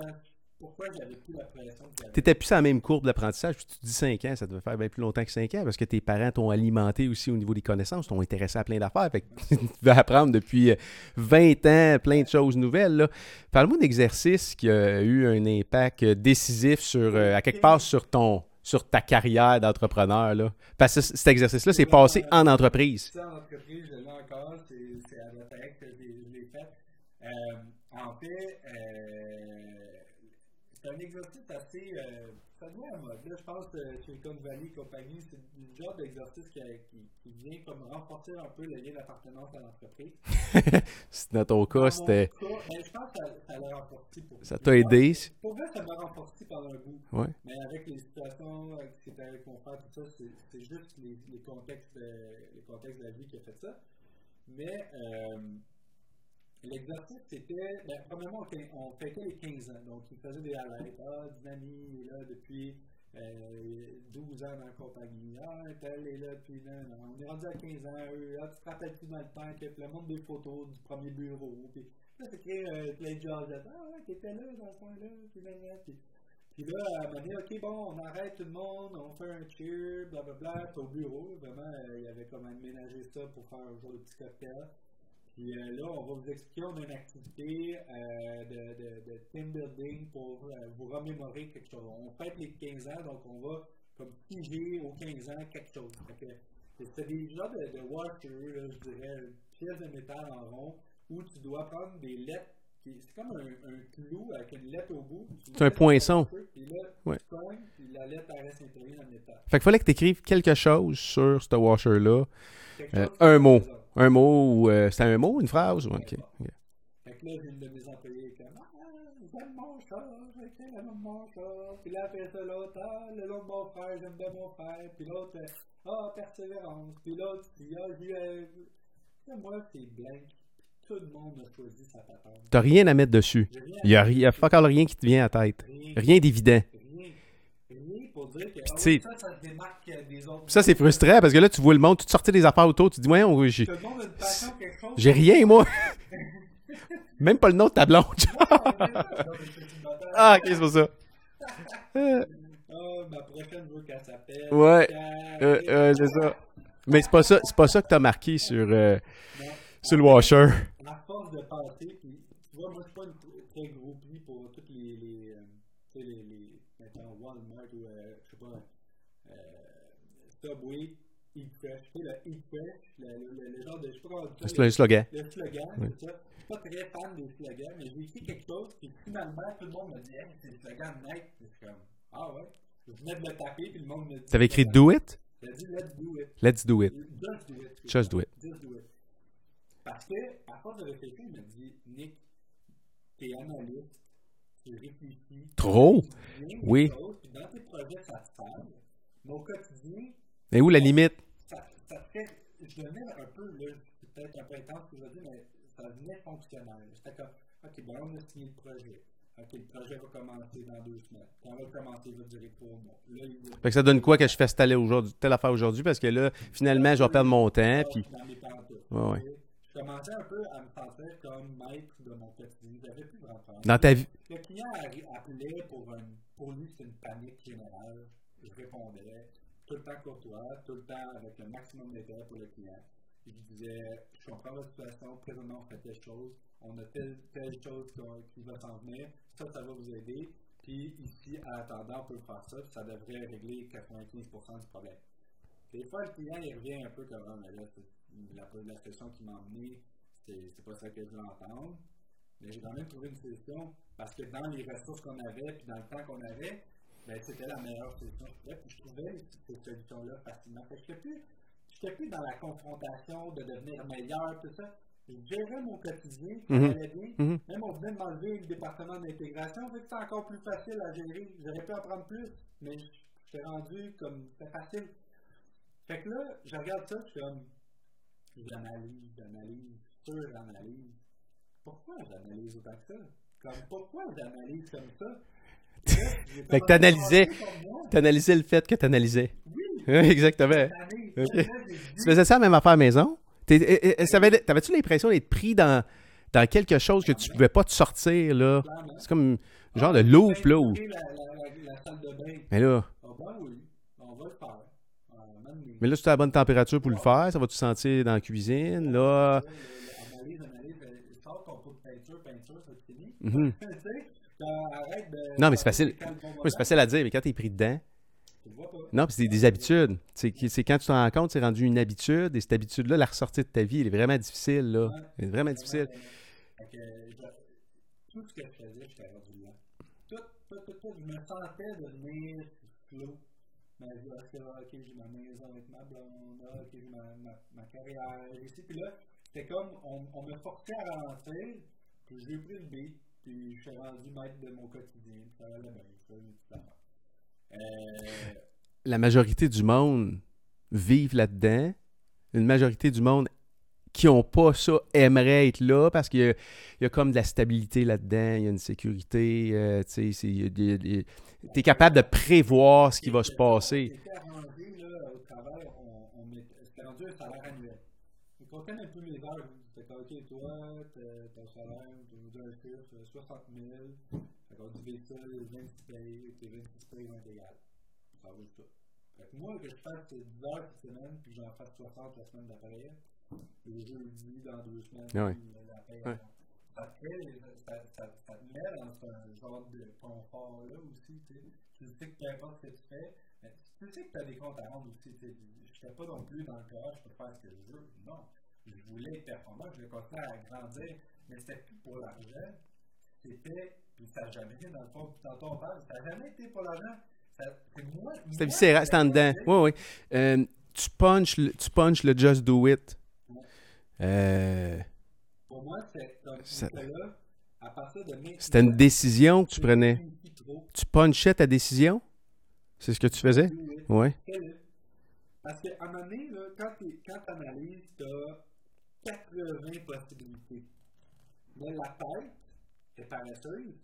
Pourquoi j'avais plus la pression? Tu n'étais plus sur la même courbe d'apprentissage, puis tu te dis 5 ans, ça devait faire bien plus longtemps que 5 ans, parce que tes parents t'ont alimenté aussi au niveau des connaissances, t'ont intéressé à plein d'affaires. Fait que tu [LAUGHS] devais apprendre depuis euh, 20 ans plein de choses nouvelles. Parle-moi d'exercice qui a eu un impact euh, décisif sur, euh, à quelque part sur ton sur ta carrière d'entrepreneur. là. Parce que cet exercice-là, c'est passé en entreprise. Ça, en entreprise, je l'ai encore, c'est c'est à l'intérêt que j'ai- je l'ai fait. Euh, en fait, euh, c'est un exercice assez. Euh, ça devient à mode. Là, je pense que Silicon Valley et compagnie, c'est le genre d'exercice qui, qui, qui vient comme renforcer un peu le lien d'appartenance à l'entreprise. [LAUGHS] Dans ton cas, c'était. ben, je pense que ça- l'a renforcé pour Ça t'a aidé. Pour moi, ça m'a renforcé pendant un bout. Ouais. Mais avec les situations, qui était avec mon frère, tout ça, c'est c'est juste les, les, contextes, euh, les contextes de la vie qui a fait ça. Mais euh, l'exercice, c'était. Ben, premièrement, on, fêtait les 15 ans. Donc, il faisait des highlights. Ah, Dynami est là depuis euh, 12 ans dans la compagnie. Ah, tel est là depuis. Non, non. On est rendu à 15 ans. Eux, ah, tu te rappelles plus dans le temps que le monde des photos du premier bureau. Puis là, c'est créé euh, plein de jasettes. Ah, ouais, t'étais là dans ce coin-là. Puis, nan. Puis, Puis là, elle m'a dit, OK, bon, on arrête tout le monde, on fait un cheer, blablabla. C'est au bureau, vraiment, euh, il avait comme aménagé ça pour faire un genre de petit cocktail. Puis euh, là, on va vous expliquer, on a une activité euh, de, de, de, team building pour euh, vous remémorer quelque chose. On fête les 15 ans, donc on va comme figer aux 15 ans quelque chose. C'est des genres de, de washer, je dirais, une pièce de métal en rond, où tu dois prendre des lettres c'est comme un, un, clou avec une lettre au bout. C'est un poinçon. Puis là, ouais. tu cognes, puis la lettre reste imprimée dans le métal. Fait qu'il fallait que tu écrives quelque chose sur ce washer-là. Euh, un mot. représente. Un mot ou. euh, C'était un mot, une phrase? ou- ok. ok. Fait que là, j'ai une de mes employés qui est comme Ah, j'aime mon chat, de mon chat. Puis là, après ça, l'autre, ah, le nom de mon frère, j'aime bien mon frère. Puis l'autre, ah, persévérance. Puis l'autre, ah, sais, moi, c'est blank. Tout le monde a choisi sa patente. T'as rien à mettre dessus. Il y a, y a fuck all rien qui te vient à la tête. Rien. Rien d'évident. Rien. Rien pour dire que ah, ça, ça se démarque euh, des autres. Ça, c'est frustrant parce que là, tu vois le monde, tu te sortais des affaires autour, tu te dis, ouais, on- j'ai j'ai rien, moi. [LAUGHS] Même pas le nom de ta blonde. ah, ok, c'est pour ça. Ah, [LAUGHS] ma prochaine, je veux qu'elle s'appelle. Ouais. Euh, euh, c'est ça. Mais c'est pas ça, c'est pas ça que t'as marqué sur, euh, Non. Sur le washer. à force de penser, puis tu vois, moi je suis pas une très gros pli pour toutes les, les, euh, tu sais, les, les maintenant Walmart ou, euh, je sais pas, euh, Subway, Eat Fresh, tu sais, le Eat Fresh, le, le, le genre de, je sais pas comment C'est le slogan. le, slogan, Oui. c'est ça. Je suis pas très fan des slogans, mais j'ai écrit quelque chose, puis finalement, tout le monde me dit, hey, c'est le slogan Nike, Puis je suis comme, ah ouais, je venais de le taper, puis le monde me dit, T'avais écrit Do It? J'ai dit, let's do it. Let's do it. Just do it. Just do it. Just do it. Parce que, à force de réfléchir, il m'a dit, Nick, t'es analyste, tu réfléchis. Trop? tu dis Oui. choses, puis dans tes projets, ça te parle. Mais au quotidien, Mais où la limite? ça, ça fait. Je devenais un peu, là, c'est peut-être un peu intense ce que je veux dire, mais ça devenait fonctionnel. J'étais comme, OK, ben on a signé le projet. OK, le projet va commencer dans deux semaines. Quand on va commencer, il va durer trois mois. Là, il va Fait que ça donne quoi que je fasse telle, aujourd'hui, telle affaire aujourd'hui? Parce que là, finalement, je vais perdre mon temps. Puis, dans mes. Ouais, ouais. Je commençais un peu à me sentir comme maître de mon quotidien. J'avais plus grand temps. dans ta vie. Le client appelait pour un. Pour lui, c'est une panique générale. Je répondais tout le temps courtois, tout le temps avec le maximum d'intérêt pour le client. Je lui disais, je comprends votre situation, présentement on fait telle chose, on a telle, telle chose qui va s'en venir, ça, ça va vous aider. Puis ici, en attendant, on peut faire ça, puis ça devrait régler 95% du problème. Des fois, le client, il revient un peu comme, Ah, mais là, la, la solution qui m'a emmené, c'est pas ça que je veux entendre. Mais j'ai quand même trouvé une solution parce que dans les ressources qu'on avait, puis dans le temps qu'on avait, ben, c'était la meilleure solution que je trouvais. Puis je trouvais cette solution-là facilement. Fait que je n'étais plus, j'étais plus dans la confrontation de devenir meilleur, tout ça. Je gérais mon quotidien, ça Mhm. bien. Mhm. Même on venait de m'enlever le département d'intégration, c'était encore plus facile à gérer. J'aurais pu en prendre plus, mais j'étais rendu comme c'était facile. Fait que là, je regarde ça, je suis comme j'analyse, j'analyse, suranalyse. Pourquoi j'analyse autant que ça? Comme pourquoi j'analyse comme ça? Fait que t'analysais. T'analysais le fait que t'analysais. Oui, [LAUGHS] exactement. Tu faisais ça la même affaire à la maison? Eh, eh, t'avais- T'avais-tu l'impression d'être pris dans, dans quelque chose que tu pouvais pas te sortir, là? C'est comme un genre de loop, là, où... Peinturer La, la, la, la salle de bain. Mais là, Ah ben oui, on va le faire. Mais- là, tu as la bonne température pour le faire, ça va-tu sentir dans la cuisine, là? C'est. Mhm. [LAUGHS] Non, mais c'est facile. Oui, c'est facile à dire, mais quand t'es pris dedans... Tu le vois pas. Non, c'est des habitudes. C'est c'est quand tu t'en rends compte, c'est rendu une habitude, et cette habitude-là, la ressortir de ta vie, elle est vraiment difficile, là. Elle est vraiment difficile. Tout ce que je faisais, j'étais rendu là. Tout, tout, tout, tout, je me sentais devenir flow. Ma vie, c'est, ah, ok, j'ai ma maison avec ma blonde, ok, ma, ma, ma carrière, ici, puis là, c'était comme, on, on me forçait à ralentir, puis j'ai pris le puis je suis rendu maître de mon quotidien, puis ça allait bien, je faisais du temps. Euh, La majorité du monde vivent là-dedans. Une majorité du monde qui n'ont pas ça aimerait être là parce qu'il y a, comme de la stabilité là-dedans, il y a une sécurité, euh, tu t'es capable de prévoir ce qui va se passer. C'était arrangé, là, au travail, on, on met- c'était rendu un salaire annuel. Donc, on comptait un peu les heures. T'es comme, ok, toi, t'as ton salaire, tu nous dis un chiffre, 60 000. Fait qu'on divise ça, 26 payés, t'es 26 payés, 20 égal. Ça vaut ça. Fait que moi, que je fasse 10 heures cette semaine, puis j'en fasse 60 la semaine d'après, le jeudi, dans deux semaines, Ah la paye Ouais. ça ça, ça, te met dans ce genre de confort-là aussi, tu sais. Tu sais que peu importe ce que tu fais, mais tu sais que tu as des comptes à rendre aussi, tu sais. Je ne pas non plus dans le courage, je peux faire ce que je veux. Non. Je voulais être performant, je voulais continuer à grandir, mais c'était plus pour l'argent. C'était, puis ça n'a jamais été dans le fond, puis tantôt on parle, ça n'a jamais été pour l'argent. Ça- C'est moi. C'était viscéral, c'était en dedans. Oui, oui. Euh, tu, punches le, tu punches le Just Do It. Euh, Pour moi, c'est Ça-. C'était une décision que tu c'est prenais. Tu punchais ta décision? C'est ce que tu faisais? Oui. Parce qu'à un moment donné, là, quand tu analyses, tu as 80 possibilités. Mais la tête est paresseuse.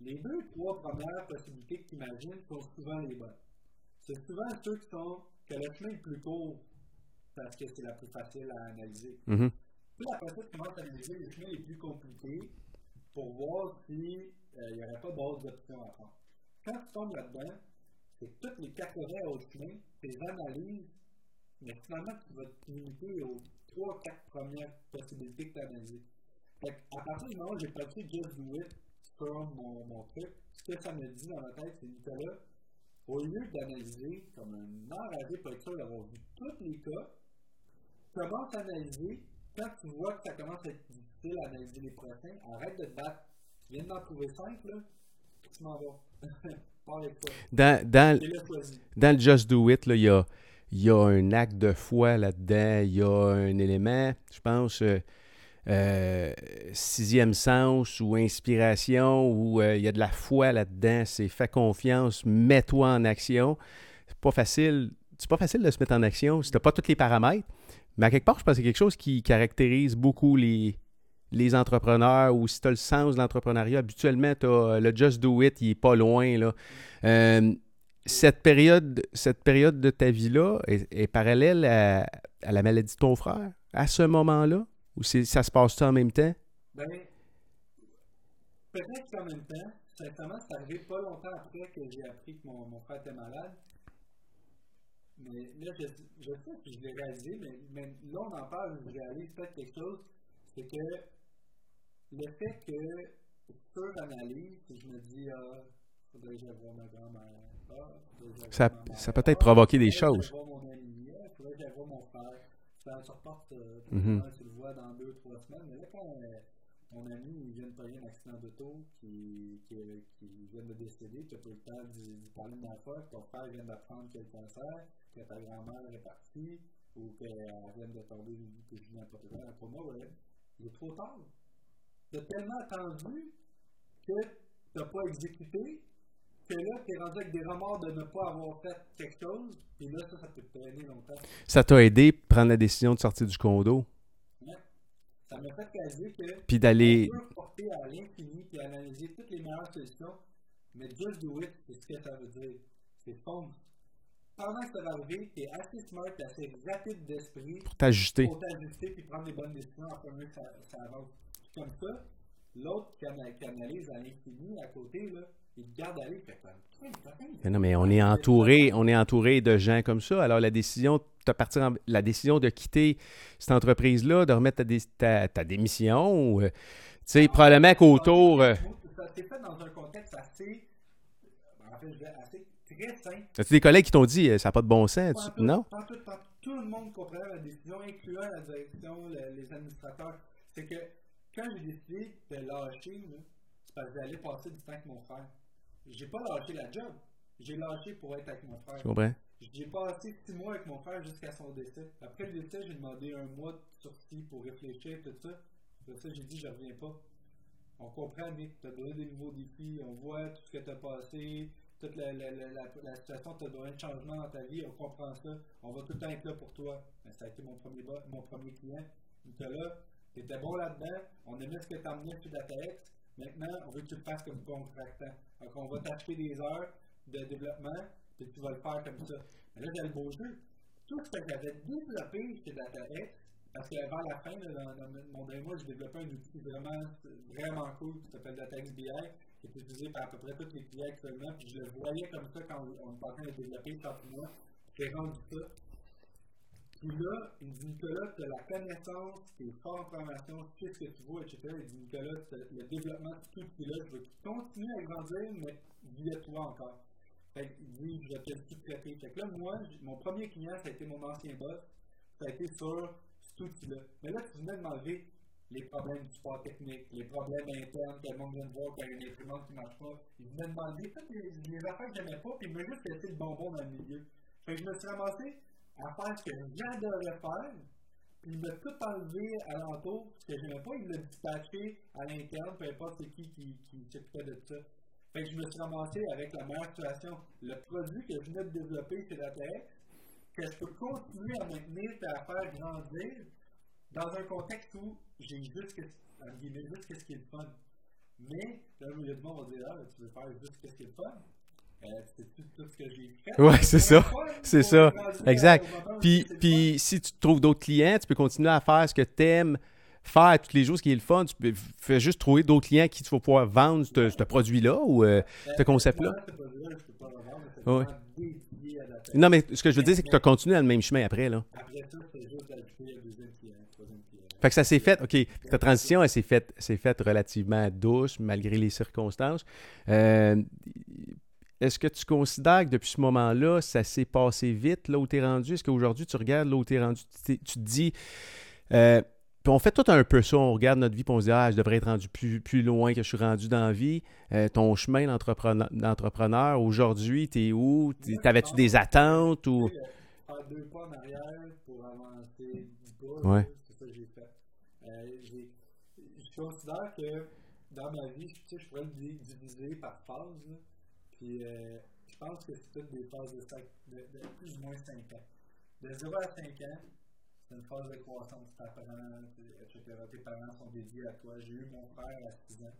Les deux, trois premières possibilités que tu imagines sont souvent les bonnes. C'est souvent ceux qui sont que le chemin est plus court parce que c'est la plus facile à analyser. Mhm. Puis après ça, tu commences à analyser les chemins les plus compliqués pour voir s'il n'y aurait pas d'autres options à prendre. Quand tu tombes là-dedans, c'est toutes les 80 autres chemins, tes analyses, mais finalement, tu vas te limiter aux 3-4 premières possibilités que tu as analysées. Fait à partir du moment où j'ai passé Just Do It sur mon, mon truc, ce que ça me dit dans ma tête, c'est Nicolas, au lieu d'analyser comme un enragé pour être sûr d'avoir vu tous les cas, commence à analyser. Quand tu vois que ça commence à être difficile à analyser les prochains, arrête de te battre. Viens d'en trouver 5, là, tu m'en vas. [LAUGHS] Dans, dans, dans le Just Do It, il y a, y a un acte de foi là-dedans. Il y a un élément, je pense, euh, euh, sixième sens ou inspiration, où euh, il y a de la foi là-dedans. C'est fais confiance, mets-toi en action. C'est pas facile. C'est pas facile de se mettre en action si t'as pas tous les paramètres. Mais à quelque part, je pense que c'est quelque chose qui caractérise beaucoup les, les entrepreneurs ou si tu as le sens de l'entrepreneuriat, habituellement, t'as le Just Do It, il est pas loin. Là. Euh, cette, période, cette période de ta vie-là est, parallèle à, à la maladie de ton frère, à ce moment-là? Ou ça se passe en même temps? Ben, peut-être qu'en même temps, sincèrement, c'est arrivé pas longtemps après que j'ai appris que mon frère était malade. Mais là, je, je sais que je l'ai réalisé, mais, mais là, on en parle, je réalise peut-être quelque chose. C'est que le fait que, sur analyse, je me dis, ah, faudrait que j'aille voir ma grand-mère. Ah, Ça- ma ça peut peut-être Ah, provoquer des faudrait que choses. j'aille voir mon ami. Ah, faudrait que j'aille voir mon frère. Ça se reporte, euh, Mhm. tu le vois dans deux, trois semaines. Mais là, quand euh, mon ami il vient de payer un accident d'auto qui, qui, qui vient de décéder, tu n'as pas eu le temps d'y parler de la fois, ton frère vient d'apprendre qu'il a le cancer, que ta grand-mère est partie, ou qu'elle vient de tomber, que je dis n'importe quoi, pour moi, ouais, il est trop tard. Tu as tellement attendu que tu n'as pas exécuté, que là, tu es rendu avec des remords de ne pas avoir fait quelque chose, et là, ça, ça peut te traîner longtemps. Ça t'a aidé à prendre la décision de sortir du condo, Ça m'a fait réaliser que puis d'aller... porter à l'infini et analyser toutes les meilleures solutions, mais just do it, c'est ce que ça veut dire. C'est fondre. Pendant que ça va arriver, tu es assez smart, et assez rapide d'esprit t'ajuster. pour t'ajuster et prendre les bonnes décisions afin que ça, ça avance. Puis comme ça, l'autre qui analyse à l'infini à côté, là, il te garde aller, comme. Non, mais on est entouré, on est entouré de gens comme ça. Alors la décision, de partir en- la décision de quitter cette entreprise-là, de remettre ta, dé- ta, ta démission, ou, euh, tu sais, probablement qu'autour. euh, Ça s'est fait dans un contexte assez. En fait, je dirais assez très simple. As-tu des collègues qui t'ont dit euh, ça n'a pas de bon sens? Pas Tu- tout, Non? pas tout, pas tout. Tout le monde comprenait la décision, incluant la direction, le- les administrateurs. C'est que quand j'ai décidé de lâcher, c'est parce que j'allais passer du temps avec mon frère. J'ai pas lâché la job. J'ai lâché pour être avec mon frère. Comprends? J'ai passé six mois avec mon frère jusqu'à son décès. Après le décès, j'ai demandé un mois de sursis pour réfléchir, tout ça. Après ça, j'ai dit, je reviens pas. On comprend, Nick, tu as donné des nouveaux défis, on voit tout ce que tu as passé, toute la, la, la, la, la situation, tu as besoin de changement dans ta vie, on comprend ça. On va tout le temps être là pour toi. Mais ça a été mon premier, mon premier client. Nicolas, tu étais bon là-dedans, on aimait ce que tu emmenais sur DataX. Maintenant, on veut que tu le fasses comme contractant. Donc, on va t'acheter des heures de développement, puis tu vas le faire comme ça. Mais là, j'ai le beau jeu. Tout ce que j'avais développé chez DataX, Parce vers la fin, là, dans, dans, mon dernier mois, j'ai développé un outil vraiment, vraiment cool qui s'appelle Datax BI, qui est utilisé par à peu près tous les clients actuellement. Je le voyais comme ça quand on, était en train de développer pour moi. J'ai rendu ça. Puis là, il dit Nicolas, tu as la connaissance, tu es fort en programmation, tu sais ce que tu vois, etc. Il dit Nicolas, le développement de tout outil-là, je veux qu'il continue à grandir, mais via toi encore. Fait il dit Je vais te tout traiter. Fait que là, moi, mon premier client, ça a été mon ancien boss, ça a été sur cet outil-là. Mais là, tu venais de m'enlever les problèmes du support technique, les problèmes internes que le monde vient de voir quand il y a une imprimante qui ne marche pas. Il venait de demander toutes les, les affaires que j'aimais pas, puis il m'a juste laissé le bonbon dans le milieu. Fait que je me suis ramassé à faire ce que j'adorais faire, puis il m'a tout enlevé alentour, ce que j'aimais pas, il l'a dispatché à l'interne, peu importe c'est qui qui, qui s'occupait de ça. Fait que je me suis ramassé avec la meilleure situation. Le produit que je venais de développer c'est la terre, que je peux continuer à maintenir et à faire grandir dans un contexte où j'ai juste, juste ce qui est le fun. Mais, là, le monde va dire, ah, tu veux faire juste ce qui est le fun? Euh, c'est tout, ce que j'ai fait. Ouais, c'est ça. C'est ça. Exact. Puis, puis si tu trouves d'autres clients, tu peux continuer à faire ce que tu aimes faire tous les jours, ce qui est le fun. Tu peux faire juste trouver d'autres clients qui tu vas pouvoir vendre ce, ce produit-là ou euh, ben, ce concept-là. Oui. Non, mais ce que je veux dire, c'est que tu as continué dans le même chemin après. Là. Après ça, c'est juste d'ajouter un deuxième client, troisième client. Fait que ça s'est fait, OK, ta transition, elle s'est faite, faite relativement douce, malgré les circonstances. Euh, est-ce que tu considères que depuis ce moment-là, ça s'est passé vite, là où tu es rendu? Est-ce qu'aujourd'hui, tu regardes là où tu es rendu, tu, te dis. Euh, puis on fait tout un peu ça, on regarde notre vie et on se dit Ah, je devrais être rendu plus, plus loin que je suis rendu dans la vie. Euh, ton chemin d'entrepreneur, aujourd'hui, tu es où? T'avais-tu des attentes ou? Faire deux pas en arrière pour avancer Ouais. C'est ça que j'ai fait. Euh, je considère que dans ma vie, je, je pourrais le diviser par phase. Puis euh, je pense que c'est toutes des phases de, de, plus ou moins 5 ans. De 0 à 5 ans, c'est une phase de croissance, tu apprends, etc. Tes parents sont dédiés à toi. J'ai eu mon frère à 6 ans.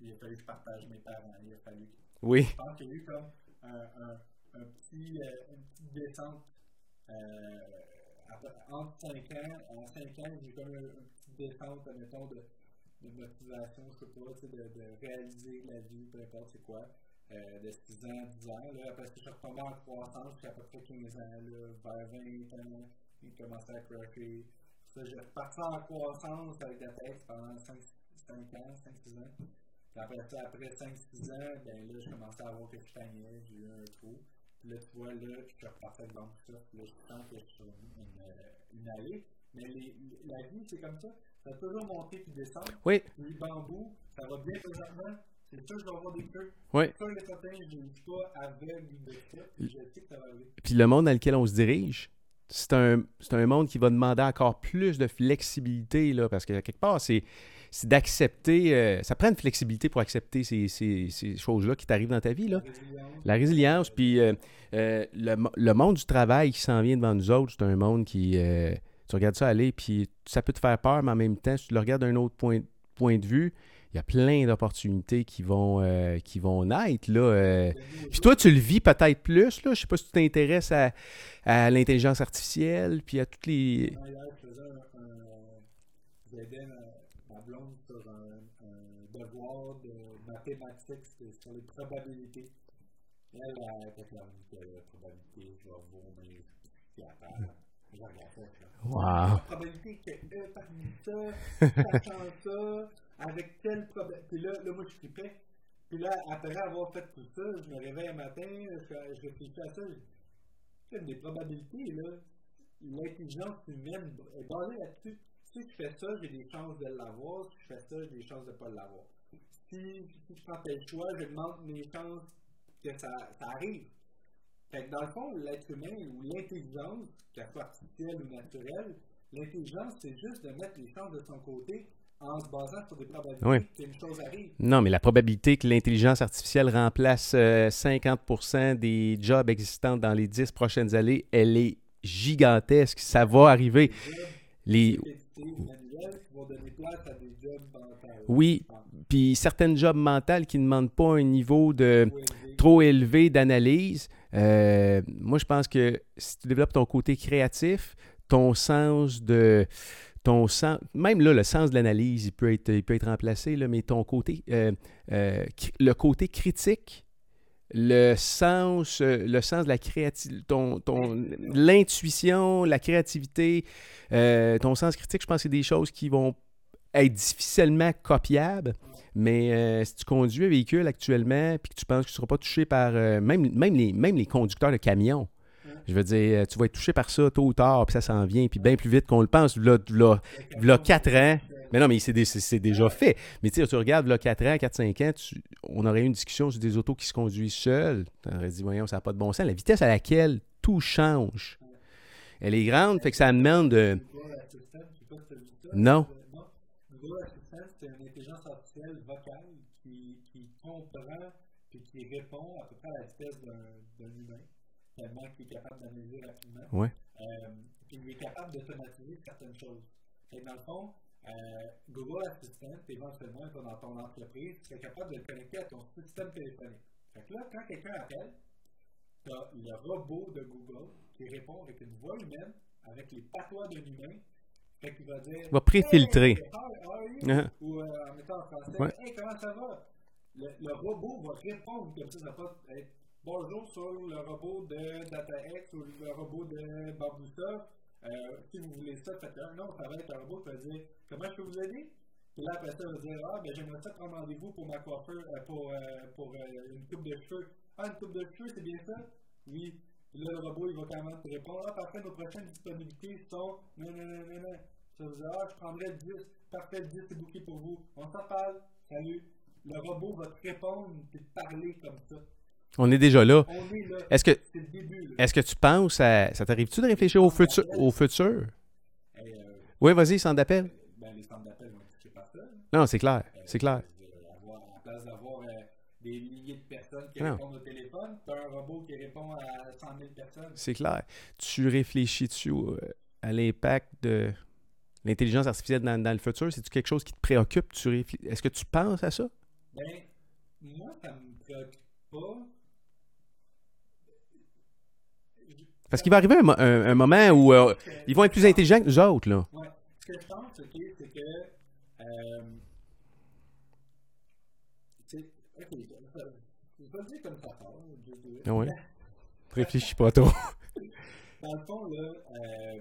Il a fallu que je partage mes parents. Il a fallu que... Oui. Je pense qu'il y a eu comme un, un, un petit, euh, une petite descente euh, entre 5 ans. En 5 ans, j'ai eu comme une, une petite descente, mettons, de, de motivation, je sais pas, de, de réaliser la vie, peu importe c'est quoi. Euh, de 6 ans, 10 ans. Là, après, je suis retombé en croissance jusqu'à peu près 15 ans. Là, vers 20 ans, il commençait à craquer. Ça, j'ai reparti en croissance avec la tête pendant 5, 5 ans, 5-6 ans. Puis après ça, après 5-6 ans, ben là, je commençais à voir que je j'ai eu un trou. Puis là, tu vois, là, je reparti avec Banque ça. Puis là, je sens que je suis une, une allée. Mais les, la vie, c'est comme ça. Ça a toujours monté puis descendre. Oui. Les bambous, ça va bien présentement? C'est sûr je vais avoir des feux. Oui. C'est sûr que certains, je ne suis pas aveugle de ça. Je sais que ça va arriver. Puis le monde dans lequel on se dirige, c'est un, un monde qui va demander encore plus de flexibilité, là, parce que quelque part, c'est d'accepter, euh, ça prend une flexibilité pour accepter ces, ces, ces choses-là qui t'arrivent dans ta vie. Là. La résilience, puis euh, euh, le, le, monde du travail qui s'en vient devant nous autres, c'est un monde qui, tu regardes ça aller, puis ça peut te faire peur, mais en même temps, si tu le regardes d'un autre point, point de vue, il y a plein d'opportunités qui vont euh, qui vont naître. Là, euh. Puis toi, tu le vis peut-être plus. Là. Je sais pas si tu t'intéresses à, à l'intelligence artificielle, puis à toutes les. Hier, je faisais un, j'aidais ma blonde sur un, un, devoir de mathématiques sur les probabilités. Elle, elle était comme la probabilité, je vais vomir, puis après, je regarde ça. Wow. La probabilité que E parmi ça, ça, avec telle probabilité. Puis là, là, moi, je trippais. Puis là, après avoir fait tout ça, je me réveille un matin, je, je réfléchis à ça. Je des probabilités, là. L'intelligence humaine est basée là-dessus. Si je fais ça, j'ai des chances de l'avoir. Si je fais ça, j'ai des chances de ne pas l'avoir. Si, je prends tel choix, demande mes chances que ça, ça arrive. Fait que dans le fond, l'être humain ou l'intelligence, qu'elle soit artificielle ou naturelle, l'intelligence, c'est juste de mettre les chances de son côté en se basant sur des probabilités qu'une chose arrive. Non, mais la probabilité que l'intelligence artificielle remplace 50% euh, des jobs existants dans les 10 prochaines années, elle est gigantesque. Ça va arriver. Les... Oui, puis certaines jobs mentales qui ne demandent pas un niveau de trop élevé d'analyse. Euh, moi, je pense que si tu développes ton côté créatif, ton sens de ton sens, même là, le sens de l'analyse, il peut être, il peut être remplacé, là, mais ton côté, euh, euh, le côté critique, le sens, euh, le sens de la créativité, ton, ton, l'intuition, la créativité, ton sens critique, je pense que c'est des choses qui vont être difficilement copiables. Mais si tu conduis un véhicule actuellement puis que tu penses que tu ne seras pas touché par même, même, les, même les conducteurs de camions, je veux dire, euh, tu vas être touché par ça tôt ou tard, puis ça s'en vient, puis bien plus vite qu'on le pense. Là, là, là 4 ans. Mais non, mais c'est, déjà fait. Mais tu regardes, là, 4 ans, 4-5 ans, on aurait eu une discussion sur des autos qui se conduisent seules. Tu aurais dit, voyons, ça n'a pas de bon sens. La vitesse à laquelle tout change, elle est grande, fait que ça demande de... Non. C'est une intelligence artificielle vocale qui, comprend puis qui répond à peu près à la d'un humain, qu'il est capable d'analyser rapidement. Ouais. Euh, puis il est capable d'automatiser certaines choses. Et dans le fond, euh, Google Assistant, éventuellement, dans ton entreprise, tu serais capable de le connecter à ton système téléphonique. Fait que là, quand quelqu'un appelle, tu as le robot de Google qui répond avec une voix humaine, avec les patois d'un humain. Fait qu'il va dire. Il va préfiltrer. Hey? Uh-huh. Ou euh, en mettant en français. Ouais. Hey, comment ça va? Le, le robot va répondre comme ça. Ça va pas être bonjour sur le robot de DataX ou le robot de Bamboussa. Euh, si vous voulez ça. Non, ça va être un robot qui va dire Comment je peux vous aider? Puis là, après ça, il va dire Ah, ben j'aimerais ça prendre rendez-vous pour ma coiffeur, euh, pour, euh, pour euh, une coupe de cheveux. Ah, une coupe de cheveux, c'est bien ça? Oui. Le robot, il va quand même te répondre Ah, parfait, nos prochaines disponibilités sont. Non, non, non, non, non. Ça dire Ah, je prendrais 10. Parfait, 10, c'est bouquet pour vous. On s'en parle. Salut. Le robot va te répondre et te parler comme ça. On est déjà là. Est là. Est-ce que. Là. est-ce que tu penses à... Ça t'arrive-tu de réfléchir au futur? Au futur? Euh, Oui, vas-y, centre d'appel. ben, les centres d'appel vont par ça. Non, c'est clair. Euh, C'est clair. avoir- en place d'avoir euh, des milliers de personnes qui Non. répondent au téléphone, tu as un robot qui répond à 100 000 personnes. C'est clair. Tu réfléchis-tu au- à l'impact de l'intelligence artificielle dans, dans le futur? C'est-tu quelque chose qui te préoccupe? Est-ce que tu penses à ça? Ben, moi, ça me préoccupe pas. Parce qu'il va arriver un, mo- un- un moment où euh, ils vont être plus intelligents que nous autres, là. Ouais. Ce que je pense, ok, c'est que. Euh. Ok, je vais le dire comme ça. Ah ouais? [LAUGHS] Réfléchis pas trop. [LAUGHS] Dans le fond, là, euh,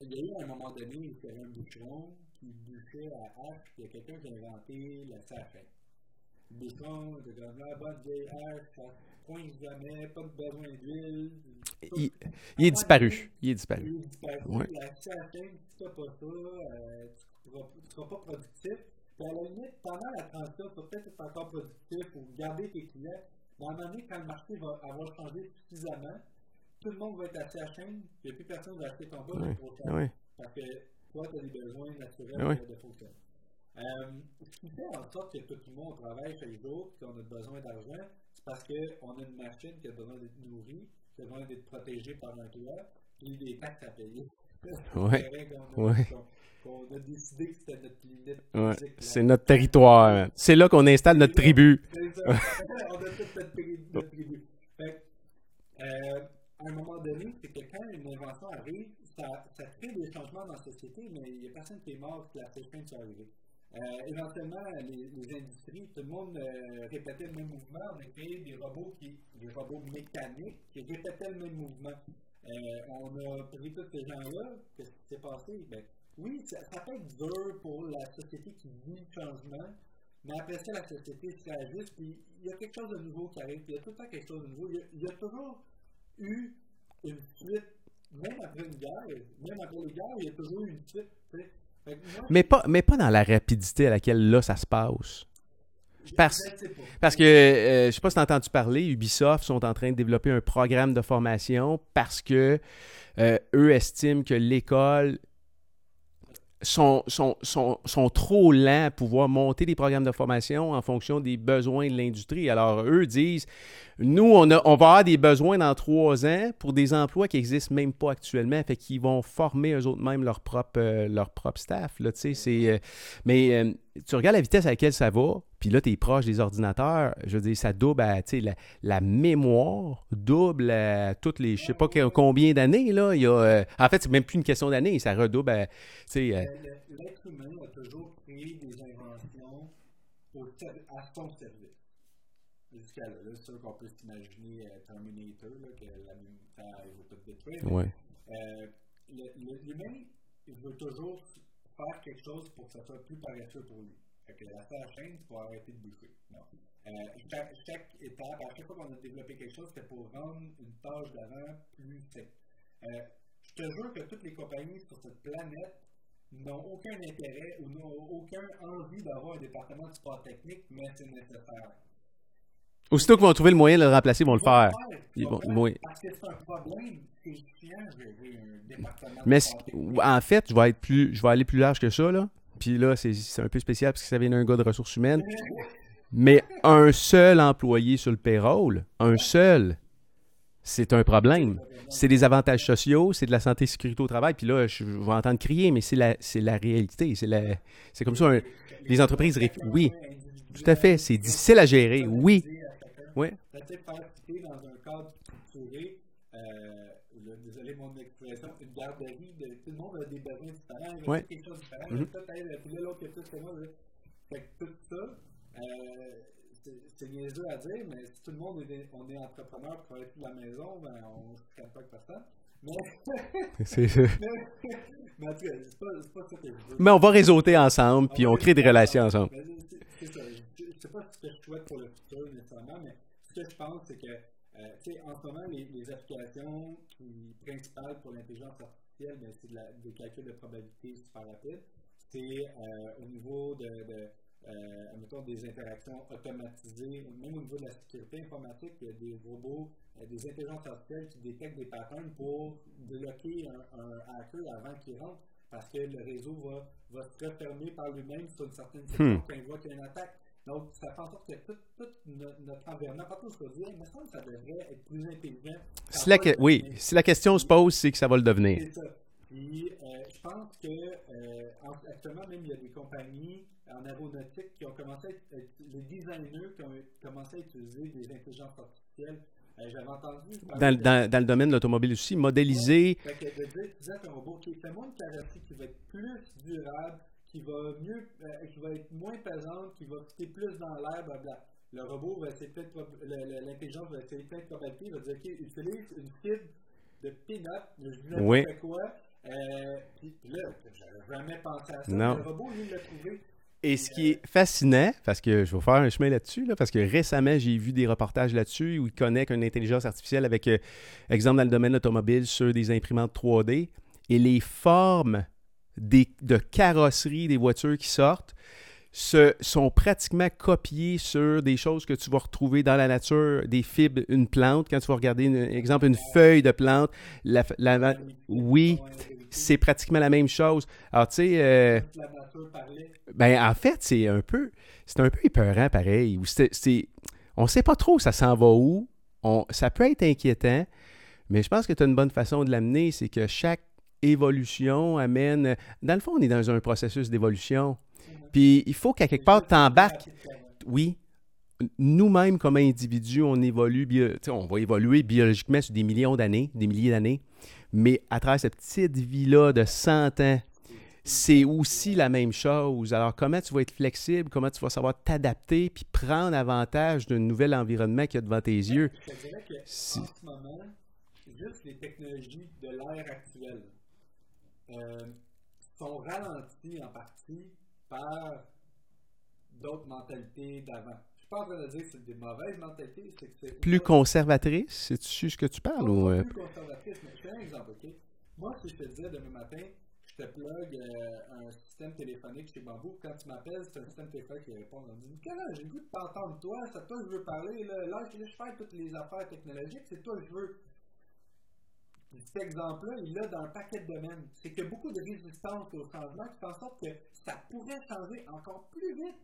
il y a eu un moment donné où il y avait un boucheron qui bouchait à hache, puis il y a quelqu'un qui a inventé la sachet. Le boucheron, de la bonne vieille hache, ça pointe jamais, pas de besoin d'huile. Il, il est disparu. Il est disparu. Il est disparu. Ouais. La sachet, si tu n'as pas ça, euh, tu ne seras pas productif. Puis à la limite, pendant la transition, peut-être être encore productif ou garder tes clients. Mais à un moment donné, quand le marché va avoir changé suffisamment, tout le monde va être à la chaîne, puis plus personne va acheter ton bas Ouais, trop cher. ouais. Parce que toi, tu as des besoins naturels de, de fonctionner. Euh, ce qui fait en sorte que tout le monde travaille chaque jour et qu'on a besoin d'argent, c'est parce qu'on a une machine qui a besoin d'être nourrie, qui a besoin d'être protégée par un toit, puis des taxes à payer. [LAUGHS] Ouais. Qu'on a, Ouais. qu'on a décidé que c'était notre limite Ouais. C'est notre territoire. C'est là qu'on installe notre tribu. C'est ça. [LAUGHS] [LAUGHS] on a toute notre tribu. Notre tribu. Fait que, euh, à un moment donné, c'est que quand une invention arrive, ça, ça crée des changements dans la société, mais il n'y a personne qui est mort que la fin soit arrivée. Euh, éventuellement, les, industries, tout le monde euh, répétait le même mouvement. On a créé des robots qui, des robots mécaniques qui répétaient le même mouvement. Euh, on a pris tous ces gens-là. Qu'est-ce qui s'est passé? Ben, oui, ça, ça peut être dur pour la société qui vit le changement, mais après ça, la société se réajuste, puis il y a quelque chose de nouveau qui arrive, puis il y a tout le temps quelque chose de nouveau. Il y a, toujours eu une suite, même après une guerre, même après les guerres, il y a toujours eu une suite. Mais pas, mais pas dans la rapidité à laquelle là, ça se passe. parce- que, euh, je sais pas si tu as entendu parler, Ubisoft sont en train de développer un programme de formation parce que euh, eux estiment que l'école sont, sont, sont, sont trop lents à pouvoir monter des programmes de formation en fonction des besoins de l'industrie. Alors, eux disent, nous, on, a, on va avoir des besoins dans trois ans pour des emplois qui n'existent même pas actuellement, fait qu'ils vont former eux autres même leur propre, euh, leur propre staff. Là, c'est, euh, mais euh, tu regardes la vitesse à laquelle ça va, puis là, tu es proche des ordinateurs, je veux dire, ça double à, tu sais, la, la mémoire double à toutes les, je sais pas combien d'années, là. Il y a, euh, en fait, c'est même plus une question d'années, ça redouble à, tu sais, euh, L'être humain a toujours créé des inventions au à son service. Jusqu'à là, c'est sûr qu'on peut s'imaginer euh, Terminator, là, que la même temps, il veut tout détruire. ouais. euh, L'humain, il veut toujours faire quelque chose pour que ça soit plus paresseux pour lui. Fait que la seule chaîne, c'est pour arrêter de bouffer. Non. Euh, chaque, étape, à chaque fois qu'on a développé quelque chose, c'était pour rendre une tâche d'avant plus simple. Euh, je te jure que toutes les compagnies sur cette planète n'ont aucun intérêt ou n'ont aucun envie d'avoir un département de support technique, mais c'est nécessaire. Aussitôt qu'ils vont trouver le moyen de le remplacer, ils vont le faire. Ils vont oui. Parce que c'est un problème. Mais en fait, je vais être plus, je vais aller plus large que ça, là. Puis là, c'est un peu spécial parce que ça vient d'un gars de ressources humaines. Mais un seul employé sur le payroll, un seul, c'est un problème. C'est des avantages sociaux, c'est de la santé et sécurité au travail. Puis là, je vais entendre crier, mais c'est la, la réalité. C'est la, c'est comme ça. un- les entreprises, oui, tout à fait. C'est difficile à gérer. Oui, oui. Peut-être faire citer dans un cadre structuré, euh, désolé mon expression, une garderie, de, tout le monde a des besoins différents, il y a quelque chose de différent, Mhm. peut-être elle, puis là, l'autre qui a plus que moi. Fait que tout ça, euh, c'est- c'est niaiseux à dire, mais si tout le monde est, on est entrepreneur pour travailler de la maison, ben, on ne se calme pas avec personne. Mais, [LAUGHS] C'est- [LAUGHS] mais en tout cas, c'est pas, c'est pas ça que je veux. Mais on va réseauter ensemble, puis on crée des relations ensemble. C'est- C'est ça. Je ne sais pas ce que je souhaite pour le futur nécessairement, mais ce que je pense, c'est que, euh, tu sais, en ce moment, les, les applications qui, principales pour l'intelligence artificielle, ben, c'est de la- des calculs de probabilité super rapides. C'est euh, au niveau de, de euh, des interactions automatisées, même au niveau de la sécurité informatique, il y a des robots, des intelligences artificielles qui détectent des patterns pour bloquer un, un hacker avant qu'il rentre, parce que le réseau va, va se refermer par lui-même sur une certaine section Hmm. quand il voit qu'il y a une attaque. Donc, ça fait en sorte que tout, tout no- notre environnement, partout où je dis, il me semble que ça devrait être plus intelligent. Si la, que- oui, si la question se pose, c'est que ça va le devenir. c'est ça. Puis, euh, je pense que euh, en- actuellement, même, il y a des compagnies en aéronautique qui ont commencé à être, être- les designers qui ont commencé à utiliser des intelligences artificielles. Euh, J'avais entendu. Dans, dans- dans le domaine de l'automobile aussi, modéliser. Fait que de dire, tu disais à ton robot, OK, fais-moi une carrosserie qui va être plus durable, qui va mieux, euh, qui va être moins pesante, qui va coûter plus dans l'air, blablabla. Le robot va essayer peut-être, l'intelligence va essayer plein de probabilités, il va dire, OK, utilise une fibre de peanut, n'importe Oui. quoi. Euh, puis, là, j'avais jamais pensé à ça. Non. Le robot, lui, l'a trouvé. Et ce qui est fascinant, parce que je vais faire un chemin là-dessus, là, parce que récemment, j'ai vu des reportages là-dessus où ils connectent une intelligence artificielle avec, euh, exemple, dans le domaine automobile, sur des imprimantes 3D, et les formes des, de carrosserie des voitures qui sortent se, sont pratiquement copiées sur des choses que tu vas retrouver dans la nature, des fibres, une plante, quand tu vas regarder, exemple, une feuille de plante, la, la- oui, c'est pratiquement la même chose. Alors, tu sais... euh, ben, en fait, c'est un peu, c'est un peu épeurant pareil. On sait pas trop ça s'en va où. Ça peut être inquiétant, mais je pense que tu as une bonne façon de l'amener, c'est que chaque évolution amène. Dans le fond, on est dans un processus d'évolution. Puis il faut qu'à quelque part, tu embarques. Oui. Nous-mêmes, comme individus, on évolue, on va évoluer biologiquement sur des millions d'années, des milliers d'années, mais à travers cette petite vie-là de 100 ans, c'est aussi la même chose. Alors, comment tu vas être flexible, comment tu vas savoir t'adapter, puis prendre avantage d'un nouvel environnement qu'il y a devant tes yeux? Je te dirais que en ce moment, juste les technologies de l'ère actuelle euh, sont ralenties en partie par d'autres mentalités d'avant. Je suis pas en train de dire que c'est des mauvaises mentalités, c'est que c'est Plus conservatrice, c'est-tu ce que tu parles? ou, euh, plus conservatrice. Mais je un exemple, ok? Moi, si je te disais demain matin, je te plug euh, un système téléphonique chez Bamboo, quand tu m'appelles, c'est un système téléphonique qui répond. On dit Nicolas, j'ai le goût de t'entendre, toi, c'est toi que je veux parler, là, là je laisse faire toutes les affaires technologiques, c'est toi que je veux. Cet exemple-là, il est dans un paquet de domaines. C'est qu'il y a beaucoup de résistance au changement qui fait en sorte que ça pourrait changer encore plus vite.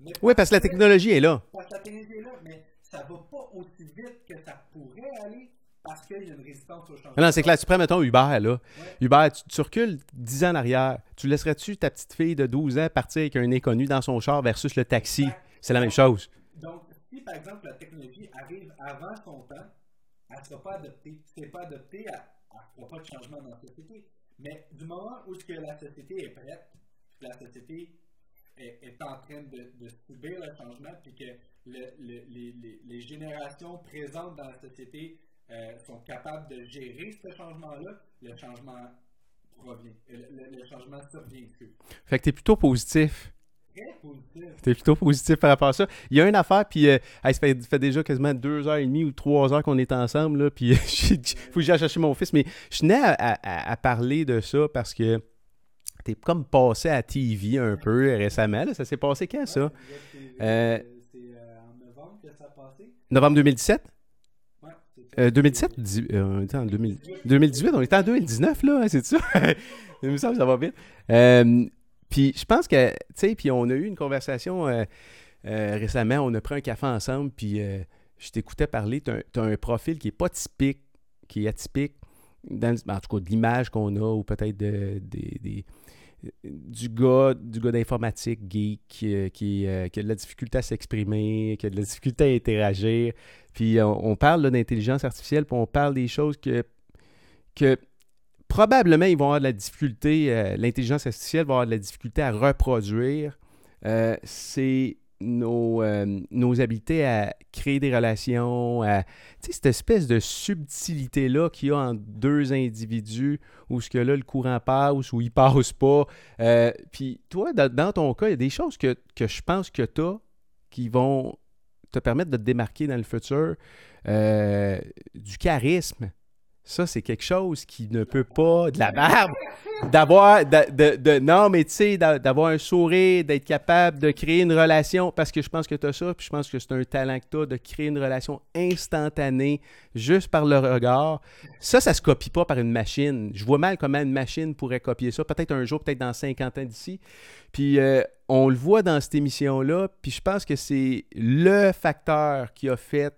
Mais Oui, parce que la technologie est là. parce que la technologie est là, mais ça va pas aussi vite que ça pourrait aller parce qu'il y a une résistance au changement. Non, c'est clair. Tu prends, mettons, Uber, là. Uber, tu, recules 10 ans en arrière. Tu laisserais-tu ta petite fille de 12 ans partir avec un inconnu dans son char versus le taxi? C'est la même chose. Donc, si, par exemple, la technologie arrive avant son temps, elle ne sera pas adoptée. Si elle n'est pas adoptée, elle ne fera pas de changement dans la société. Mais du moment où que la société est prête, la société est, en train de, subir le changement, puis que les, générations présentes dans la société euh, sont capables de gérer ce changement-là, le changement provient. Le, changement survient. Fait que tu es plutôt positif. Es plutôt positif par rapport à ça. Il y a une affaire, puis euh, ça fait, déjà quasiment deux heures et demie ou trois heures qu'on est ensemble, là, puis [LAUGHS] il faut que j'aille chercher mon fils, mais je tenais à parler de ça parce que t'es comme passé à TV un peu récemment. Ça s'est passé quand, ça? c'est euh, en novembre que ça a passé. Novembre 2017? Euh, 2017 euh, on était en 2018, on était en 2019, là, hein, c'est ça? [LAUGHS] Il me semble que ça va vite. Euh, puis je pense que, tu sais, puis on a eu une conversation récemment, on a pris un café ensemble, puis je t'écoutais parler, tu as, un profil qui est pas typique, qui est atypique, dans, en tout cas de l'image qu'on a, ou peut-être de, des du gars, du gars d'informatique geek euh, qui, euh, qui, a de la difficulté à s'exprimer, qui a de la difficulté à interagir. Puis on, parle d'intelligence artificielle, puis on parle des choses que, que probablement ils vont avoir de la difficulté, euh, l'intelligence artificielle va avoir de la difficulté à reproduire. c'est nos, euh, nos habiletés à créer des relations, à cette espèce de subtilité-là qu'il y a entre deux individus où ce que là, le courant passe ou il passe pas. Euh, puis toi, dans, ton cas, il y a des choses que, je pense que tu as qui vont te permettre de te démarquer dans le futur. Euh, du charisme. Ça, c'est quelque chose qui ne peut pas. De la barbe! D'avoir. Non, mais tu sais, d'avoir un sourire, d'être capable de créer une relation. Parce que je pense que tu as ça, puis je pense que c'est un talent que tu as de créer une relation instantanée juste par le regard. Ça, ça se copie pas par une machine. Je vois mal comment une machine pourrait copier ça. Peut-être un jour, peut-être dans 50 ans d'ici. Puis euh, on le voit dans cette émission-là. Puis je pense que c'est le facteur qui a fait.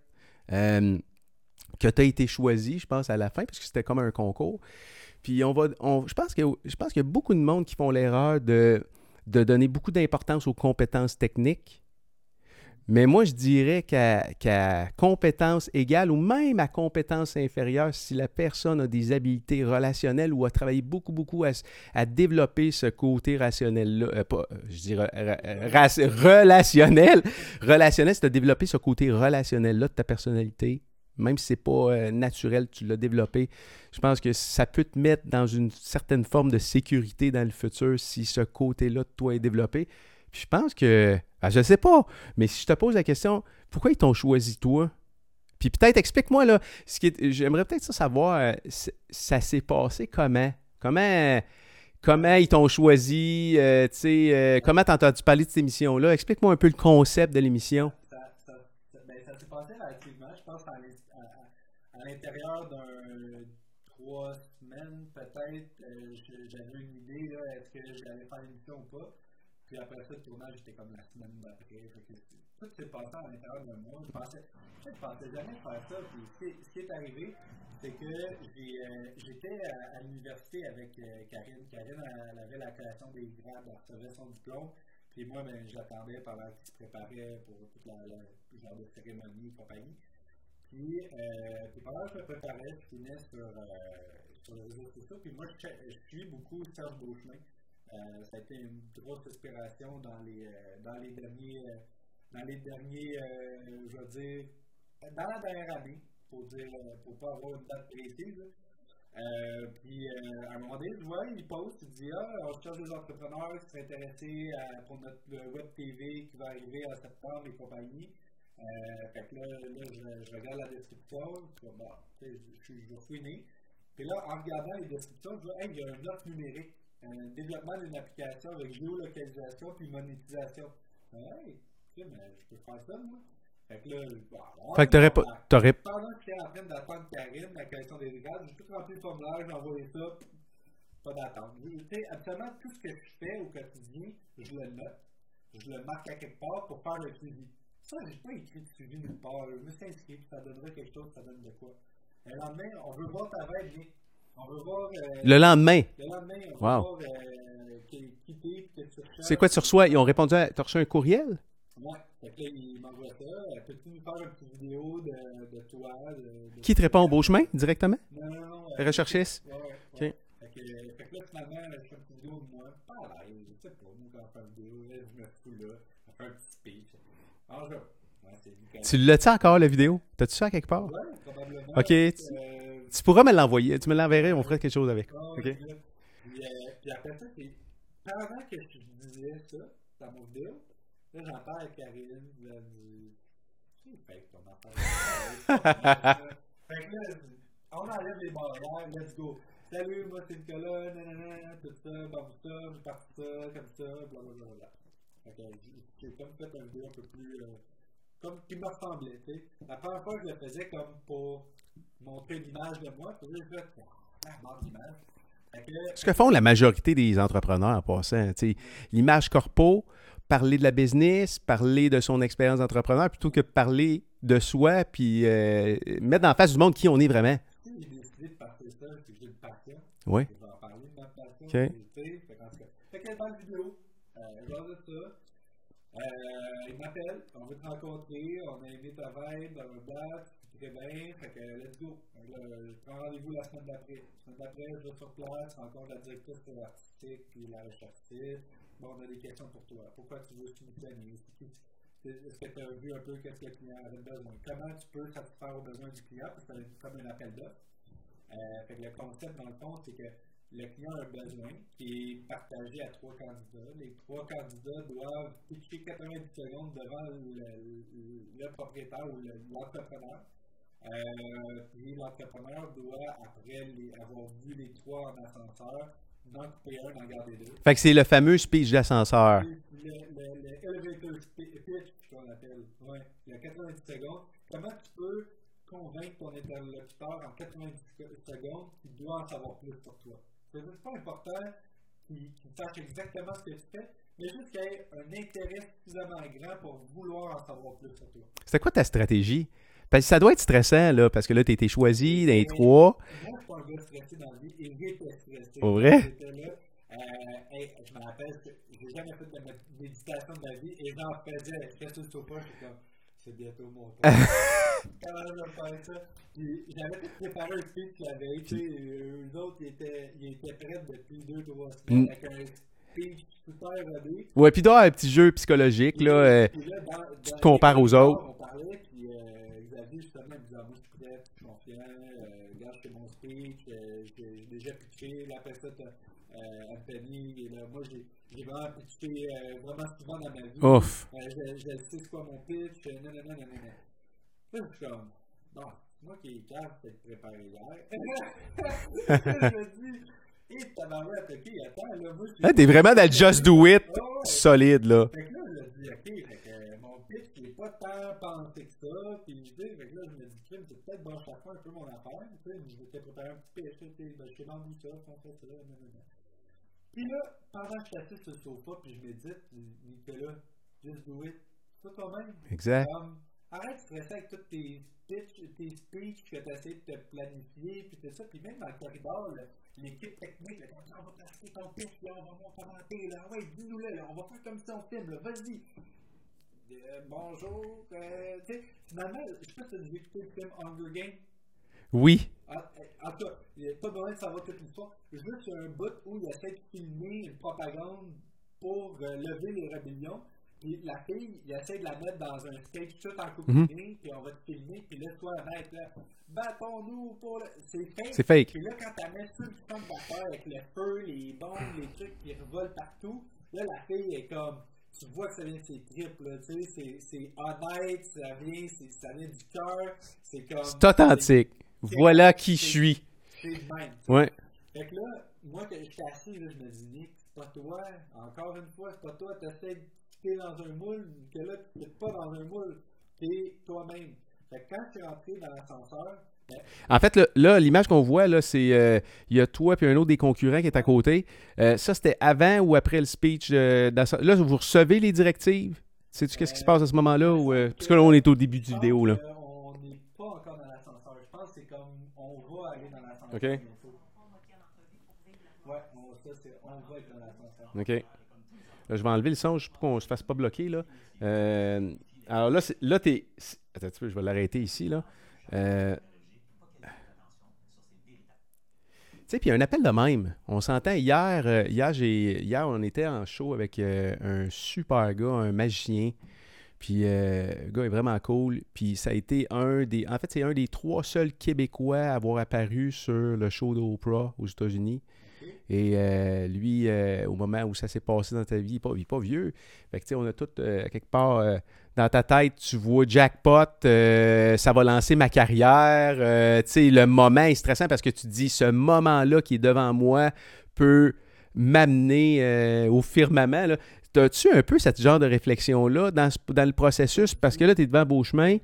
Euh, que tu as été choisi, je pense, à la fin, parce que c'était comme un concours. Puis on va. je pense qu'il y a beaucoup de monde qui font l'erreur de, de donner beaucoup d'importance aux compétences techniques. Mais moi, je dirais qu'à compétence égale ou même à compétence inférieure, si la personne a des habiletés relationnelles ou a travaillé beaucoup, beaucoup à, développer ce côté rationnel-là, euh, pas, je dirais relationnel, relationnel, c'est de développer ce côté relationnel-là de ta personnalité, même si ce n'est pas euh, naturel, tu l'as développé. Je pense que ça peut te mettre dans une certaine forme de sécurité dans le futur si ce côté-là de toi est développé. Puis je pense que, ah, je sais pas, mais si je te pose la question, pourquoi ils t'ont choisi toi? Puis peut-être explique-moi là, j'aimerais peut-être ça savoir, euh, ça s'est passé comment? Comment, comment ils t'ont choisi? Euh, sais, comment t'as entendu parler de cette émission-là? Explique-moi un peu le concept de l'émission. L'intérieur d'un trois semaines, peut-être, euh, j'avais une idée, est-ce que j'allais faire l'émission ou pas. Puis après ça, le tournage, j'étais comme la semaine d'après. Tout s'est passé à l'intérieur d'un mois. Je pensais, je pensais jamais faire ça. Puis ce qui est arrivé, c'est que euh, j'étais à, l'université avec euh, Karine. Karine, elle, avait la création des grades, elle recevait son diplôme. Puis moi, ben, j'attendais pendant qu'il se préparait pour toute la, la genre de cérémonie et compagnie. Puis, euh, puis pendant que je me préparais, je finais sur, euh, sur les réseaux sociaux. Puis moi, je, suis beaucoup Serge Beauchemin. Euh, ça a été une grosse inspiration dans les, euh, dans les derniers, euh, dans les derniers je veux dire, dans la dernière année, pour dire, pour pas avoir une date précise. puis à un moment donné, je vois, il poste, il dit Ah, on cherche des entrepreneurs qui seraient intéressés pour notre web TV qui va arriver en septembre et compagnie. Euh, fait que là, là je, regarde la description, je bon, je, je, je vais fouiner. Puis là, en regardant les descriptions, je vois, hey, il y a un offre numérique, un développement d'une application avec géolocalisation puis monétisation. Hey, tu sais, mais je peux faire ça, moi. Fait que là, bon, fait que t'aurais pas. T'aurais... Pendant que j'étais en train d'attendre Karine, la question des regards, j'ai tout rempli le formulaire, j'ai envoyé ça, pas d'attente. Tu sais, absolument tout ce que je fais au quotidien, je le note, je le marque à quelque part pour faire le suivi. Ça, j'ai pas écrit de suivi nulle part. Je me suis inscrit, ça donnerait quelque chose, ça donne de quoi. Le lendemain, on veut voir ta veille, Nick. On veut voir. euh, Le lendemain? le lendemain, on veut Wow. voir euh, qui, qui t'es, que tu. C'est quoi tu reçois? Ils ont répondu à... Tu as reçu un courriel? Ouais. Fait que là, il m'envoie ça. Euh, Peux-tu nous faire une petite vidéo de, de toi? De, de- Qui te répond au beau chemin directement? Non, non, non. Le recherchiste? Ouais, ouais. Ok. Fait, que, fait que là, finalement, je fais une petite vidéo de moi. Pas à l'aise, je sais pas. Moi, quand je fais une vidéo, là, je me fous là. Je fais un petit speech. Je. Ouais, Tu l'as-tu encore, la vidéo? T'as-tu ça quelque part? Ouais, probablement. Ok, tu- Euh, Tu pourras me l'envoyer. Tu me l'enverrais, on ferait quelque chose avec. Ok. Puis, euh, puis après ça, c'est pendant que je disais ça dans mon vidéo, là j'en parle avec Karine, là, dit C'est fake ton affaire. [LAUGHS] fait que là, on enlève les barrières, let's go. Salut, moi c'est Nicolas, nanana, tout ça, bon ça, j'ai parti ça, comme ça, blablabla. J'ai- comme fait un vidéo un peu plus. euh, comme qui me ressemblait, tu sais. La première fois, je le faisais comme pour montrer l'image de moi, puis là, je fais ah, d'image. Fait que là, Ce que font la majorité des entrepreneurs en passant, l'image corpo, parler de la business, parler de son expérience d'entrepreneur, plutôt que parler de soi, puis euh, mettre en face du monde qui on est vraiment. si j'ai décidé de partir ça, j'ai une passion. Oui. Je vais en parler de ma passion. Ok. fait que dans la vidéo, euh, de ça, euh, il m'appelle, on veut te rencontrer, on a aimé ta vibe le date, très bien, fait que let's go. Là, je prends rendez-vous la semaine d'après. La semaine d'après, je vais sur place, je rencontre la directrice artistique puis la recherchiste. Bon, on a des questions pour toi. Pourquoi tu veux soumissionner? Est-ce que tu as vu un peu qu'est-ce que le client avait besoin? Comment tu peux satisfaire aux besoins du client? Parce que c'est comme un appel d'offres. Euh, fait que le concept, dans le fond, c'est que le client a un besoin qui est partagé à trois candidats. Les trois candidats doivent pitcher 90 secondes devant le, propriétaire ou le- l'entrepreneur. Euh, puis l'entrepreneur doit, après les- avoir vu les trois en ascenseur, d'en couper un, d'en garder deux. Fait que c'est le fameux speech d'ascenseur. Le, le, le elevator pitch, qu'on appelle. Ouais, il y a 90 secondes. Comment tu peux convaincre ton interlocuteur en 90 secondes qu'il doit en savoir plus sur toi? C'est pas important qu'il qu'il sache exactement ce que tu fais, mais juste qu'il y ait un intérêt suffisamment grand pour vouloir en savoir plus sur toi. C'était quoi ta stratégie? Parce que ça doit être stressant, là, parce que là, tu été choisi dans les trois. Moi, je suis pas un gars stressé dans la vie et j'étais stressé. Vrai? Euh, hey, je me rappelle que j'ai jamais fait de mé- méditation de ma vie et j'en faisais. Le sofa, j'étais comme, c'est bientôt mon [LAUGHS] tour. Comment je vais faire ça? Puis j'avais tout préparé un speech la veille. Tu sais, eux autres, ils étaient, ils étaient prêts depuis deux, trois semaines Mm. avec un speech super rodé. Ouais, puis il doit y avoir un petit jeu psychologique, là. euh, Puis là, dans, dans te compares aux autres. On parlait, puis euh, Xavier, justement, disait Moi, je suis prêt, je suis confiant, euh, regarde, je fais mon speech, euh, j'ai déjà pitché. Là, après ça, euh, Anthony, et là, moi, j'ai vraiment pitché euh, vraiment souvent dans ma vie. ouf. Euh, je, je sais c'est quoi mon pitch, non, non, non, non, non. Là, je suis comme Bon, moi qui est calme, peut-être préparé hier. [LAUGHS] je me dis Hé, tabarouette, ok, attends, là, moi, je suis. T'es vraiment dans le just do it ouais. solide, là. Fait que là, je me dis, ok, fait que euh, mon pitch, il est pas tant pensé que ça. Puis, sais, fait que là, je me dis, crime, c'est peut-être bon chacun un peu mon affaire. Tu sais, je m'étais préparé un petit pitch, tu sais, ben, je sais dans ça, on fait ça, nan, nan, nan. Puis là, pendant que je assis sur le sofa, puis je médite, Nicolas, just do it. C'est toi-même. Exact. Arrête de stresser avec tous tes pitch, tes speeches que tu essaies de te planifier, puis tout ça. Puis même dans le corridor, là, l'équipe technique, là, on va pratiquer ton pitch, là, on va commenter, là, ouais, dis-nous là, on va faire comme ça, on filme, là, vas-y. Euh, bonjour, euh, tu sais, finalement, je sais pas si tu as écouté le film Hunger Games. Oui. En, tout cas, il n'y a pas besoin de savoir toute l'histoire. Juste un bout où il essaie de filmer une propagande pour euh, lever les rébellions. Puis la fille, il essaie de la mettre dans un skate tout en coupé, puis on va te filmer, puis là, toi, va être là, battons-nous pour le. C'est fake. C'est fake. Puis là, quand tu mets sur le front de avec le feu, les bombes, les trucs qui revolent partout, là, la fille est comme. Tu vois que ça vient de ses tripes, là, tu sais, c'est- honnête, ça vient, ça vient du cœur, c'est comme. C'est authentique. Voilà qui je suis. Ouais. Fait que là, moi, que j'étais assis, là, je me dis, Nick, c'est pas toi, encore une fois, c'est pas toi, t'essaies de fitter dans un moule, que là, fites pas dans un moule, t'es toi-même. Fait que quand tu es rentré dans l'ascenseur, ben, En fait, là, là, l'image qu'on voit, là, c'est euh, il y a toi puis un autre des concurrents qui est à côté. Euh, ça, c'était avant ou après le speech? euh, là, vous recevez les directives? Sais-tu qu'est-ce qui se passe à ce moment-là? Ou, euh, parce que là, on est au début du je vidéo. Là. qu'on n'est pas encore dans l'ascenseur. Je pense que c'est comme, on Ok. va bientôt. Ouais, on, ça, c'est, on va être dans l'ascenseur. OK. Là, je vais enlever le son juste pour qu'on se fasse pas bloquer. Là. Euh, alors là, là t'es. c'est- Attends un peu, je vais l'arrêter ici. Là. Euh, Tu sais, puis il y a un appel de même. On s'entend hier, euh, hier, hier, on était en show avec euh, un super gars, un magicien. Puis euh, le gars est vraiment cool. Puis ça a été un des. En fait, c'est un des trois seuls Québécois à avoir apparu sur le show d'Oprah aux États-Unis. Et euh, lui, euh, au moment où ça s'est passé dans ta vie, il n'est pas, vieux. Fait que, tu sais, on a tout, euh, quelque part, dans ta tête, tu vois jackpot, ça va lancer ma carrière. tu sais, le moment est stressant parce que tu te dis, ce moment-là qui est devant moi peut m'amener au firmament. Là. As-tu un peu ce genre de réflexion-là dans, ce- dans le processus? Parce que là, tu es devant Beauchemin,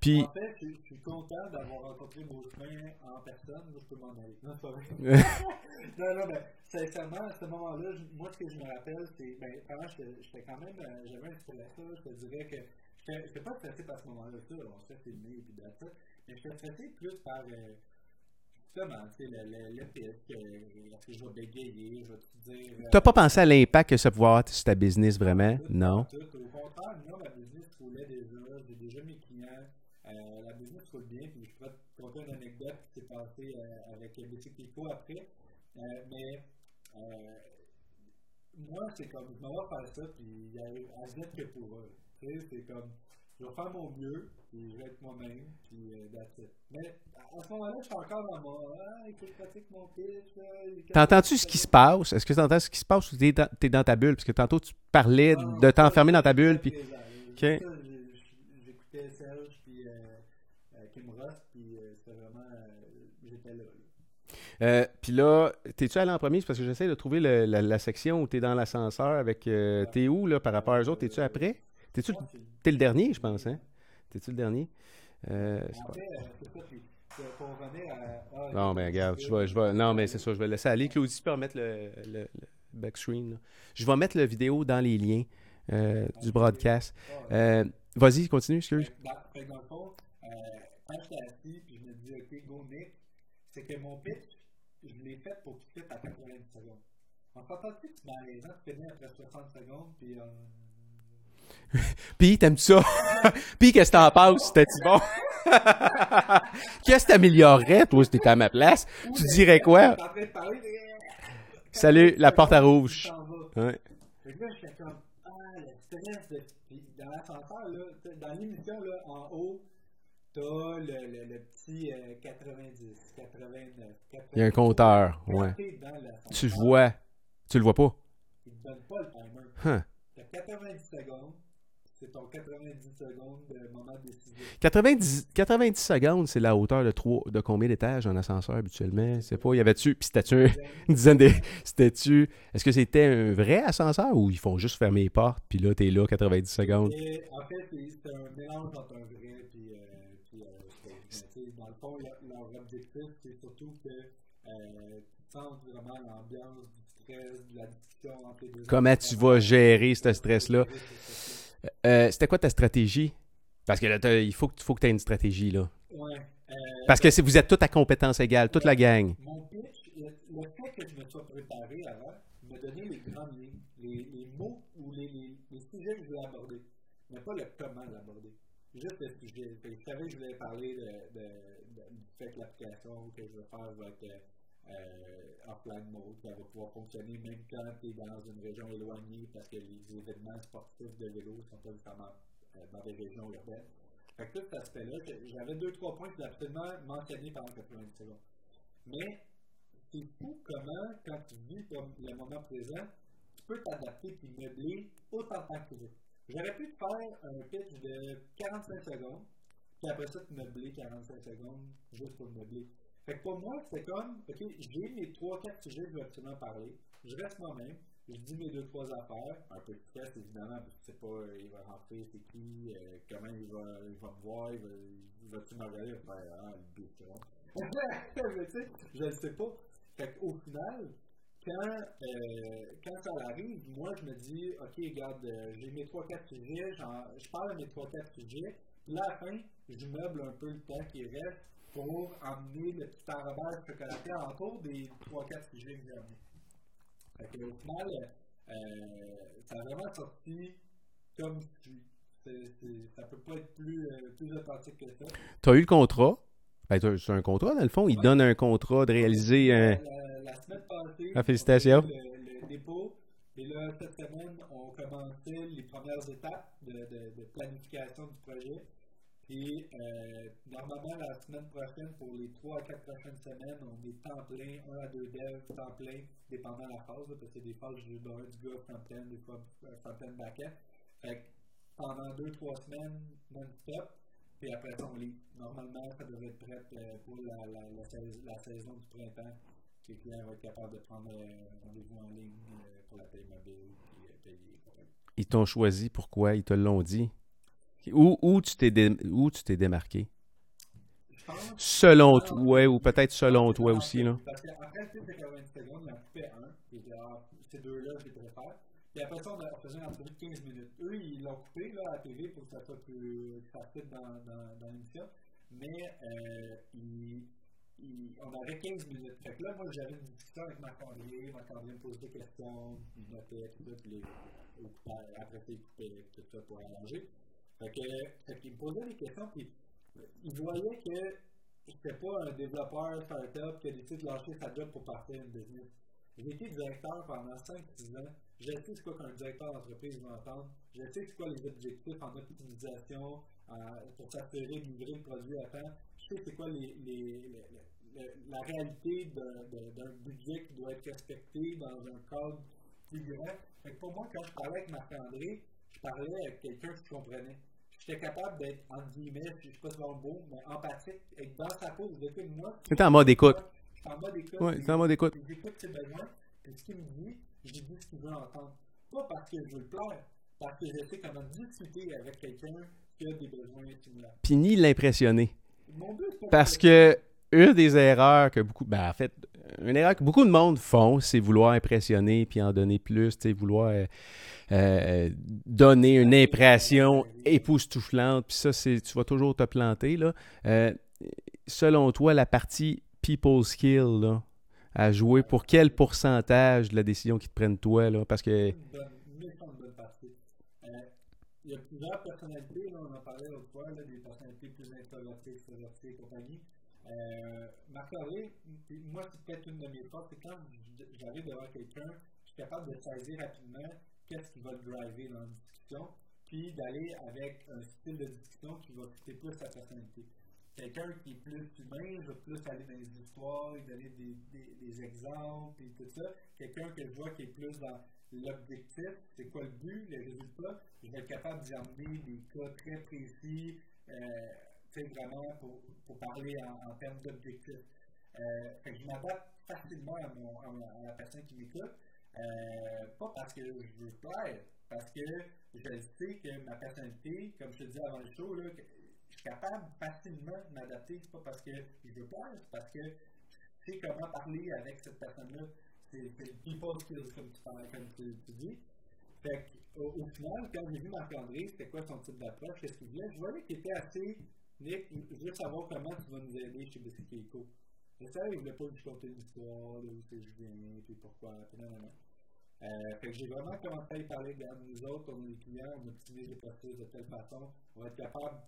puis... En fait, je, je suis content d'avoir rencontré Beauchemin en personne. Moi, je peux m'en aller. Non, [LAUGHS] non, non, mais sincèrement, à ce moment-là, je- moi, ce que je me rappelle, c'est. Ben, vraiment, j'étais quand même. euh, J'avais un stress, là. Je te dirais que. J'étais j'étais pas stressé par ce moment-là, ça. On se fait filmer et puis ça. Mais j'étais stressé plus par. euh, Justement, tu sais, le, le, que. Est-ce que je vais bégayer, je vais te dire. euh, T'as pas pensé à l'impact que ça pouvait avoir sur ta business, vraiment? tout, Non? tout. Au contraire, moi, ma business roulait déjà. J'ai déjà mes clients. Euh, la business roule bien. Puis je pourrais te conter une anecdote qui s'est passée euh, avec Boutique Pico après. Euh, mais euh, moi, c'est comme, je m'en vais faire ça. Puis il y a à se mettre que pour eux. Tu sais, c'est comme, je vais faire mon mieux. Puis je vais être moi-même. Puis euh, that's it. Mais à ce moment-là, je suis encore dans mon. Ah, il faut que je pratique mon pitch. il- T'entends-tu ce qui se passe? Est-ce que t'entends ce qui se passe ou t'es dans, dans ta bulle? Parce que tantôt, tu parlais Ah, de t'enfermer dans ta bulle, puis... Ok. J'écoutais Serge, puis euh, euh, Kim Ross, puis euh, c'était vraiment. J'étais là. Euh, puis là, t'es-tu allé en premier? C'est parce que j'essaie de trouver le- la, la section où t'es dans l'ascenseur avec... euh, t'es où, là, par rapport aux autres? T'es-tu après? T'es-tu... T'es le dernier, je pense, hein? T'es-tu le dernier? Euh, pas- Après, euh, c'est ça, puis pour revenir à. ah, Non, mais regarde, je vais, je vais, non, mais c'est ça, je vais laisser aller. Claudie, tu peux remettre le, le, le backscreen. là. Je vais mettre la vidéo dans les liens euh, du broadcast. ah, Euh, Vas-y, continue, excuse. Fait dans, fait que dans le fond, euh, quand j'étais assis, puis je me dis, OK, go Nick, c'est que mon pitch, je l'ai fait pour qu'il fitte à 90 secondes. En s'entend-tu que dans les ans, tu finis après 60 secondes, puis. Euh, [LAUGHS] Puis, t'aimes-tu ça? [LAUGHS] Puis, qu'est-ce que t'en penses? C'était-tu bon? [LAUGHS] qu'est-ce que t'améliorerais, toi, si t'étais à ma place? Tu dirais quoi? Salut, la porte à rouge. Ouais. Là, j'étais comme, ah, le stress de. Dans l'ascenseur, là, dans l'émission, là, en haut, t'as le, le, le petit euh, 90, 89, 90. Il y a un compteur, ouais. Tu le vois. Tu le vois pas? Il te donne pas le timer. Huh. T'as 90 secondes. C'est ton 90 secondes de moment décisif. 90, 90 secondes, c'est la hauteur de, trois, de combien d'étages en ascenseur habituellement? C'est pas, y avait-tu, puis c'était-tu un- [LAUGHS] une dizaine de, c'était-tu, est-ce que c'était un vrai ascenseur ou ils font juste fermer les portes, puis là, t'es là 90 secondes? Et en fait, c'est un mélange entre un vrai puis, euh, puis euh, dans le fond, leur, leur objectif, c'est surtout que euh, tu sentes vraiment l'ambiance du Comment tu vas gérer ce stress-là? Euh, c'était quoi ta stratégie? Parce que là, il faut que, faut que tu aies une stratégie, là. Ouais. Euh, Parce que si vous êtes tous à compétence égale, toute la gang. Mon pitch, le, le fait que je me sois préparé avant, me donnait les grandes lignes, les, les mots ou les, les, les sujets que je voulais aborder, mais pas le comment l'aborder. Juste le sujet. Je savais que je voulais parler de, de, de- du fait que l'application que je veux faire va être euh, offline mode, ça va pouvoir fonctionner même quand tu es dans une région éloignée parce que les événements sportifs de vélo sont pas nécessairement euh, dans des régions urbaines. Fait que tout cet aspect-là, j'avais deux, trois points que voulais absolument mentionner pendant 90 secondes. Mais c'est fou comment, quand tu vis comme le moment présent, tu peux t'adapter et meubler autant que tu veux. J'aurais pu te faire un pitch de 45 secondes, puis après ça, te meubler 45 secondes juste pour le meubler. Fait que pour moi, c'est comme, ok, j'ai mes 3-4 sujets que je veux absolument parler, je reste moi-même, je dis mes deux trois affaires, un peu de stress évidemment, parce que tu sais pas, il va rentrer, c'est qui, euh, comment il va, il va me voir, il va, il va-tu me regarder, va faire, ah, le [LAUGHS] tu je le sais pas. Fait qu'au final, quand, euh, quand ça arrive, moi je me dis, ok, regarde, euh, j'ai mes 3-4 sujets, j'en- je parle de mes 3-4 sujets, puis là à la fin, je meuble un peu le temps qui reste pour emmener le petit enrobage chocolaté autour des 3-4 sujets que j'ai amenés. Fait que, au final, euh, ça a vraiment sorti comme suit. Ça peut pas être plus, euh, plus authentique que ça. Tu as eu le contrat? Ben, c'est un contrat, dans le fond. Il donne un contrat de réaliser un. La, la semaine passée, ah, félicitations. Le, le, dépôt. Et là, cette semaine, on commençait les premières étapes de, de, de planification du projet. Et euh, normalement, la semaine prochaine, pour les 3 à 4 prochaines semaines, on est temps plein, 1 à 2 devs, temps plein, dépendant de la phase, parce que des phases, je dois du gars front-end, des fois euh, front-end back-end. Fait que pendant 2-3 semaines, non-stop, puis après ça, on lit. Normalement, ça devrait être prêt euh, pour la, la, la, saison du printemps, que les clients vont être capables de prendre un rendez-vous en ligne pour la paye mobile, puis payer. Ils t'ont choisi, pourquoi? Ils te l'ont dit? Où, où tu t'es démarqué? Selon toi, ouais, ou peut-être selon toi aussi. Là. Parce qu'après, tu sais, 90 secondes, il en coupait un. Et genre, ces deux-là, je les préfère. Puis après ça, on faisait une entrevue de 15 minutes. Eux, ils l'ont coupé là, à la TV pour que ça soit plus facile dans, dans, dans l'émission. Mais euh, ils, on avait 15 minutes. Fait que là, moi, j'avais une discussion avec Marc-André. Marc-André me posait des questions. Il notait tout ça. Puis les, après ça, il coupait tout ça pour arranger. Fait que, qu'il me posait des questions, puis il voyait que j'étais pas un développeur startup qui a décidé de lâcher sa job pour partir une business. J'ai été directeur pendant 5-6 ans. Je sais ce qu'un directeur d'entreprise va entendre. Je sais c'est quoi les objectifs en optimisation euh, pour s'assurer de livrer le produit à temps. Je sais c'est quoi les, la réalité d'un budget qui doit être respecté dans un cadre plus. Fait pour moi, quand je parlais avec Marc-André, je parlais avec quelqu'un qui comprenait j'étais capable d'être, entre guillemets, je sais pas si c'est beau, mais empathique, être dans sa peau, depuis moi. C'était en mode écoute. J'étais en mode écoute. Oui, c'est en mode écoute. J'écoute ses besoins, et ce qu'il me dit, je dis ce qu'il veut entendre. Pas parce que je veux le plaire, parce que je sais comment discuter avec quelqu'un qui a des besoins similaires. Puis ni l'impressionner. Parce que une des erreurs que beaucoup, ben en fait, une erreur que beaucoup de monde font, c'est vouloir impressionner puis en donner plus, vouloir euh, euh, donner une impression époustouflante. Puis ça, c'est, tu vas toujours te planter là. Euh, selon toi, la partie people skill là, à jouer pour quel pourcentage de la décision qu'ils te prennent toi là, parce que il y a plusieurs personnalités, là, on en parlait l'autre fois, des personnalités plus introverties, extroverties et compagnie. Euh, Marc-André, moi, c'est peut-être une de mes forces, c'est quand j'arrive devant quelqu'un, je suis capable de saisir rapidement qu'est-ce qui va le driver dans la discussion, puis d'aller avec un style de discussion qui va fitter plus sa personnalité. Quelqu'un qui est plus humain, je vais plus aller dans les histoires, donner des, des, exemples et tout ça. Quelqu'un que je vois qui est plus dans l'objectif, c'est quoi le but, le résultat, je vais être capable d'y amener des cas très précis. Euh, vraiment pour, pour parler en, en termes d'objectifs. Euh, je m'adapte facilement à, mon, à, la personne qui m'écoute. Euh, pas parce que je veux plaire, parce que je sais que ma personnalité, comme je te disais avant le show, là, je suis capable facilement de m'adapter. C'est pas parce que je veux plaire, c'est parce que je sais comment parler avec cette personne-là. C'est le people skills, comme tu, comme tu, tu dis. Fait au, au, final, quand j'ai vu Marc-André, c'était quoi son type d'approche, qu'est-ce qu'il voulait, je voyais qu'il était assez Nick, je veux savoir comment tu vas nous aider chez Biscuit Eco. Je savais qu'il ne voulait pas nous conter une histoire, d'où je viens, puis pourquoi, puis non, non, non. Euh, fait que j'ai vraiment commencé à y parler, de nous autres, on des clients, on optimise les processus de telle façon, on va être capable,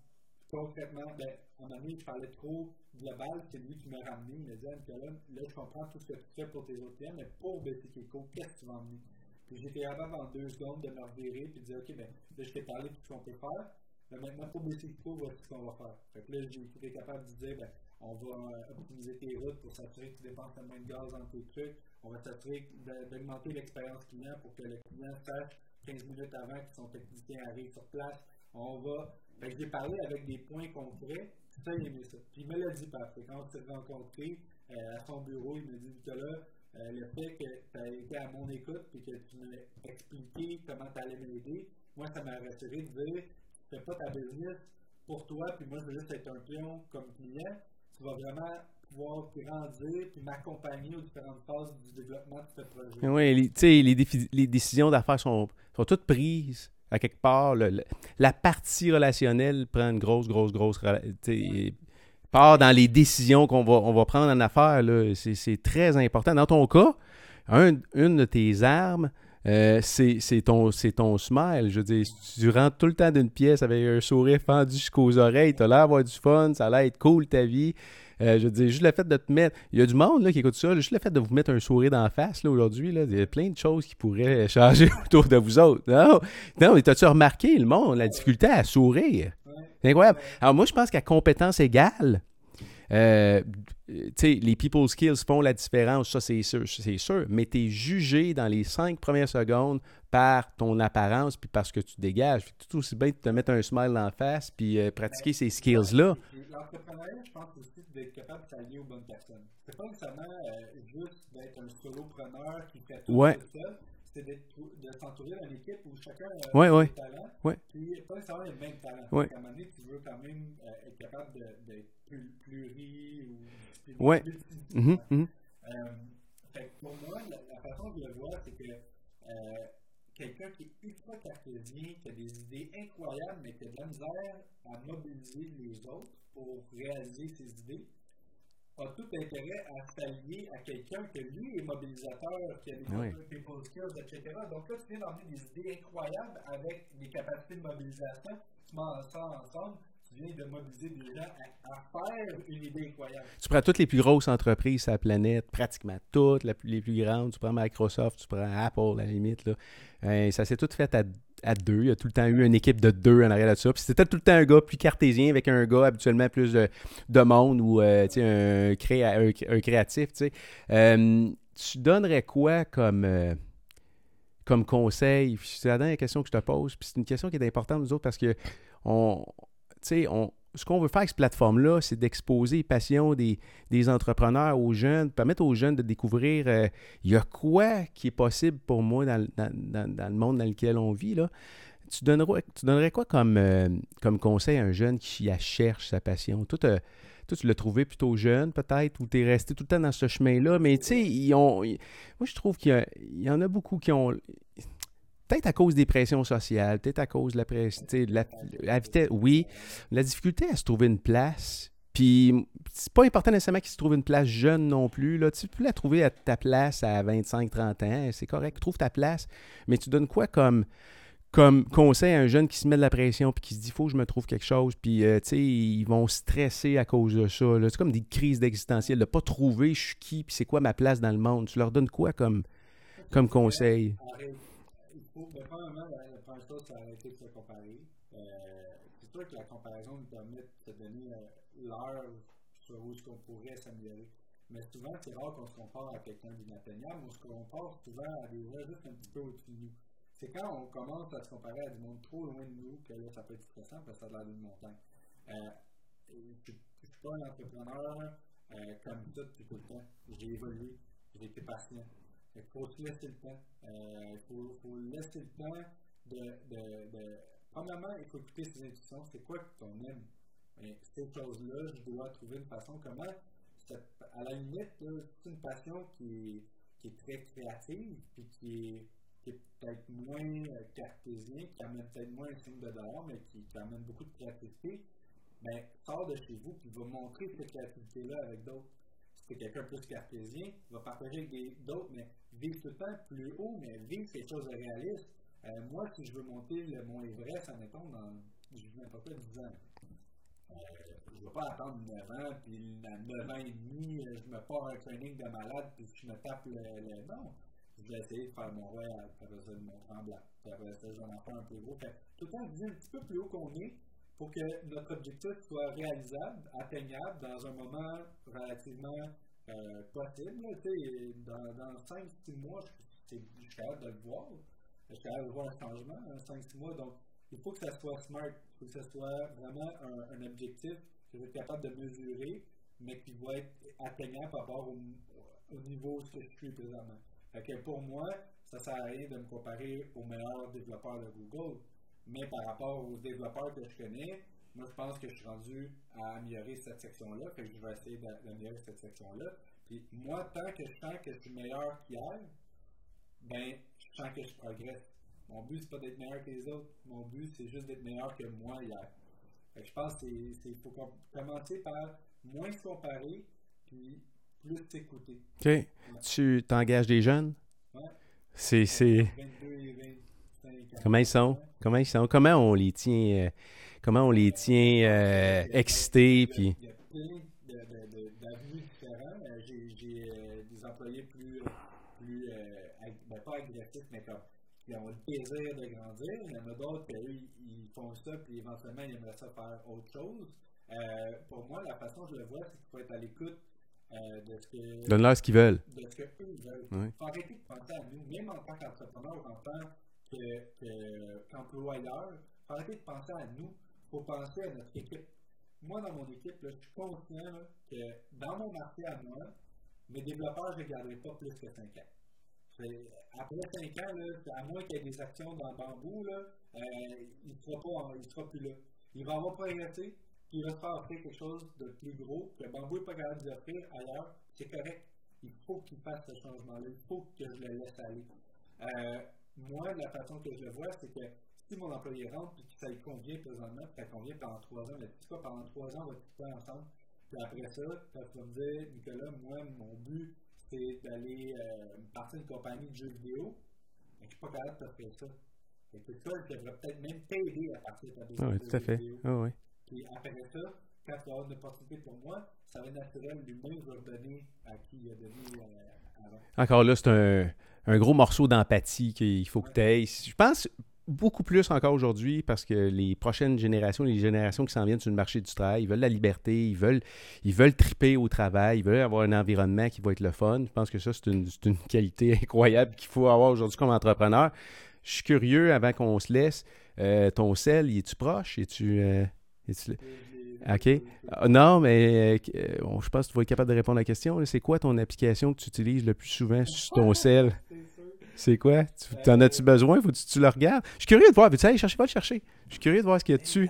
concrètement, ben, en année, je parlais trop global, c'est lui qui m'a ramené, il m'a dit, là, je comprends tout ce que tu fais pour tes autres clients, mais pour Basic Eco, qu'est-ce que tu vas emmener? Puis j'étais capable en deux secondes de me revirer, puis de dire, OK, ben, là, je t'ai parlé de tout ce qu'on peut faire, mais maintenant, pour baisser le coût, voici ce qu'on va faire. Fait que là, j'ai été capable de dire, ben, on va euh, optimiser tes routes pour s'assurer que tu dépenses le de gaz dans tes trucs. On va s'assurer d'augmenter l'expérience client pour que le client sache 15 minutes avant que son technicien arrive sur place. On va. Fait que j'ai parlé avec des points concrets. Ça, il aimait ça. Puis il me l'a dit, que quand on s'est rencontrés euh, à son bureau, il m'a dit, Nicolas, euh, le fait que tu as été à mon écoute et que tu m'as expliqué comment tu allais m'aider, moi, ça m'a rassuré de dire fais pas ta business pour toi, puis moi je veux juste être un pion comme client, tu vas vraiment pouvoir grandir puis m'accompagner aux différentes phases du développement de ce projet. Oui, tu sais, les, les, décisions d'affaires sont, sont toutes prises à quelque part. la partie relationnelle prend une grosse, grosse, grosse part dans les décisions qu'on va, on va prendre en affaires. C'est c'est très important. Dans ton cas, un- une de tes armes, euh, c'est ton, ton smile. Je veux dire, si tu rentres tout le temps d'une pièce avec un sourire fendu jusqu'aux oreilles, tu as l'air d'avoir du fun, ça a l'air d'être cool ta vie. Euh, je veux dire, juste le fait de te mettre. Il y a du monde là, qui écoute ça, juste le fait de vous mettre un sourire d'en face là, aujourd'hui, il y a plein de choses qui pourraient [LAUGHS] changer autour de vous autres. Non, non mais t'as-tu remarqué le monde, la difficulté à sourire? C'est incroyable. Alors moi, je pense qu'à compétence égale, euh, les people skills font la différence, ça c'est sûr, c'est sûr, mais tu es jugé dans les cinq premières secondes par ton apparence puis parce que tu dégages. Tout aussi bien de te mettre un smile en face puis euh, pratiquer ces skills-là. L'entrepreneuriat, je pense aussi d'être capable de s'allier aux bonnes personnes. C'est pas nécessairement euh, juste d'être un solopreneur qui fait tout Ouais. seul. C'est de s'entourer d'une équipe où chacun a Ouais, ouais. talents. Ouais. Puis pas nécessairement les mêmes talents. Ouais. À un moment donné, tu veux quand même euh, être capable de- d'être plus pluri ou plus-. Mhm, mhm. Euh, fait que pour moi, la, la façon je le vois, c'est que euh, quelqu'un qui est ultra cartésien, qui a des idées incroyables, mais qui a de la misère à mobiliser les autres pour réaliser ses idées, a tout intérêt à s'allier à quelqu'un que lui est mobilisateur, qui a des Oui. people skills, etc. Donc là, tu viens d'emmener des idées incroyables avec des capacités de mobilisation, tu mets ça ensemble, tu viens de mobiliser des gens à, à faire une idée incroyable. Tu prends toutes les plus grosses entreprises sur la planète, pratiquement toutes les plus grandes. Tu prends Microsoft, tu prends Apple à la limite. Là. Euh, ça s'est tout fait à, à deux. Il y a tout le temps eu une équipe de deux en arrière de ça. Puis c'était tout le temps un gars plus cartésien avec un gars habituellement plus de, de monde ou euh, un, un, créatif. tu. Euh, donnerais quoi comme, euh, comme conseil? C'est la dernière question que je te pose. Puis c'est une question qui est importante nous autres parce que on, on, ce qu'on veut faire avec cette plateforme-là, c'est d'exposer les passions des, des entrepreneurs aux jeunes, permettre aux jeunes de découvrir euh, il y a quoi qui est possible pour moi dans, dans- le monde dans lequel on vit. Là. Tu, donnerais, tu donnerais quoi comme, euh, comme conseil à un jeune qui cherche, sa passion? Toi, t'as- toi, tu l'as trouvé plutôt jeune, peut-être, ou tu es resté tout le temps dans ce chemin-là, mais tu sais, ils ont. moi, je trouve qu'il y, y en a beaucoup qui ont. Peut-être à cause des pressions sociales, peut-être à cause de la pression, la, la vitesse, oui, la difficulté à se trouver une place. Puis, c'est pas important nécessairement qu'il se trouve une place jeune non plus. Là. Tu peux la trouver à ta place à 25-30 ans, c'est correct, trouve ta place. Mais tu donnes quoi comme, comme conseil à un jeune qui se met de la pression puis qui se dit faut que je me trouve quelque chose puis euh, tu sais ils vont stresser à cause de ça c'est comme des crises existentielles de pas trouver je suis qui puis c'est quoi ma place dans le monde tu leur donnes quoi comme comme conseil? Faut, mais premièrement, la, première chose, c'est arrêter de se comparer. Euh, c'est sûr que la comparaison nous permet de donner euh, l'heure sur où est-ce qu'on pourrait s'améliorer. Mais souvent, c'est rare qu'on se compare à quelqu'un d'inatteignable. On se compare souvent à des gens juste un petit peu au-dessus de nous. C'est quand on commence à se comparer à du monde trop loin de nous que là, ça peut être stressant parce que ça a l'air d'une montagne. Euh, je ne suis pas un entrepreneur comme ça depuis tout le temps. J'ai évolué, j'ai été patient. Il faut se laisser le temps. Euh, Il faut, faut laisser le temps de, de, de- Premièrement, il faut écouter ses intuitions. C'est quoi que ton aime? Mais ces choses-là, je dois trouver une façon. Comment, à la limite, c'est une passion qui est, très créative, puis qui est, peut-être moins euh, cartésien, qui amène peut-être moins un signe de dollar, mais qui, amène beaucoup de créativité. Mais sors de chez vous, puis va montrer cette créativité-là avec d'autres si t'es quelqu'un plus cartésien, va partager avec d'autres, mais vise tout le temps plus haut, mais vise quelque chose de réaliste. Euh, moi, si je veux monter le Mont Everest, admettons, dans, je dis n'importe quoi, 10 ans, euh, je ne vais pas attendre 9 ans, puis à 9 ans et demi, euh, je me pars un training de malade, puis je me tape le, le- Non, je vais essayer de faire mon royal, après ça, mon tremblant, puis après ça, je vais en faire un peu gros. Tout le temps, viser un petit peu plus haut qu'on est, pour que notre objectif soit réalisable, atteignable dans un moment relativement euh, possible. dans dans 5-6 mois, je, suis capable de le voir. Je suis capable de voir un changement en 5-6 mois. Donc, il faut que ça soit smart. Il faut que ça soit vraiment un, objectif que je vais être capable de mesurer, mais qui va être atteignable par rapport au, au niveau où je suis présentement. Fait que pour moi, ça ne sert à rien de me comparer aux meilleurs développeurs de Google. Mais par rapport aux développeurs que je connais, moi je pense que je suis rendu à améliorer cette section-là, que je vais essayer d'a- d'améliorer cette section-là. Puis moi, tant que je sens que je suis meilleur qu'hier, ben je sens que je progresse. Mon but, c'est pas d'être meilleur que les autres. Mon but, c'est juste d'être meilleur que moi hier. je pense qu'il faut commencer par moins se comparer, puis plus t'écouter. OK. Tu t'engages des jeunes? Ouais. C'est. c'est... Comment ils sont? Comment ils sont? Comment on les tient, euh, comment on les tient euh, excités? Puis... Il y a plein d'avenues différents. Euh, j'ai des employés plus, plus ben, pas agressifs, mais comme qui ont le désir de grandir. Il y en a d'autres qui, eux, ils font ça, puis éventuellement, ils aimeraient ça faire autre chose. pour moi, la façon dont je le vois, c'est qu'il faut être à l'écoute euh, de ce que. Donne-leur ce qu'ils veulent. De ce qu'eux veulent. Il faut arrêter de penser à nous, même en tant qu'entrepreneur ou en tant qu'employeur. il faut arrêter de penser à nous. Il faut penser à notre équipe. Moi, dans mon équipe, je suis conscient que dans mon marché à moi, mes développeurs, je ne garderai pas plus que 5 ans. Après 5 ans, à moins qu'il y ait des actions dans le bambou, euh, il ne sera, sera, plus là. Il va avoir progressé, il va se faire quelque chose de plus gros que Bambou n'est pas capable d'offrir ailleurs, c'est correct. Il faut qu'il fasse ce changement-là. Il faut que je le laisse aller. Euh, moi, la façon que je vois, c'est que si mon employé rentre et que ça lui convient présentement, ça convient pendant trois ans, mais tu sais pendant trois ans, on va tout faire ensemble. Puis après ça, tu vas me dire, Nicolas, moi, mon but, c'est d'aller euh, partir d'une compagnie de jeux vidéo. Mais je ne suis pas capable de faire ça. Et que ça, je devrais peut-être même t'aider à partir de ta business. Oui, tout à fait. Ah oui. Puis après ça, quand il y aura une opportunité pour moi, ça va être naturel, l'humain va redonner à qui il a donné euh, avant. Encore là, c'est un, un, gros morceau d'empathie qu'il faut que tu aies. Je pense beaucoup plus encore aujourd'hui parce que les prochaines générations, les générations qui s'en viennent sur le marché du travail, ils veulent la liberté, ils veulent, ils veulent triper au travail, ils veulent avoir un environnement qui va être le fun. Je pense que ça, c'est une, qualité [LAUGHS] incroyable qu'il faut avoir aujourd'hui comme entrepreneur. Je suis curieux, avant qu'on se laisse, euh, ton sel, es-tu proche? Es-tu... Euh, OK. Ah, non, mais euh, je pense que tu vas être capable de répondre à la question. C'est quoi ton application que tu utilises le plus souvent sur ton cell? C'est quoi? Tu en as-tu besoin? Faut que tu, le regardes? Je suis curieux de voir. Veux-tu aller chercher? Pas le chercher. Je suis curieux de voir ce qu'il y a dessus.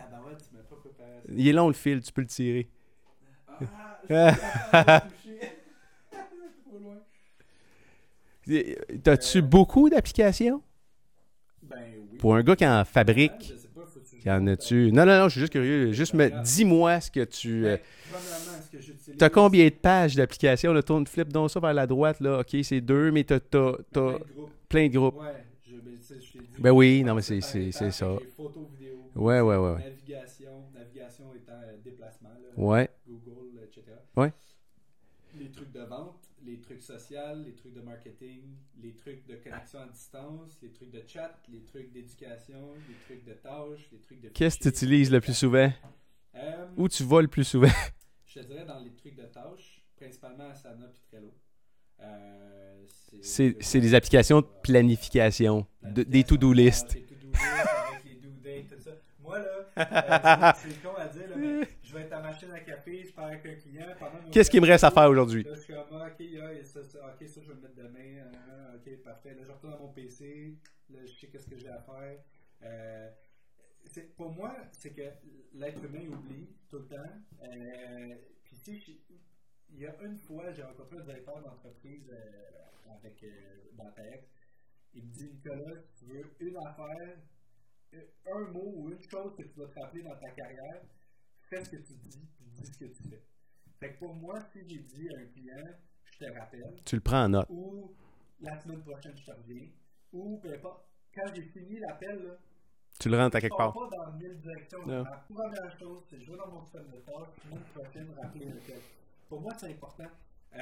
Il est long le fil, tu peux le tirer. [LAUGHS] T'as-tu beaucoup d'applications? Ben oui. Pour un gars qui en fabrique. Y en a-tu? Non, non, non, je suis juste curieux. Juste me dis-moi ce que tu. Euh... Tu as combien de pages d'application? Le tourne flip donc ça vers la droite, là. OK, c'est deux, mais tu as, plein de groupes. Ouais, je, ben, je dit, ben oui, non, mais c'est ça. Photos, vidéos. Ouais, ouais, ouais. Navigation, navigation étant déplacement. Là, ouais. Google, etc. Ouais. Les trucs de vente les trucs sociaux, les trucs de marketing, les trucs de connexion à distance, les trucs de chat, les trucs d'éducation, les trucs de tâches, les trucs de... Qu'est-ce que tu utilises le plus souvent? Euh, Où tu vas le plus souvent? [LAUGHS] je te dirais dans les trucs de tâches, principalement Asana et Trello. Euh, c'est des applications de planification, de, des to-do list. Des to-do list avec les due dates, tout ça. Moi, là, [LAUGHS] euh, c'est con à dire, là, mais vais être à machine à café, je parle avec un client. Qu'est-ce qu'il me reste à faire aujourd'hui? je suis comme, ok, ça, ça, ok, ça, je vais le mettre demain. Hein, ok, parfait. Là, je retourne à mon PC. Là, je sais qu'est-ce que j'ai à faire. Euh, pour moi, c'est que l'être humain oublie tout le temps. Euh, puis, tu sais, il y a une fois, j'ai rencontré un directeur d'entreprise euh, avec euh, Il me dit Nicolas, tu veux une affaire, un mot ou une chose que tu vas te rappeler dans ta carrière, fais ce que tu dis, puis dis ce que tu fais. Fait que pour moi, si j'ai dit à un client, je te rappelle. Tu le prends en note. Ou la semaine prochaine, je te reviens. Ou peu importe. Quand j'ai fini l'appel, tu le rentres à quelque part. pas dans mille directions. La première chose, c'est je vais dans mon système de tâches, la semaine prochaine, rappeler lequel. Pour moi, c'est important. Euh,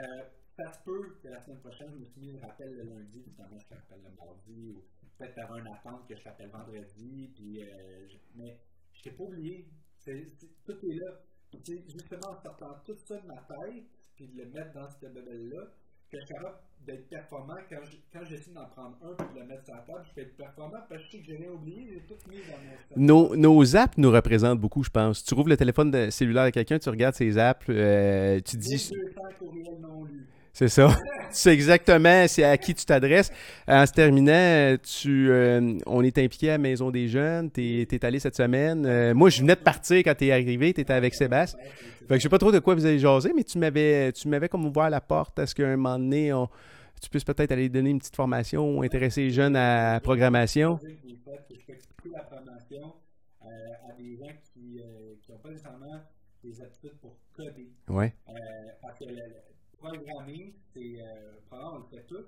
ça se peut que la semaine prochaine, je me suis mis le rappel le lundi, finalement, je te rappelle le mardi, ou peut-être avoir une attente que je t'appelle vendredi, puis, euh, mais je t'ai pas oublié. Tout est là. justement, en sortant tout ça de ma tête, puis de le mettre dans cette bebelle-là, que je suis capable d'être performant quand, je, quand j'essaie d'en prendre un puis de le mettre sur la table, je peux être performant parce que je sais que j'ai rien oublié, j'ai tout mis dans mon nos, nos apps nous représentent beaucoup, je pense. Tu rouvres le téléphone cellulaire de quelqu'un, tu regardes ses apps, euh, tu dis. non lus. C'est ça. [LAUGHS] sais exactement c'est à qui tu t'adresses. En se terminant, tu, euh, on est impliqué à la Maison des Jeunes. Tu es, allé cette semaine. Euh, moi, je venais de partir quand tu es arrivé. Tu étais avec Sébastien. Fait que je sais pas trop de quoi vous avez jasé, mais tu m'avais, tu m'avais comme ouvert la porte à ce qu'à un moment donné, tu puisses peut-être aller donner une petite formation ou intéresser les jeunes à la programmation. euh, à des gens qui n'ont pas nécessairement des aptitudes pour coder. Ouais. parce que programmer, c'est. probablement, on le fait tous,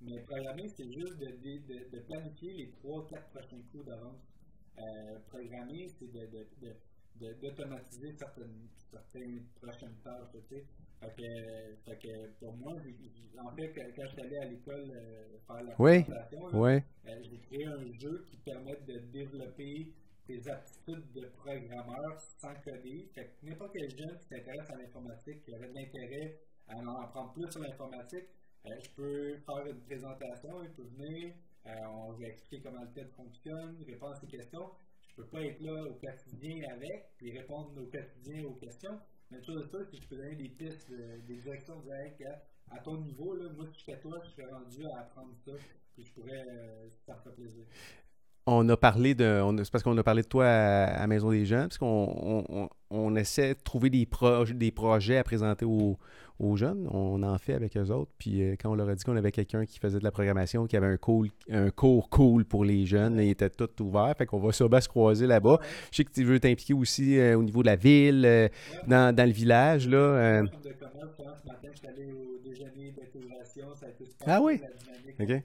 mais programmer, c'est juste de, de, de, planifier les 3-4 prochains coups d'avance. programmer, c'est de d'automatiser certaines, certaines prochaines tâches. Tu sais. fait, que, fait que pour moi, en fait, quand je suis allé à l'école euh, faire la oui. euh, j'ai créé un jeu qui permet de développer des aptitudes de programmeur sans coder. Fait que n'importe quel jeune qui s'intéresse à l'informatique, qui aurait de l'intérêt en apprendre plus sur l'informatique, euh, je peux faire une présentation, il peut venir, euh, on va expliquer comment le TED fonctionne, répondre à ses questions je peux pas être là au quotidien avec, puis répondre au quotidien aux questions. Mais tout ça, si je peux donner des pistes, des directions, dire, à, ton niveau, là, moi, si toi, je serais rendu à apprendre ça, puis je pourrais, euh, ça plaisir. On a parlé de. C'est parce qu'on a parlé de toi à, Maison des Jeunes, parce qu'on on, on, essaie de trouver des, projets des projets à présenter aux, aux jeunes. On en fait avec eux autres. Puis euh, quand on leur a dit qu'on avait quelqu'un qui faisait de la programmation, qui avait un, cool, un cours cool pour les jeunes, il était tout ouvert. Fait qu'on va sûrement se croiser là-bas. Je sais que tu veux t'impliquer aussi euh, au niveau de la ville, euh, dans, dans, le village. Là, ah oui? OK.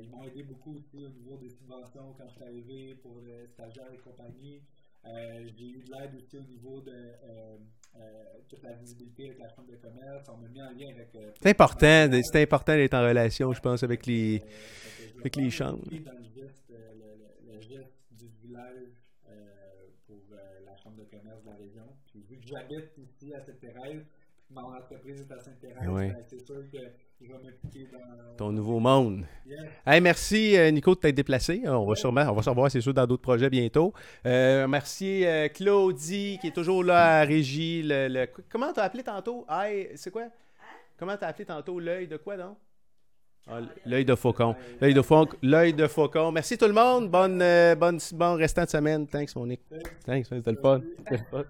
Ils m'ont aidé beaucoup aussi au niveau des subventions quand je suis arrivé pour les stagiaires et compagnie. j'ai eu de l'aide aussi au niveau de euh, toute la visibilité avec la Chambre de commerce. On m'a mis en lien avec. Euh, c'est important, c'est important d'être en relation, je pense, avec les, euh, avec les chambres. Dans le geste, le, le, geste du village pour la Chambre de commerce de la région. Puis vu que j'habite ici à Sainte-Thérèse, mon entreprise est à Sainte-Thérèse, ben, c'est sûr que Ton nouveau monde. Hey, merci, Nico, de t'être déplacé. On va sûrement, on va se revoir, c'est sûr, dans d'autres projets bientôt. Euh, merci, euh, Claudie, qui est toujours là à Régie. Le, le... Comment t'as appelé tantôt? Hey, c'est quoi? Comment t'as appelé tantôt? L'œil de quoi, donc? Ah, l'œil de faucon. L'œil de faucon. L'œil de faucon. Merci tout le monde. Bonne, euh, bonne, bon restant de semaine. Thanks, Monique. Thanks, c'était le fun. [LAUGHS]